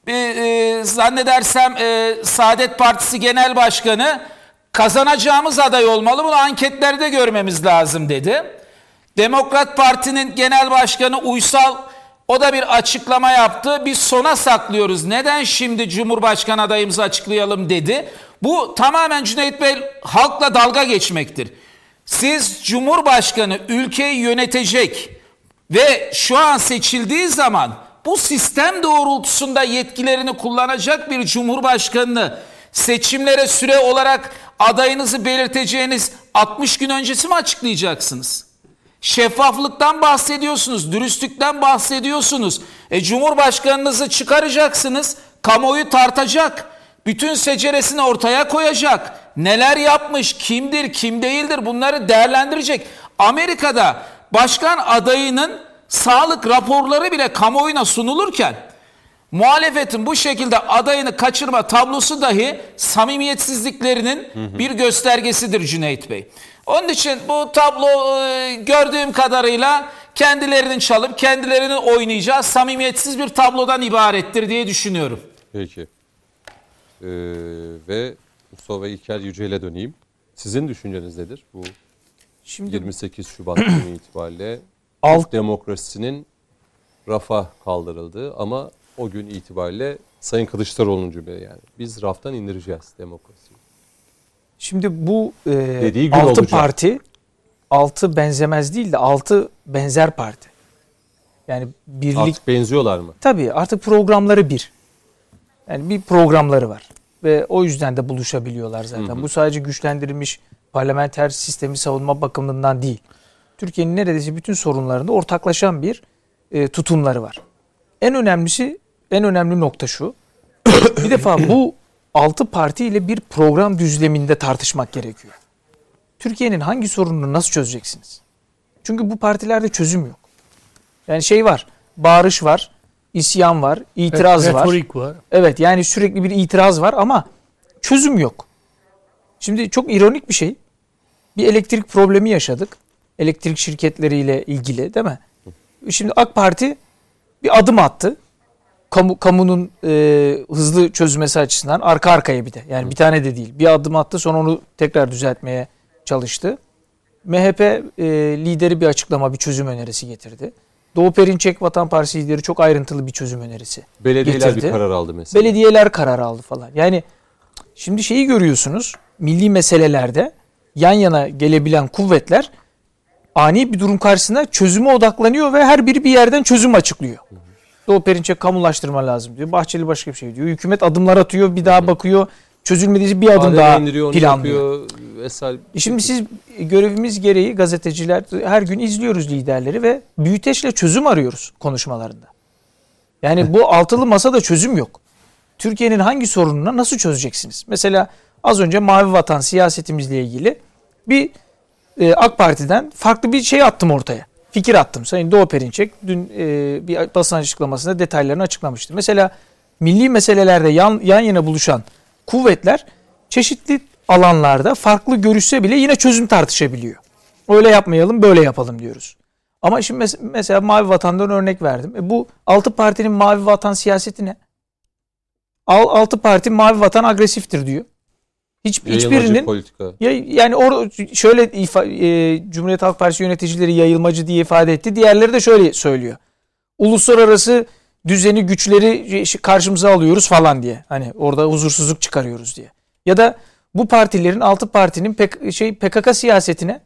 E, e, zannedersem e, Saadet Partisi Genel Başkanı kazanacağımız aday olmalı. Bunu anketlerde görmemiz lazım dedi. Demokrat Parti'nin Genel Başkanı Uysal o da bir açıklama yaptı. Biz sona saklıyoruz. Neden şimdi Cumhurbaşkanı adayımızı açıklayalım dedi. Bu tamamen Cüneyt Bey halkla dalga geçmektir. Siz Cumhurbaşkanı ülkeyi yönetecek ve şu an seçildiği zaman bu sistem doğrultusunda yetkilerini kullanacak bir Cumhurbaşkanını seçimlere süre olarak adayınızı belirteceğiniz 60 gün öncesi mi açıklayacaksınız? Şeffaflıktan bahsediyorsunuz, dürüstlükten bahsediyorsunuz. E, Cumhurbaşkanınızı çıkaracaksınız, kamuoyu tartacak. Bütün seceresini ortaya koyacak. Neler yapmış, kimdir, kim değildir bunları değerlendirecek. Amerika'da başkan adayının sağlık raporları bile kamuoyuna sunulurken muhalefetin bu şekilde adayını kaçırma tablosu dahi samimiyetsizliklerinin hı hı. bir göstergesidir Cüneyt Bey. Onun için bu tablo e, gördüğüm kadarıyla kendilerinin çalıp kendilerinin oynayacağı samimiyetsiz bir tablodan ibarettir diye düşünüyorum. Peki. Ee, ve Mustafa İlker Yücel'e döneyim. Sizin düşünceniz nedir bu Şimdi, 28 Şubat günü itibariyle alt demokrasisinin rafa kaldırıldı ama o gün itibariyle Sayın Kılıçdaroğlu'nun cümle yani biz raftan indireceğiz demokrasiyi. Şimdi bu e, altı olacak. parti altı benzemez değil de altı benzer parti. Yani birlik artık benziyorlar mı? Tabii artık programları bir. Yani bir programları var ve o yüzden de buluşabiliyorlar zaten. Hı hı. Bu sadece güçlendirilmiş parlamenter sistemi savunma bakımından değil. Türkiye'nin neredeyse bütün sorunlarında ortaklaşan bir e, tutumları var. En önemlisi, en önemli nokta şu. bir defa bu altı parti ile bir program düzleminde tartışmak gerekiyor. Türkiye'nin hangi sorununu nasıl çözeceksiniz? Çünkü bu partilerde çözüm yok. Yani şey var, bağırış var, isyan var, itiraz evet, var. Retorik var. Evet yani sürekli bir itiraz var ama çözüm yok. Şimdi çok ironik bir şey. Bir elektrik problemi yaşadık. Elektrik şirketleriyle ilgili değil mi? Şimdi AK Parti bir adım attı. Kamu, kamunun e, hızlı çözülmesi açısından arka arkaya bir de. Yani bir tane de değil. Bir adım attı sonra onu tekrar düzeltmeye çalıştı. MHP e, lideri bir açıklama, bir çözüm önerisi getirdi. Doğu Perinçek Vatan Partisi lideri çok ayrıntılı bir çözüm önerisi Belediyeler getirdi. bir karar aldı mesela. Belediyeler karar aldı falan. Yani şimdi şeyi görüyorsunuz. Milli meselelerde yan yana gelebilen kuvvetler ani bir durum karşısında çözüme odaklanıyor ve her biri bir yerden çözüm açıklıyor. Hı hı. Doğu Perinçek kamulaştırma lazım diyor. Bahçeli başka bir şey diyor. Hükümet adımlar atıyor, bir daha bakıyor. Çözülmediği bir adım daha indiriyor, planlıyor. Yapıyor, e Şimdi siz görevimiz gereği gazeteciler her gün izliyoruz liderleri ve büyüteçle çözüm arıyoruz konuşmalarında. Yani bu altılı masada çözüm yok. Türkiye'nin hangi sorununa nasıl çözeceksiniz? Mesela az önce Mavi Vatan siyasetimizle ilgili bir e, AK Parti'den farklı bir şey attım ortaya. Fikir attım. Sayın Doğu Perinçek dün e, bir basın açıklamasında detaylarını açıklamıştı. Mesela milli meselelerde yan, yan yana buluşan kuvvetler çeşitli alanlarda farklı görüşse bile yine çözüm tartışabiliyor. Öyle yapmayalım böyle yapalım diyoruz. Ama şimdi mes- mesela Mavi Vatan'dan örnek verdim. E bu altı partinin Mavi Vatan siyaseti ne? Al, altı parti Mavi Vatan agresiftir diyor. Hiç, hiçbirinin politika. ya, yani or şöyle ifa, e, Cumhuriyet Halk Partisi yöneticileri yayılmacı diye ifade etti. Diğerleri de şöyle söylüyor. Uluslararası düzeni güçleri karşımıza alıyoruz falan diye. Hani orada huzursuzluk çıkarıyoruz diye. Ya da bu partilerin altı partinin pek, şey PKK siyasetine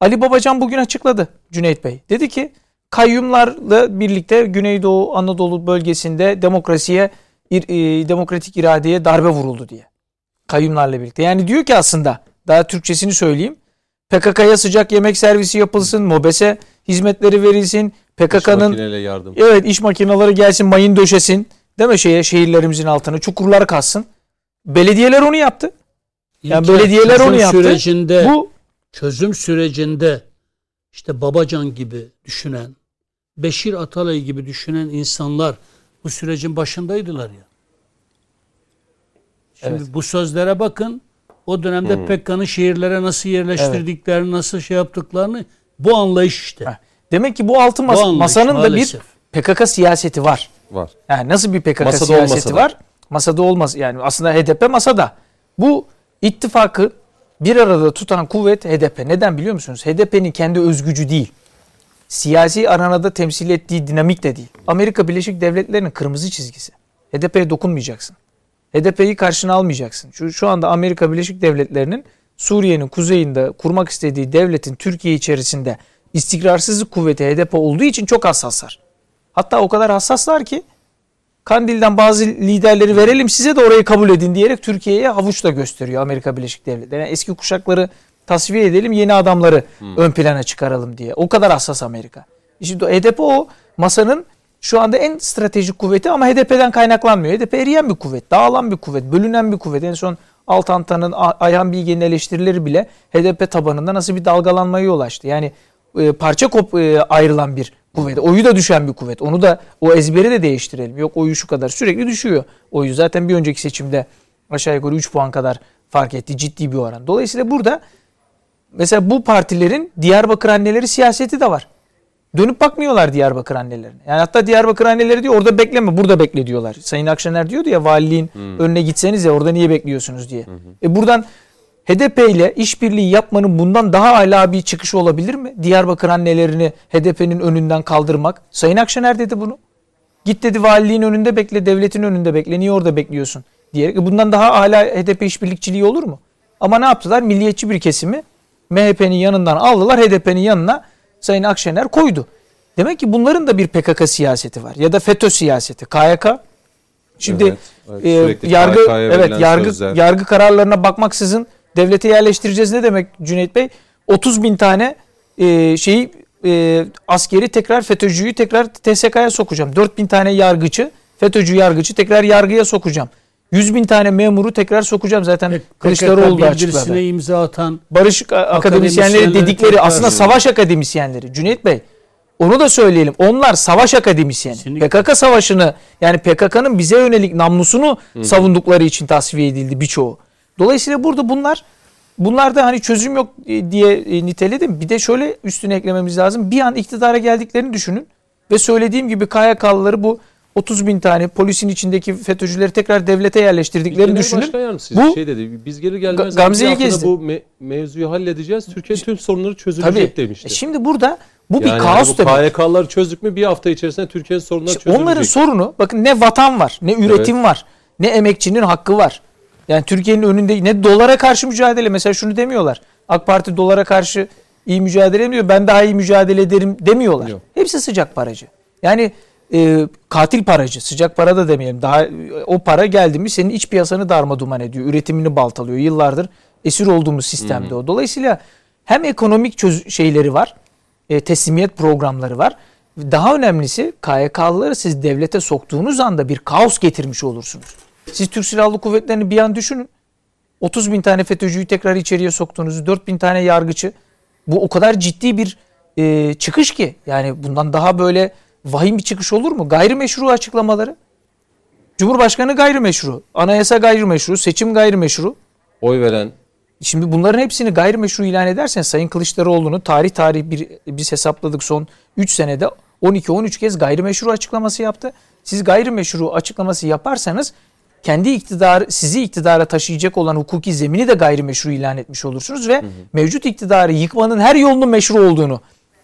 Ali Babacan bugün açıkladı Cüneyt Bey. Dedi ki kayyumlarla birlikte Güneydoğu Anadolu bölgesinde demokrasiye e, demokratik iradeye darbe vuruldu diye. Kayyumlarla birlikte. Yani diyor ki aslında daha Türkçesini söyleyeyim. PKK'ya sıcak yemek servisi yapılsın, MOBES'e hizmetleri verilsin, PKK'nın yardım. Evet, iş makineleri gelsin, mayın döşesin. Değil mi şeye şehirlerimizin altına çukurlar kazsın. Belediyeler onu yaptı. Yani İlker, belediyeler onu yaptı. Sürecinde, Bu çözüm sürecinde işte Babacan gibi düşünen, Beşir Atalay gibi düşünen insanlar bu sürecin başındaydılar ya. Şimdi Evet. bu sözlere bakın. O dönemde Hmm. PKK'nın şehirlere nasıl yerleştirdiklerini, nasıl şey yaptıklarını bu anlayış işte. Heh. demek ki bu altı Bu mas- anlayış masanın da bir maalesef. PKK siyaseti var. Var. Yani nasıl bir PKK Masada siyaseti var? Masada olmaz. Yani aslında HDP masada. Bu ittifakı bir arada tutan kuvvet HDP. Neden biliyor musunuz? HDP'nin kendi özgücü değil. Siyasi aranada temsil ettiği dinamik de değil. Amerika Birleşik Devletleri'nin kırmızı çizgisi. HDP'ye dokunmayacaksın. HDP'yi karşına almayacaksın. Şu, şu anda Amerika Birleşik Devletleri'nin Suriye'nin kuzeyinde kurmak istediği devletin Türkiye içerisinde istikrarsızlık kuvveti HDP olduğu için çok hassaslar. Hatta o kadar hassaslar ki Kandil'den bazı liderleri verelim size de orayı kabul edin diyerek Türkiye'ye havuçla gösteriyor Amerika Birleşik Devletleri. Yani eski kuşakları tasfiye edelim yeni adamları ön plana çıkaralım diye. O kadar hassas Amerika. İşte HDP o masanın şu anda en stratejik kuvveti ama HDP'den kaynaklanmıyor. HDP eriyen bir kuvvet, dağılan bir kuvvet, bölünen bir kuvvet. En son Altantan'ın, Ayhan Bilge'nin eleştirileri bile HDP tabanında nasıl bir dalgalanmaya yol açtı. Yani e, parça kop e, ayrılan bir kuvvet. Oyu da düşen bir kuvvet. Onu da o ezberi de değiştirelim. Yok oyu şu kadar sürekli düşüyor. Oyu zaten bir önceki seçimde aşağı yukarı 3 puan kadar fark etti. Ciddi bir oran. Dolayısıyla burada mesela bu partilerin Diyarbakır anneleri siyaseti de var. Dönüp bakmıyorlar Diyarbakır annelerine. Yani hatta Diyarbakır anneleri diyor orada bekleme burada bekle diyorlar. Sayın Akşener diyordu ya valiliğin önüne gitseniz ya orada niye bekliyorsunuz diye. E buradan HDP ile işbirliği yapmanın bundan daha âlâ bir çıkışı olabilir mi? Diyarbakır annelerini HDP'nin önünden kaldırmak. Sayın Akşener dedi bunu. Git dedi valiliğin önünde bekle, devletin önünde bekle. Niye orada bekliyorsun? diyerek. E Bundan daha hala HDP işbirlikçiliği olur mu? Ama ne yaptılar? Milliyetçi bir kesimi MHP'nin yanından aldılar. HDP'nin yanına Sayın Akşener koydu. Demek ki bunların da bir PKK siyaseti var. Ya da FETÖ siyaseti. KYK. Şimdi Evet, evet. e, yargı evet yargı sözler. yargı kararlarına bakmaksızın devlete yerleştireceğiz ne demek Cüneyt Bey? 30 bin tane e, şeyi e, askeri tekrar FETÖ'cüyü tekrar TSK'ya sokacağım. 4 bin tane yargıcı FETÖ'cü yargıcı tekrar yargıya sokacağım. 100 bin tane memuru tekrar sokacağım. Zaten Kılıçdaroğlu da açıkladı. imza atan Barış akademisyenleri Akademisyenleri dedikleri tekrar- aslında savaş akademisyenleri. Cüneyt Bey onu da söyleyelim. Onlar savaş akademisyeni. Kesinlikle. PKK savaşını yani PKK'nın bize yönelik namlusunu savundukları için tasfiye edildi birçoğu. Dolayısıyla burada bunlar bunlarda hani çözüm yok e, diye e, niteledim. Bir de şöyle üstüne eklememiz lazım. Bir an iktidara geldiklerini düşünün ve söylediğim gibi KYK'lıları bu 30 bin tane polisin içindeki FETÖ'cüleri tekrar devlete yerleştirdiklerini Genel düşünün. Başkan yardımcısı Bu- şey dedi. Biz gelir gelmez Ga- Gamze'yi bir gezdi. bu me- mevzuyu halledeceğiz. Türkiye'nin tüm sorunları çözülecek Tabii. demişti. E Şimdi burada bu bir yani kaos bu demek. KYK'ları çözdük mü bir hafta içerisinde Türkiye'nin sorunları İşte çözülecek. onların sorunu bakın ne vatan var, ne üretim var, ne emekçinin hakkı var. Yani Türkiye'nin önünde ne dolara karşı mücadele mesela şunu demiyorlar. AK Parti dolara karşı iyi mücadele ediyor. Ben daha iyi mücadele ederim demiyorlar. Yok. Hepsi sıcak paracı. Yani e, katil paracı. Sıcak para da demeyelim. Daha o para geldi mi senin iç piyasanı darma duman ediyor. Üretimini baltalıyor. Yıllardır esir olduğumuz sistemde o. Dolayısıyla hem ekonomik çöz şeyleri var. e, teslimiyet programları var. Daha önemlisi KYK'lıları siz devlete soktuğunuz anda bir kaos getirmiş olursunuz. Siz Türk Silahlı Kuvvetleri'ni bir an düşünün. 30 bin tane FETÖ'cüyü tekrar içeriye soktuğunuzu, 4 bin tane yargıcı. Bu o kadar ciddi bir e, çıkış ki. Yani bundan daha böyle vahim bir çıkış olur mu? Gayrimeşru açıklamaları. Cumhurbaşkanı gayrimeşru, anayasa gayrimeşru, seçim gayrimeşru. Oy veren Şimdi bunların hepsini gayrimeşru ilan edersen Sayın Kılıçdaroğlu'nu tarih tarih bir, biz hesapladık son 3 senede 12-13 kez gayrimeşru açıklaması yaptı. Siz gayrimeşru açıklaması yaparsanız kendi iktidar sizi iktidara taşıyacak olan hukuki zemini de gayrimeşru ilan etmiş olursunuz ve hı hı. mevcut iktidarı yıkmanın her yolunun meşru olduğunu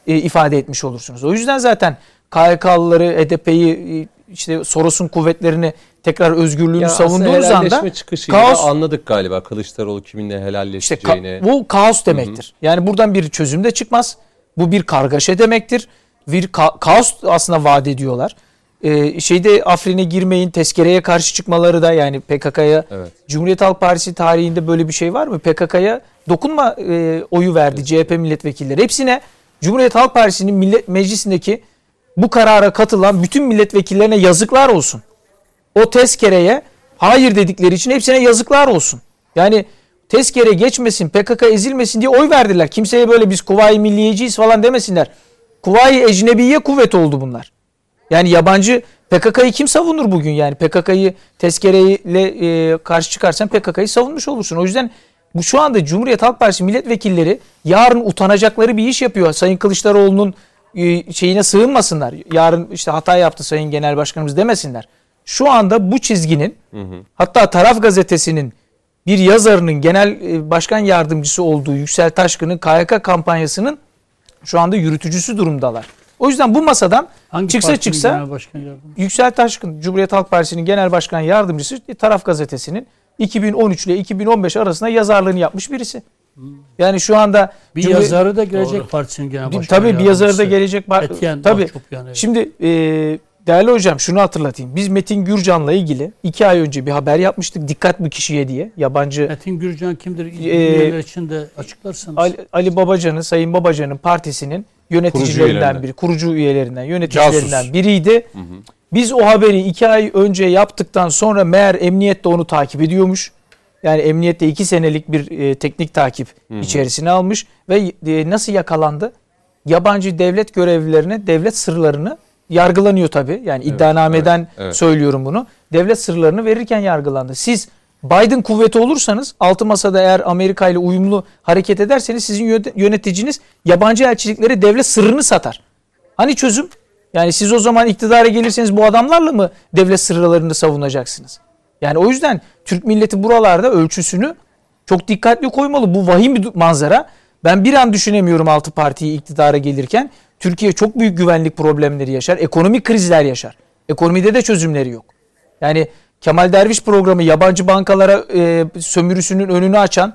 e, ifade etmiş olursunuz. O yüzden zaten KHK'lıları, HDP'yi e, işte Soros'un kuvvetlerini tekrar özgürlüğünü ya savunduğunuz anda kaos anladık galiba Kılıçdaroğlu kiminle helalleşeceğini. İşte ka- bu kaos demektir. Hı hı. Yani buradan bir çözüm de çıkmaz. Bu bir kargaşa demektir. Bir ka- kaos aslında vaat ediyorlar. Ee, şeyde Afrin'e girmeyin, tezkereye karşı çıkmaları da yani PKK'ya evet. Cumhuriyet Halk Partisi tarihinde böyle bir şey var mı? PKK'ya dokunma e, oyu verdi evet. CHP milletvekilleri. Hepsine Cumhuriyet Halk Partisi'nin millet meclisindeki bu karara katılan bütün milletvekillerine yazıklar olsun. O tezkereye hayır dedikleri için hepsine yazıklar olsun. Yani tezkere geçmesin, PKK ezilmesin diye oy verdiler. Kimseye böyle biz Kuvayi Milliyeciyiz falan demesinler. Kuvayi Ecnebiye kuvvet oldu bunlar. Yani yabancı PKK'yı kim savunur bugün yani? PKK'yı tezkereyle e, karşı çıkarsan PKK'yı savunmuş olursun. O yüzden bu şu anda Cumhuriyet Halk Partisi milletvekilleri yarın utanacakları bir iş yapıyor. Sayın Kılıçdaroğlu'nun şeyine sığınmasınlar. Yarın işte hata yaptı Sayın Genel Başkanımız demesinler. Şu anda bu çizginin hı hı. hatta Taraf Gazetesi'nin bir yazarının genel e, başkan yardımcısı olduğu Yüksel Taşkın'ın KYK kampanyasının şu anda yürütücüsü durumdalar. O yüzden bu masadan Hangi çıksa çıksa Yüksel Taşkın Cumhuriyet Halk Partisi'nin genel başkan yardımcısı Taraf Gazetesi'nin 2013 ile 2015 arasında yazarlığını yapmış birisi. Yani şu anda bir Cumhur... yazarı da gelecek Doğru. partisinin genel başkanı. Tabii bir yazarı da gelecek. Etyen tabii. Yani. Şimdi e, değerli hocam şunu hatırlatayım. Biz Metin Gürcan'la ilgili iki ay önce bir haber yapmıştık. Dikkat bu kişiye diye. Yabancı Metin Gürcan kimdir? Ee, için de açıklarsanız. Ali, Ali Babacan'ın, Sayın Babacan'ın partisinin yöneticilerinden kurucu biri, kurucu üyelerinden, yöneticilerinden Casus. biriydi. Hı hı. Biz o haberi iki ay önce yaptıktan sonra meğer emniyet de onu takip ediyormuş. Yani emniyette iki senelik bir e, teknik takip hı hı. içerisine almış ve e, nasıl yakalandı? Yabancı devlet görevlilerine devlet sırlarını yargılanıyor tabii. Yani evet, iddianameden evet, evet. söylüyorum bunu. Devlet sırlarını verirken yargılandı. Siz Biden kuvveti olursanız altı masada eğer Amerika ile uyumlu hareket ederseniz sizin yöneticiniz yabancı elçilikleri devlet sırrını satar. Hani çözüm? Yani siz o zaman iktidara gelirseniz bu adamlarla mı devlet sırlarını savunacaksınız? Yani o yüzden Türk milleti buralarda ölçüsünü çok dikkatli koymalı. Bu vahim bir manzara. Ben bir an düşünemiyorum altı partiyi iktidara gelirken. Türkiye çok büyük güvenlik problemleri yaşar. Ekonomik krizler yaşar. Ekonomide de çözümleri yok. Yani Kemal Derviş programı yabancı bankalara e, sömürüsünün önünü açan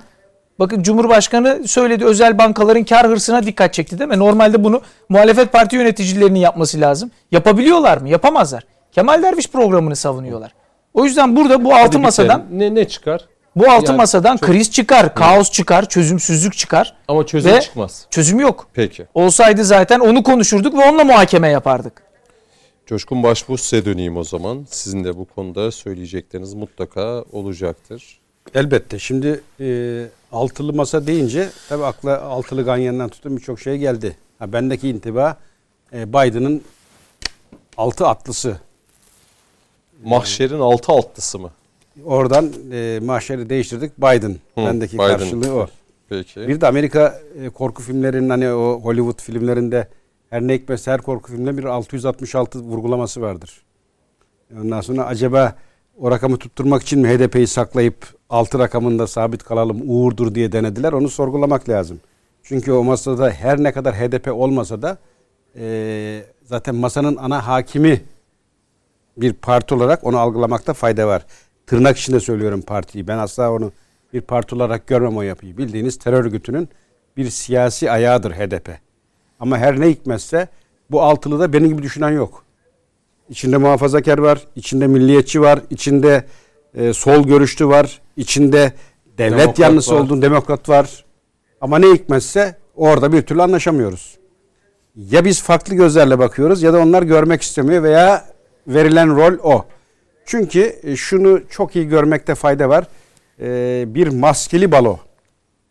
bakın Cumhurbaşkanı söyledi özel bankaların kar hırsına dikkat çekti değil mi? Normalde bunu muhalefet parti yöneticilerinin yapması lazım. Yapabiliyorlar mı? Yapamazlar. Kemal Derviş programını savunuyorlar. O yüzden burada bu altı masadan ne ne çıkar? Bu altı yani masadan çok... kriz çıkar, kaos çıkar, çözümsüzlük çıkar. Ama çözüm çıkmaz. Çözüm yok. Peki. Olsaydı zaten onu konuşurduk ve onunla muhakeme yapardık. Coşkun Başbuğ size döneyim o zaman. Sizin de bu konuda söyleyecekleriniz mutlaka olacaktır. Elbette. Şimdi e, altılı masa deyince tabii akla altılı ganyandan tutun birçok şey geldi. Ha, bendeki intiba e, Biden'ın altı atlısı. Mahşerin altı altlısı mı? Oradan e, mahşeri değiştirdik. Biden. Hı, bendeki Biden. karşılığı o. Peki. Bir de Amerika e, korku filmlerinin hani o Hollywood filmlerinde her ne hikmetse her korku filminde bir 666 vurgulaması vardır. Ondan sonra acaba o rakamı tutturmak için mi HDP'yi saklayıp 6 rakamında sabit kalalım uğurdur diye denediler. Onu sorgulamak lazım. Çünkü o masada her ne kadar HDP olmasa da e, zaten masanın ana hakimi bir parti olarak onu algılamakta fayda var. Tırnak içinde söylüyorum partiyi. Ben asla onu bir parti olarak görmem o yapıyı. Bildiğiniz terör örgütünün bir siyasi ayağıdır HDP. Ama her ne hikmetse bu altılıda benim gibi düşünen yok. İçinde muhafazakar var, içinde milliyetçi var, içinde e, sol görüşlü var, içinde devlet demokrat yanlısı var. olduğun demokrat var. Ama ne hikmetse orada bir türlü anlaşamıyoruz. Ya biz farklı gözlerle bakıyoruz ya da onlar görmek istemiyor veya verilen rol o. Çünkü e, şunu çok iyi görmekte fayda var. E, bir maskeli balo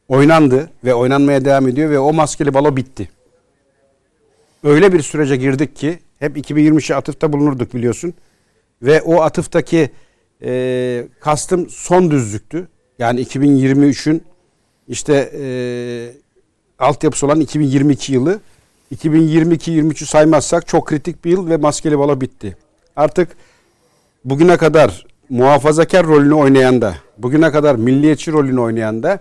oynandı ve oynanmaya devam ediyor ve o maskeli balo bitti. öyle bir sürece girdik ki hep 2023'e atıfta bulunurduk biliyorsun. Ve o atıftaki e, kastım son düzlüktü. Yani 2023'ün işte e, altyapısı olan 2022 yılı. 2022-23'ü saymazsak çok kritik bir yıl ve maskeli balo bitti. Artık bugüne kadar muhafazakar rolünü oynayan da, bugüne kadar milliyetçi rolünü oynayan da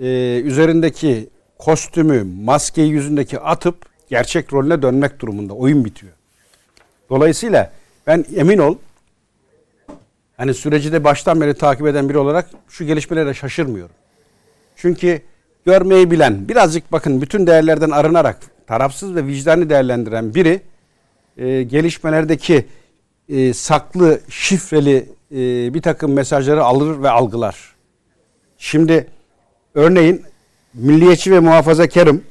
e, üzerindeki kostümü, maskeyi yüzündeki atıp gerçek rolüne dönmek durumunda. Oyun bitiyor. Dolayısıyla ben emin ol hani süreci de baştan beri takip eden biri olarak şu gelişmelere şaşırmıyorum. Çünkü görmeyi bilen, birazcık bakın bütün değerlerden arınarak tarafsız ve vicdanı değerlendiren biri e, gelişmelerdeki e, saklı, şifreli e, bir takım mesajları alır ve algılar. Şimdi örneğin milliyetçi ve muhafazakarım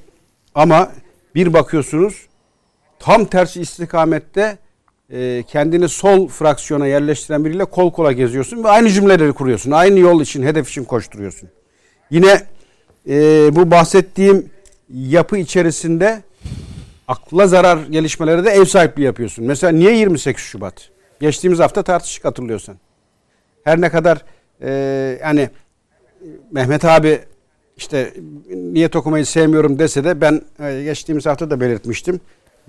ama bir bakıyorsunuz tam tersi istikamette e, kendini sol fraksiyona yerleştiren biriyle kol kola geziyorsun ve aynı cümleleri kuruyorsun. Aynı yol için, hedef için koşturuyorsun. Yine e, bu bahsettiğim yapı içerisinde akla zarar gelişmeleri de ev sahipliği yapıyorsun. Mesela niye 28 Şubat? Geçtiğimiz hafta tartıştık hatırlıyorsan. Her ne kadar e, yani Mehmet abi işte niyet okumayı sevmiyorum dese de ben e, geçtiğimiz hafta da belirtmiştim.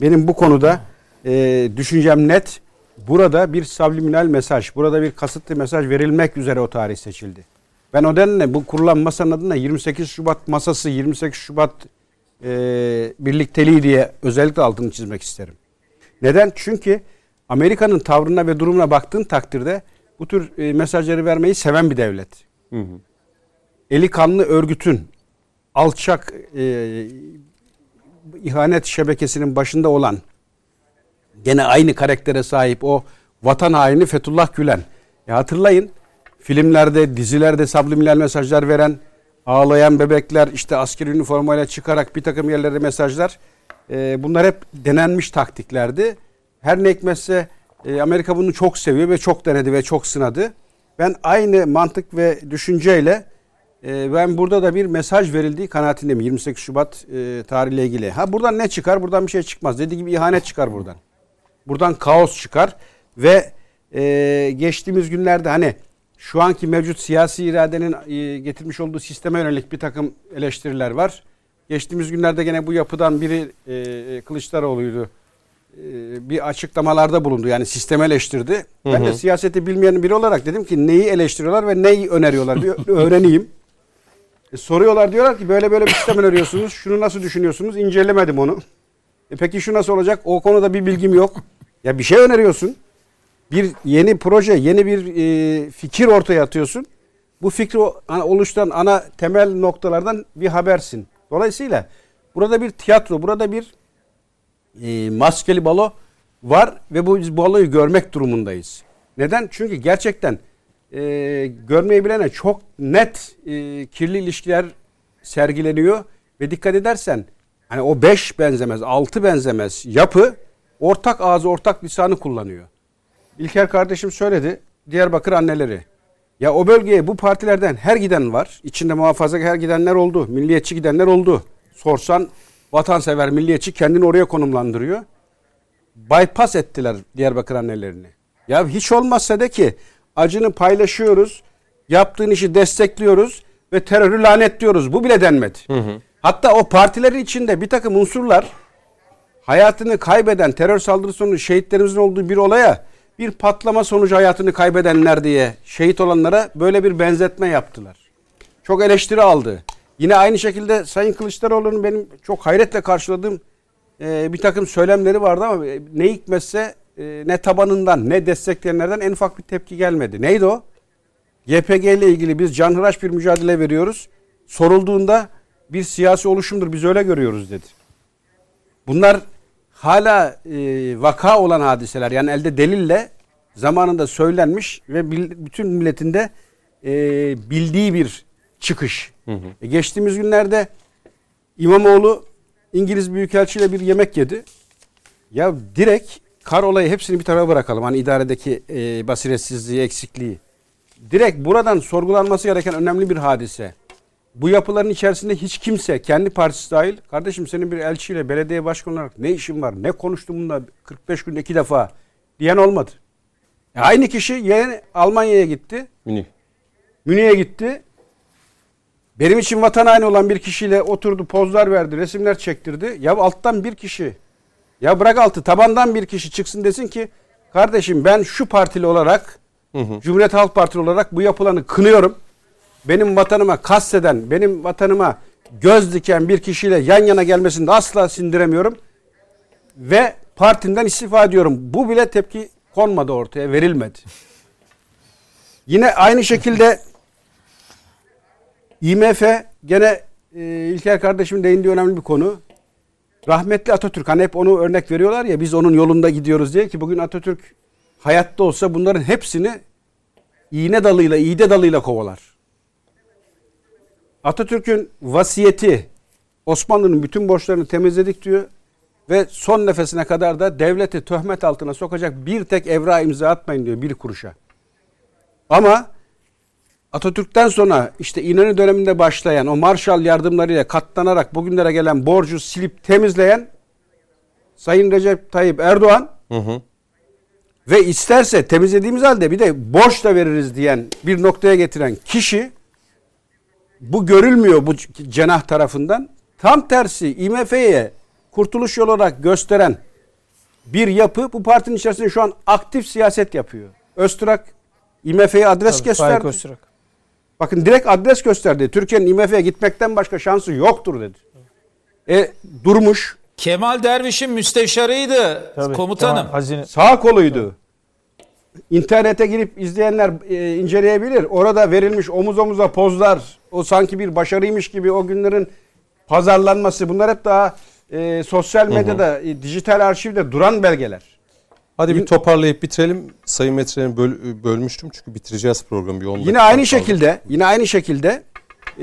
Benim bu konuda e, düşüncem net. Burada bir subliminal mesaj, burada bir kasıtlı mesaj verilmek üzere o tarih seçildi. Ben o nedenle bu kurulan masanın adına 28 Şubat masası, 28 Şubat e, birlikteliği diye özellikle altını çizmek isterim. Neden? Çünkü Amerika'nın tavrına ve durumuna baktığın takdirde bu tür e, mesajları vermeyi seven bir devlet. Hı hı. Eli kanlı örgütün alçak e, ihanet şebekesinin başında olan gene aynı karaktere sahip o vatan haini Fethullah Gülen. E hatırlayın filmlerde, dizilerde subliminal mesajlar veren ağlayan bebekler işte askeri üniformayla çıkarak bir takım yerlere mesajlar. E, bunlar hep denenmiş taktiklerdi. Her ne hikmetse e, Amerika bunu çok seviyor ve çok denedi ve çok sınadı. Ben aynı mantık ve düşünceyle e, ben burada da bir mesaj verildiği kanaatindeyim 28 Şubat e, tarihle ilgili. Ha buradan ne çıkar? Buradan bir şey çıkmaz. Dediği gibi ihanet çıkar buradan. Buradan kaos çıkar ve e, geçtiğimiz günlerde hani şu anki mevcut siyasi iradenin e, getirmiş olduğu sisteme yönelik bir takım eleştiriler var. Geçtiğimiz günlerde gene bu yapıdan biri e, Kılıçdaroğlu'ydu. E, bir açıklamalarda bulundu. Yani sistemi eleştirdi. Hı hı. Ben de siyaseti bilmeyen biri olarak dedim ki neyi eleştiriyorlar ve neyi öneriyorlar bir öğreneyim. E, soruyorlar diyorlar ki böyle böyle bir sistem öneriyorsunuz. Şunu nasıl düşünüyorsunuz? İncelemedim onu. E, peki şu nasıl olacak? O konuda bir bilgim yok. Ya bir şey öneriyorsun bir yeni proje, yeni bir e, fikir ortaya atıyorsun. Bu fikri oluşturan ana temel noktalardan bir habersin. Dolayısıyla burada bir tiyatro, burada bir e, maskeli balo var ve bu biz baloyu görmek durumundayız. Neden? Çünkü gerçekten e, görmeyi bilene çok net e, kirli ilişkiler sergileniyor ve dikkat edersen hani o beş benzemez, altı benzemez yapı ortak ağzı, ortak lisanı kullanıyor. İlker kardeşim söyledi. Diyarbakır anneleri. Ya o bölgeye bu partilerden her giden var. İçinde muhafaza her gidenler oldu. Milliyetçi gidenler oldu. Sorsan vatansever milliyetçi kendini oraya konumlandırıyor. Bypass ettiler Diyarbakır annelerini. Ya hiç olmazsa de ki acını paylaşıyoruz. Yaptığın işi destekliyoruz ve terörü lanetliyoruz. Bu bile denmedi. Hı hı. Hatta o partilerin içinde bir takım unsurlar hayatını kaybeden terör saldırısı sonucu şehitlerimizin olduğu bir olaya bir patlama sonucu hayatını kaybedenler diye şehit olanlara böyle bir benzetme yaptılar. Çok eleştiri aldı. Yine aynı şekilde Sayın Kılıçdaroğlu'nun benim çok hayretle karşıladığım e, bir takım söylemleri vardı ama ne hikmetse e, ne tabanından ne destekleyenlerden en ufak bir tepki gelmedi. Neydi o? YPG ile ilgili biz canhıraş bir mücadele veriyoruz. Sorulduğunda bir siyasi oluşumdur biz öyle görüyoruz dedi. Bunlar hala e, vaka olan hadiseler yani elde delille zamanında söylenmiş ve bil, bütün milletinde e, bildiği bir çıkış. Hı hı. E, geçtiğimiz günlerde İmamoğlu İngiliz Büyükelçiyle bir yemek yedi. Ya direkt kar olayı hepsini bir tarafa bırakalım. Hani idaredeki e, basiretsizliği, eksikliği. Direkt buradan sorgulanması gereken önemli bir hadise. Bu yapıların içerisinde hiç kimse kendi partisi dahil kardeşim senin bir elçiyle belediye başkanı olarak ne işin var ne konuştun bununla 45 günde iki defa diyen olmadı. E aynı kişi yine Almanya'ya gitti. Münih. Münih'e gitti. Benim için vatan haini olan bir kişiyle oturdu, pozlar verdi, resimler çektirdi. Ya alttan bir kişi, ya bırak altı, tabandan bir kişi çıksın desin ki kardeşim ben şu partili olarak, Hı hı. Cumhuriyet Halk Partili olarak bu yapılanı kınıyorum. Benim vatanıma kasteden, benim vatanıma göz diken bir kişiyle yan yana gelmesini de asla sindiremiyorum. Ve partinden istifa ediyorum. Bu bile tepki konmadı ortaya, verilmedi. Yine aynı şekilde IMF gene e, İlker kardeşimin değindiği önemli bir konu. Rahmetli Atatürk hani hep onu örnek veriyorlar ya biz onun yolunda gidiyoruz diye ki bugün Atatürk hayatta olsa bunların hepsini iğne dalıyla, iğde dalıyla kovalar. Atatürk'ün vasiyeti Osmanlı'nın bütün borçlarını temizledik diyor ve son nefesine kadar da devleti töhmet altına sokacak bir tek evra imza atmayın diyor bir kuruşa. Ama Atatürk'ten sonra işte İnönü döneminde başlayan o Marshall yardımlarıyla katlanarak bugünlere gelen borcu silip temizleyen Sayın Recep Tayyip Erdoğan Hı hı. ve isterse temizlediğimiz halde bir de borç da veririz diyen bir noktaya getiren kişi bu görülmüyor bu cenah tarafından. Tam tersi IMF'ye kurtuluş yolu olarak gösteren bir yapı bu partinin içerisinde şu an aktif siyaset yapıyor. Öztürk IMF'ye adres Tabii, gösterdi. Öztürk. Bakın direkt adres gösterdi. Türkiye'nin IMF'ye gitmekten başka şansı yoktur dedi. E durmuş. Kemal Derviş'in müsteşarıydı Tabii, komutanım. Hazine. Sağ koluydu. İnternete girip izleyenler e, inceleyebilir. Orada verilmiş omuz omuza pozlar, o sanki bir başarıymış gibi o günlerin pazarlanması bunlar hep daha e, sosyal medyada, e, dijital arşivde duran belgeler. Hadi bir toparlayıp bitirelim. Sayın Metre'ni böl, bölmüştüm çünkü bitireceğiz programı. Bir Yine aynı kaldı. şekilde, yine aynı şekilde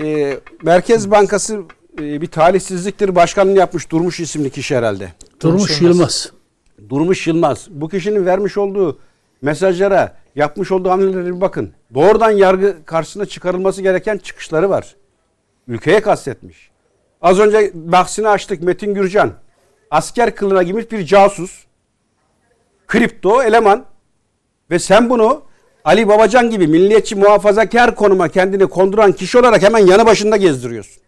e, Merkez Bankası e, bir talihsizliktir başkanını yapmış Durmuş isimli kişi herhalde. Durmuş Yılmaz. Durmuş Yılmaz. Bu kişinin vermiş olduğu mesajlara, yapmış olduğu hamlelere bir bakın. Doğrudan yargı karşısına çıkarılması gereken çıkışları var. Ülkeye kastetmiş. Az önce bahsini açtık Metin Gürcan. Asker kılına girmiş bir casus. Kripto eleman. Ve sen bunu Ali Babacan gibi milliyetçi muhafazakar konuma kendini konduran kişi olarak hemen yanı başında gezdiriyorsun.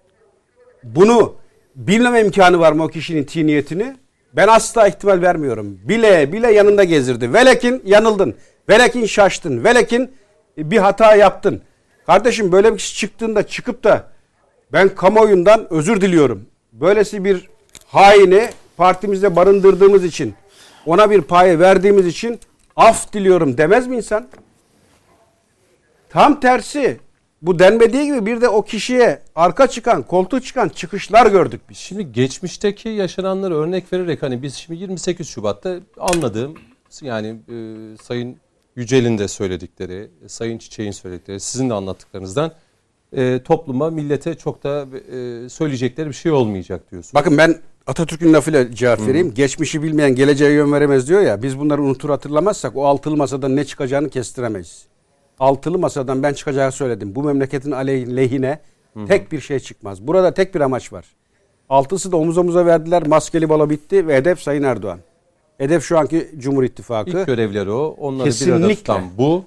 Bunu bilmeme imkanı var mı o kişinin ti niyetini? Ben asla ihtimal vermiyorum. Bile bile yanında gezdirdi. Velekin yanıldın. Velekin şaştın. Velekin bir hata yaptın. Kardeşim böyle bir kişi çıktığında çıkıp da ben kamuoyundan özür diliyorum. Böylesi bir haini partimizde barındırdığımız için ona bir paye verdiğimiz için af diliyorum demez mi insan? Tam tersi. Bu denmediği gibi bir de o kişiye arka çıkan, koltuğu çıkan çıkışlar gördük biz. Şimdi geçmişteki yaşananları örnek vererek hani biz şimdi 28 Şubat'ta anladığım yani e, Sayın Yücel'in de söyledikleri, Sayın Çiçek'in söyledikleri, sizin de anlattıklarınızdan e, topluma, millete çok da e, söyleyecekleri bir şey olmayacak diyorsunuz. Bakın ben Atatürk'ün lafıyla cevap vereyim. Geçmişi bilmeyen geleceğe yön veremez diyor ya. Biz bunları unutur hatırlamazsak o altılı masadan ne çıkacağını kestiremeyiz. Altılı masadan ben çıkacağı söyledim. Bu memleketin aleyh- lehine tek bir şey çıkmaz. Burada tek bir amaç var. Altısı da omuz omuza verdiler. Maskeli balo bitti ve hedef Sayın Erdoğan. Hedef şu anki Cumhur İttifakı. İlk görevleri o. Onları bir Kesinlikle. arada tutan bu.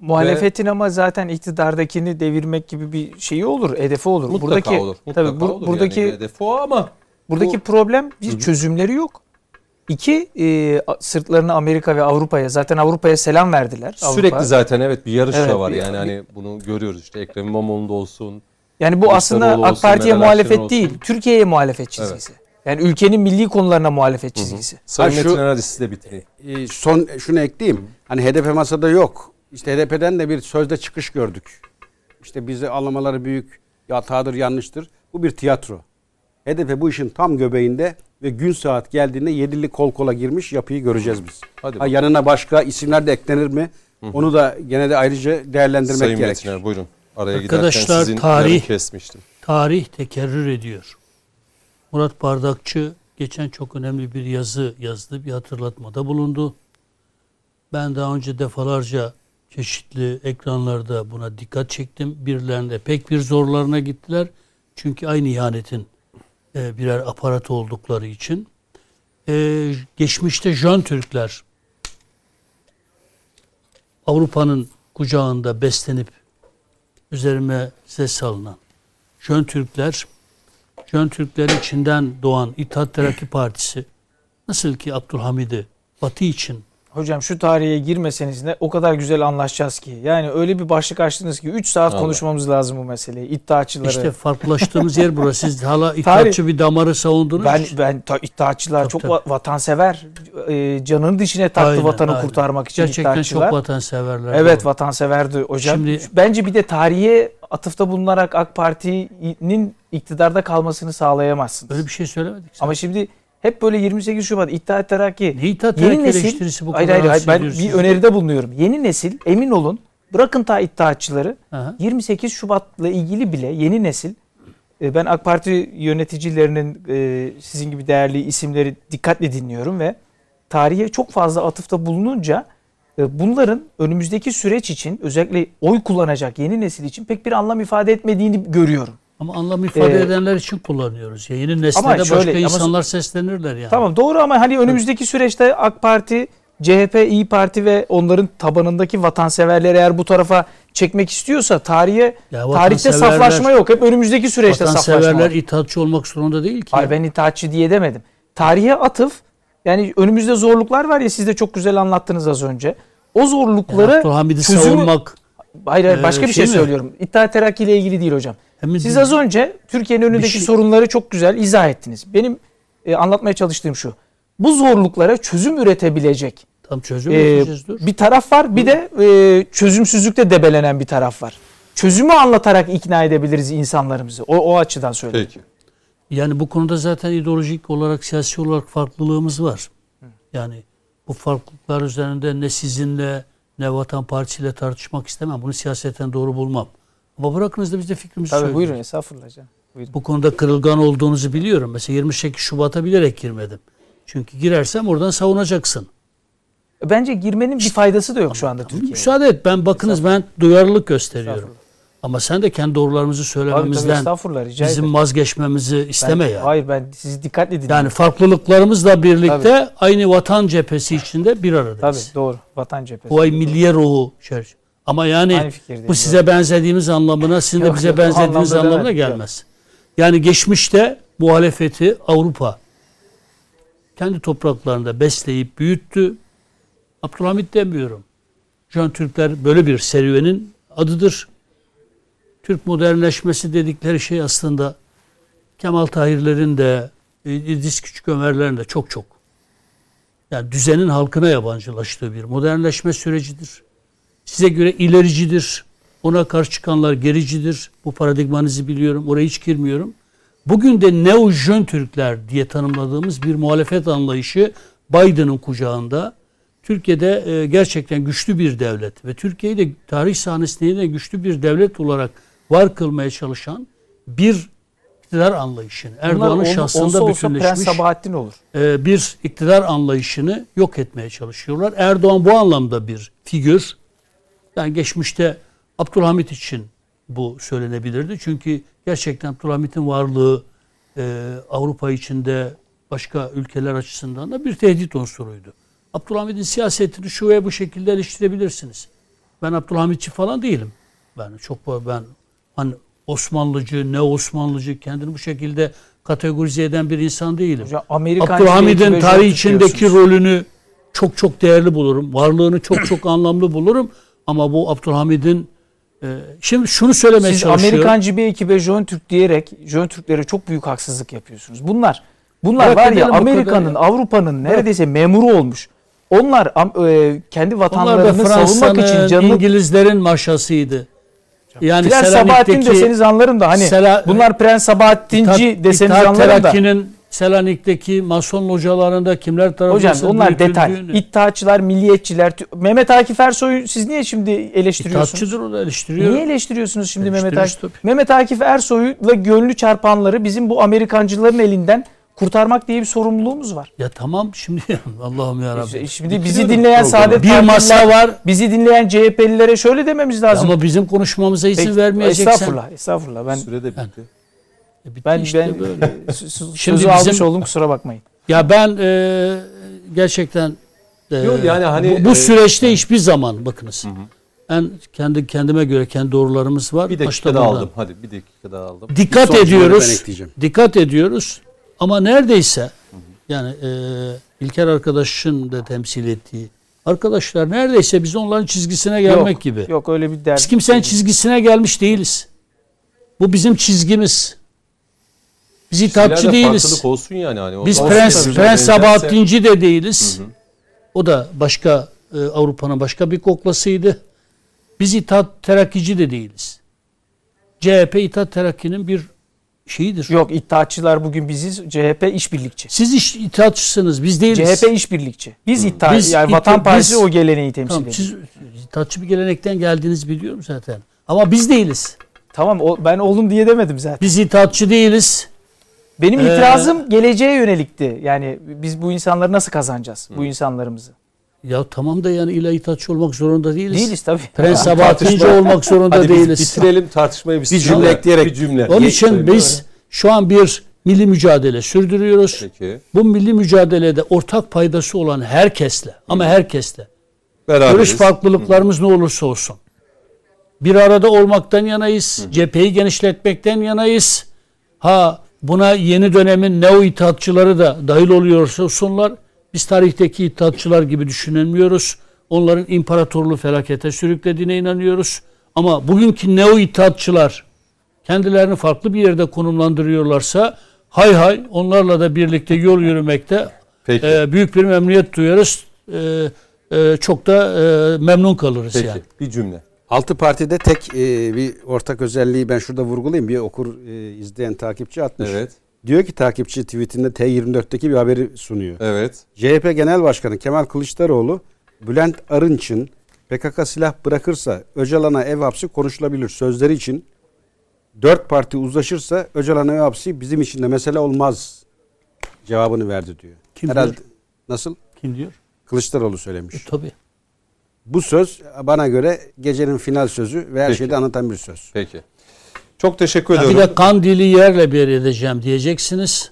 Muhalefetin ama zaten iktidardakini devirmek gibi bir şeyi olur, hedefi olur. Mutlaka buradaki, olur. Mutlaka tabii bur- olur. buradaki yani hedefi o ama buradaki bu- problem bir çözümleri yok. İki, e, sırtlarını Amerika ve Avrupa'ya zaten Avrupa'ya selam verdiler. Avrupa. sürekli zaten evet bir yarış Evet, da var bir- yani hani bunu görüyoruz işte Ekrem İmamoğlu'nda olsun. Yani bu aslında AK Parti'ye muhalefet değil. Türkiye'ye muhalefet çizgisi. Yani ülkenin milli konularına muhalefet çizgisi. Sayın Ha, Metin hadi siz de bitirin. Ee, son şunu ekleyeyim. Hani HDP masada yok. İşte HDP'den de bir sözde çıkış gördük. İşte bizi anlamaları büyük hatadır, yanlıştır. Bu bir tiyatro. HDP bu işin tam göbeğinde ve gün saat geldiğinde yedili kol kola girmiş yapıyı göreceğiz biz. Hadi Ha, yanına başka isimler de eklenir mi? Onu da gene de ayrıca değerlendirmek Sayın gerekir. Metiner buyurun. Araya Arkadaşlar, giderken sizin tarih- kesmiştim. Tarih tekerrür ediyor. Murat Bardakçı geçen çok önemli bir yazı yazdı, bir hatırlatmada bulundu. Ben daha önce defalarca çeşitli ekranlarda buna dikkat çektim. Birilerinde pek bir zorlarına gittiler. Çünkü aynı ihanetin e, birer aparat oldukları için. E, geçmişte Jön Türkler Avrupa'nın kucağında beslenip üzerime ses salınan Jön Türkler Jön Türklerin içinden doğan İttihat Terakki Partisi nasıl ki Abdülhamid'i Batı için Hocam şu tarihe girmeseniz ne o kadar güzel anlaşacağız ki. Yani öyle bir başlık açtınız ki 3 saat Allah. konuşmamız lazım bu meseleyi. İddiaçıları. işte farklılaştığımız yer burası. Siz hala İttihatçı bir damarı savundunuz. ben ben ta, iddiaçılar Tabii, çok tabii. va- vatansever. E, canını dişine taktı Aynen, vatanı aynen. kurtarmak için Gerçekten iddiaçılar. çok vatanseverler. Evet Doğru. vatanseverdi hocam. Şimdi- Bence bir de tarihe atıfta bulunarak AK Parti'nin iktidarda kalmasını sağlayamazsınız. Öyle bir şey söylemedik. zaten. Ama şimdi hep böyle 28 Şubat İttihat Terakki Ne İttihat Yeni Terakki nesil- eleştirisi bu kadar hayır, hayır ben bir öneride bulunuyorum. Yeni nesil emin olun bırakın ta iddiaçıları Aha. 28 Şubat'la ilgili bile yeni nesil e, ben AK Parti yöneticilerinin e, sizin gibi değerli isimleri dikkatle dinliyorum ve tarihe çok fazla atıfta bulununca e, bunların önümüzdeki süreç için özellikle oy kullanacak yeni nesil için pek bir anlam ifade etmediğini görüyorum. Ama anlam ifade Ee, edenler için kullanıyoruz. Ya yeni de şöyle, başka ama- insanlar seslenirler yani. Tamam doğru ama hani önümüzdeki süreçte AK Parti, CHP, İyi Parti ve onların tabanındaki vatanseverleri eğer bu tarafa çekmek istiyorsa tarihe tarihte saflaşma yok. Hep önümüzdeki süreçte saflaşma Vatanseverler var. itaatçı olmak zorunda değil ki. Hayır ben itaatçı diye demedim. Tarihe atıf yani önümüzde zorluklar var ya siz de çok güzel anlattınız az önce. O Yani zorlukları Abdülhamid'i çözümü- savunmak. hayır hayır Ee, başka bir şey, şey mi? söylüyorum. İttihat Terakki ile ilgili değil hocam. Hem Siz az önce Türkiye'nin önündeki şey- sorunları çok güzel izah ettiniz. Benim e, anlatmaya çalıştığım şu. Bu zorluklara çözüm üretebilecek tam çözüm e, dur. bir taraf var. Bir de e, çözümsüzlükte debelenen bir taraf var. Çözümü anlatarak ikna edebiliriz insanlarımızı. O, o açıdan söylüyorum. Peki. Yani bu konuda zaten ideolojik olarak, siyasi olarak farklılığımız var. Yani bu farklılıklar üzerinde ne sizinle ne Vatan Partisi ile tartışmak istemem. Bunu siyaseten doğru bulmam. Ama bırakınız da biz de fikrimizi Tabii söyleyelim. buyurun estağfurullah canım. Buyurun. Bu konuda kırılgan olduğunuzu biliyorum. Mesela 28 Şubat'a bilerek girmedim. Çünkü girersem oradan savunacaksın. Bence girmenin bir faydası da yok şu anda Türkiye'ye. Müsaade et. Ben bakınız ben duyarlılık gösteriyorum. Ama sen de kendi doğrularımızı Tabii, tabii, söylememizden estağfurullah rica bizim ederim. vazgeçmemizi isteme Ben- ya. Hayır ben sizi dikkatle dinliyorum. Yani farklılıklarımızla birlikte aynı vatan cephesi içinde bir aradayız. Tabii doğru. Vatan cephesi. Bu ay milliye ruhu çerçeve. Ama yani bu size benzediğimiz anlamına, sizin de Yok, bize yok, benzediğiniz anlamda anlamına demedim, yok. gelmez. Yani geçmişte muhalefeti Avrupa kendi topraklarında besleyip büyüttü. Abdülhamit demiyorum. Jön Türkler böyle bir serüvenin adıdır. Türk modernleşmesi dedikleri şey aslında Kemal Tahirlerin de İdris Küçük Ömerlerin de çok çok yani düzenin halkına yabancılaştığı bir modernleşme sürecidir. Size göre ilericidir. Ona karşı çıkanlar gericidir. Bu paradigmanızı biliyorum. Oraya hiç girmiyorum. Bugün de neo-jön Türkler diye tanımladığımız bir muhalefet anlayışı Biden'ın kucağında. Türkiye'de e, gerçekten güçlü bir devlet ve Türkiye'yi de tarih sahnesinde de güçlü bir devlet olarak var kılmaya çalışan bir iktidar anlayışını, Erdoğan'ın şahsında olsa bütünleşmiş Sabahattin olur. e, bir iktidar anlayışını yok etmeye çalışıyorlar. Erdoğan bu anlamda bir figür. Yani geçmişte Abdülhamit için bu söylenebilirdi. Çünkü gerçekten Abdülhamit'in varlığı e, Avrupa içinde başka ülkeler açısından da bir tehdit unsuruydu. Abdülhamit'in siyasetini şu veya bu şekilde eleştirebilirsiniz. Ben Abdülhamitçi falan değilim. Ben çok ben hani Osmanlıcı, ne Osmanlıcı kendini bu şekilde kategorize eden bir insan değilim. Abdülhamid'in tarih içindeki rolünü çok çok değerli bulurum. Varlığını çok çok anlamlı bulurum. Ama bu Abdülhamid'in e, şimdi şunu söylemeye Siz çalışıyorum. Amerikancı bir ekibe Jön Türk diyerek Jön Türklere çok büyük haksızlık yapıyorsunuz. Bunlar bunlar Bırak var ya Amerika'nın, Avrupa'nın neredeyse memuru olmuş. Onlar e, kendi Onlar vatanlarını savunmak için canını İngilizlerin maşasıydı. Yani Prens Sabahattin deseniz anlarım da hani Sela- bunlar Prens Sabahattinci İttihat- deseniz İttihat anlarım da. Selanik'teki mason localarında kimler tarafından Hocam onlar detay. İttihatçılar, milliyetçiler. Mehmet Akif Ersoy'u siz niye şimdi eleştiriyorsunuz? İttihatçıdır o da eleştiriyor. Niye eleştiriyorsunuz şimdi Mehmet Akif? tabii. Mehmet Akif Ersoy'la gönlü çarpanları bizim bu Amerikancıların elinden Kurtarmak diye bir sorumluluğumuz var. Ya tamam şimdi Allah'ım ya Rabbi. Şimdi bizi dinleyen Saadet Bir masa var bizi dinleyen CHP'lilere şöyle dememiz lazım. ama bizim konuşmamıza izin Peki, vermeyeceksen. Estağfurullah, estağfurullah. Ben Süre de bitti. E bitti ben işte ben böyle. e, s- s- Şimdi sözü almış bizim- oldum kusura bakmayın. Ya ben e, gerçekten e, Yok yani hani, bu, bu e, süreçte hiçbir zaman bakınız. Ben kendi kendime göre kendi doğrularımız var. Bir dakika Başta daha aldım. Hadi bir dakika daha aldım. Dikkat Bir ediyoruz. Dikkat ediyoruz. Ama neredeyse yani e, İlker arkadaşın da temsil ettiği arkadaşlar neredeyse biz onların çizgisine gelmek yok, gibi. Yok öyle bir dert. Biz kimsenin çizgisine gelmiş değiliz. Bu bizim çizgimiz. Biz itaatçı Şeylerde değiliz. Olsun yani. Hani Biz O- Prens. Prens Sabahattinci de değiliz. O da başka e, Avrupa'nın başka bir koklasıydı. Biz İttihat Terakkici de değiliz. CHP İttihat Terakki'nin bir şeyidir. Yok iddiaçılar bugün biziz. CHP işbirlikçi. Siz iş, itaatçısınız, biz değiliz. CHP işbirlikçi. Biz iddia Biz yani Vatan biz- Partisi o geleneği temsil Tamam, ediyor. siz itaatçı bir gelenekten geldiğinizi biliyorum zaten. Ama biz değiliz. Tamam o, ben oğlum diye demedim zaten. Biz itaatçı değiliz. Benim Ee, itirazım geleceğe yönelikti. Yani biz bu insanları nasıl kazanacağız? Bu insanlarımızı. Ya tamam da yani illa itaatçı olmak zorunda değiliz. Değiliz tabii. Prens Sabahattinci olmak zorunda Hadi biz değiliz. bitirelim tartışmayı. Bir cümle ekleyerek. Bir cümle. Onun için biz şu an bir milli mücadele sürdürüyoruz. Peki. Bu milli mücadelede ortak paydası olan herkesle ama herkesle Beraberiz. görüş farklılıklarımız ne olursa olsun bir arada olmaktan yanayız. Cepheyi genişletmekten yanayız. Ha buna yeni dönemin neo itaatçıları da dahil oluyorsa olsunlar. Biz tarihteki itaatçılar gibi düşünemiyoruz. Onların imparatorluğu felakete sürüklediğine inanıyoruz. Ama bugünkü neo itaatçılar kendilerini farklı bir yerde konumlandırıyorlarsa hay hay onlarla da birlikte yol yürümekte Peki. e, büyük bir memnuniyet duyarız. E, e, çok da e, memnun kalırız Peki. yani. Bir cümle. Altı partide tek e, bir ortak özelliği ben şurada vurgulayayım. Bir okur e, izleyen takipçi atmış. Evet. Diyor ki takipçi tweetinde T24'teki bir haberi sunuyor. Evet. CHP Genel Başkanı Kemal Kılıçdaroğlu Bülent Arınç'ın PKK silah bırakırsa Öcalan'a ev hapsi konuşulabilir sözleri için dört parti uzlaşırsa Öcalan ev hapsi bizim için de mesele olmaz cevabını verdi diyor. Kim Herhalde diyor? nasıl? Kim diyor? Kılıçdaroğlu E, söylemiş. tabii. Bu söz bana göre gecenin final sözü ve her Peki. şeyi de anlatan bir söz. Peki. Çok teşekkür Ha, ediyorum. bir de Kandil'i yerle bir edeceğim diyeceksiniz.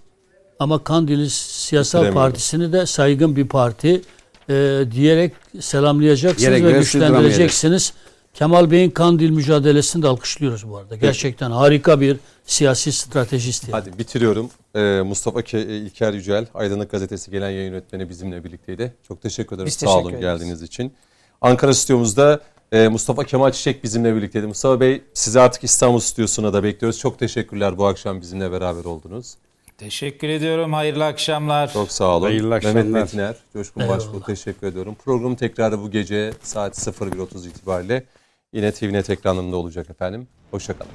Ama Kandil'i Siyasal. Partisini de saygın bir parti e, diyerek selamlayacaksınız Diyerek ve güçlendireceksiniz. Kemal Bey'in Kandil mücadelesini de alkışlıyoruz bu arada. Gerçekten harika bir siyasi stratejist. yani. Hadi bitiriyorum. Ee, Mustafa Ke- İlker Yücel, Aydınlık Gazetesi gelen yayın yönetmeni bizimle birlikteydi. Çok teşekkür ederim. Biz Sağ teşekkür olun ederiz. geldiğiniz için. Ankara stüdyomuzda e, Mustafa Kemal Çiçek bizimle birlikteydi. Mustafa Bey sizi artık İstanbul stüdyosuna da bekliyoruz. Çok teşekkürler bu akşam bizimle beraber oldunuz. Teşekkür ediyorum. Hayırlı akşamlar. Çok sağ olun. Hayırlı Mehmet akşamlar. Metiner, Coşkun Başbuğ teşekkür ediyorum. Programın tekrarı bu gece saat 01.30 itibariyle yine TVNet ekranında olacak efendim. Hoşçakalın.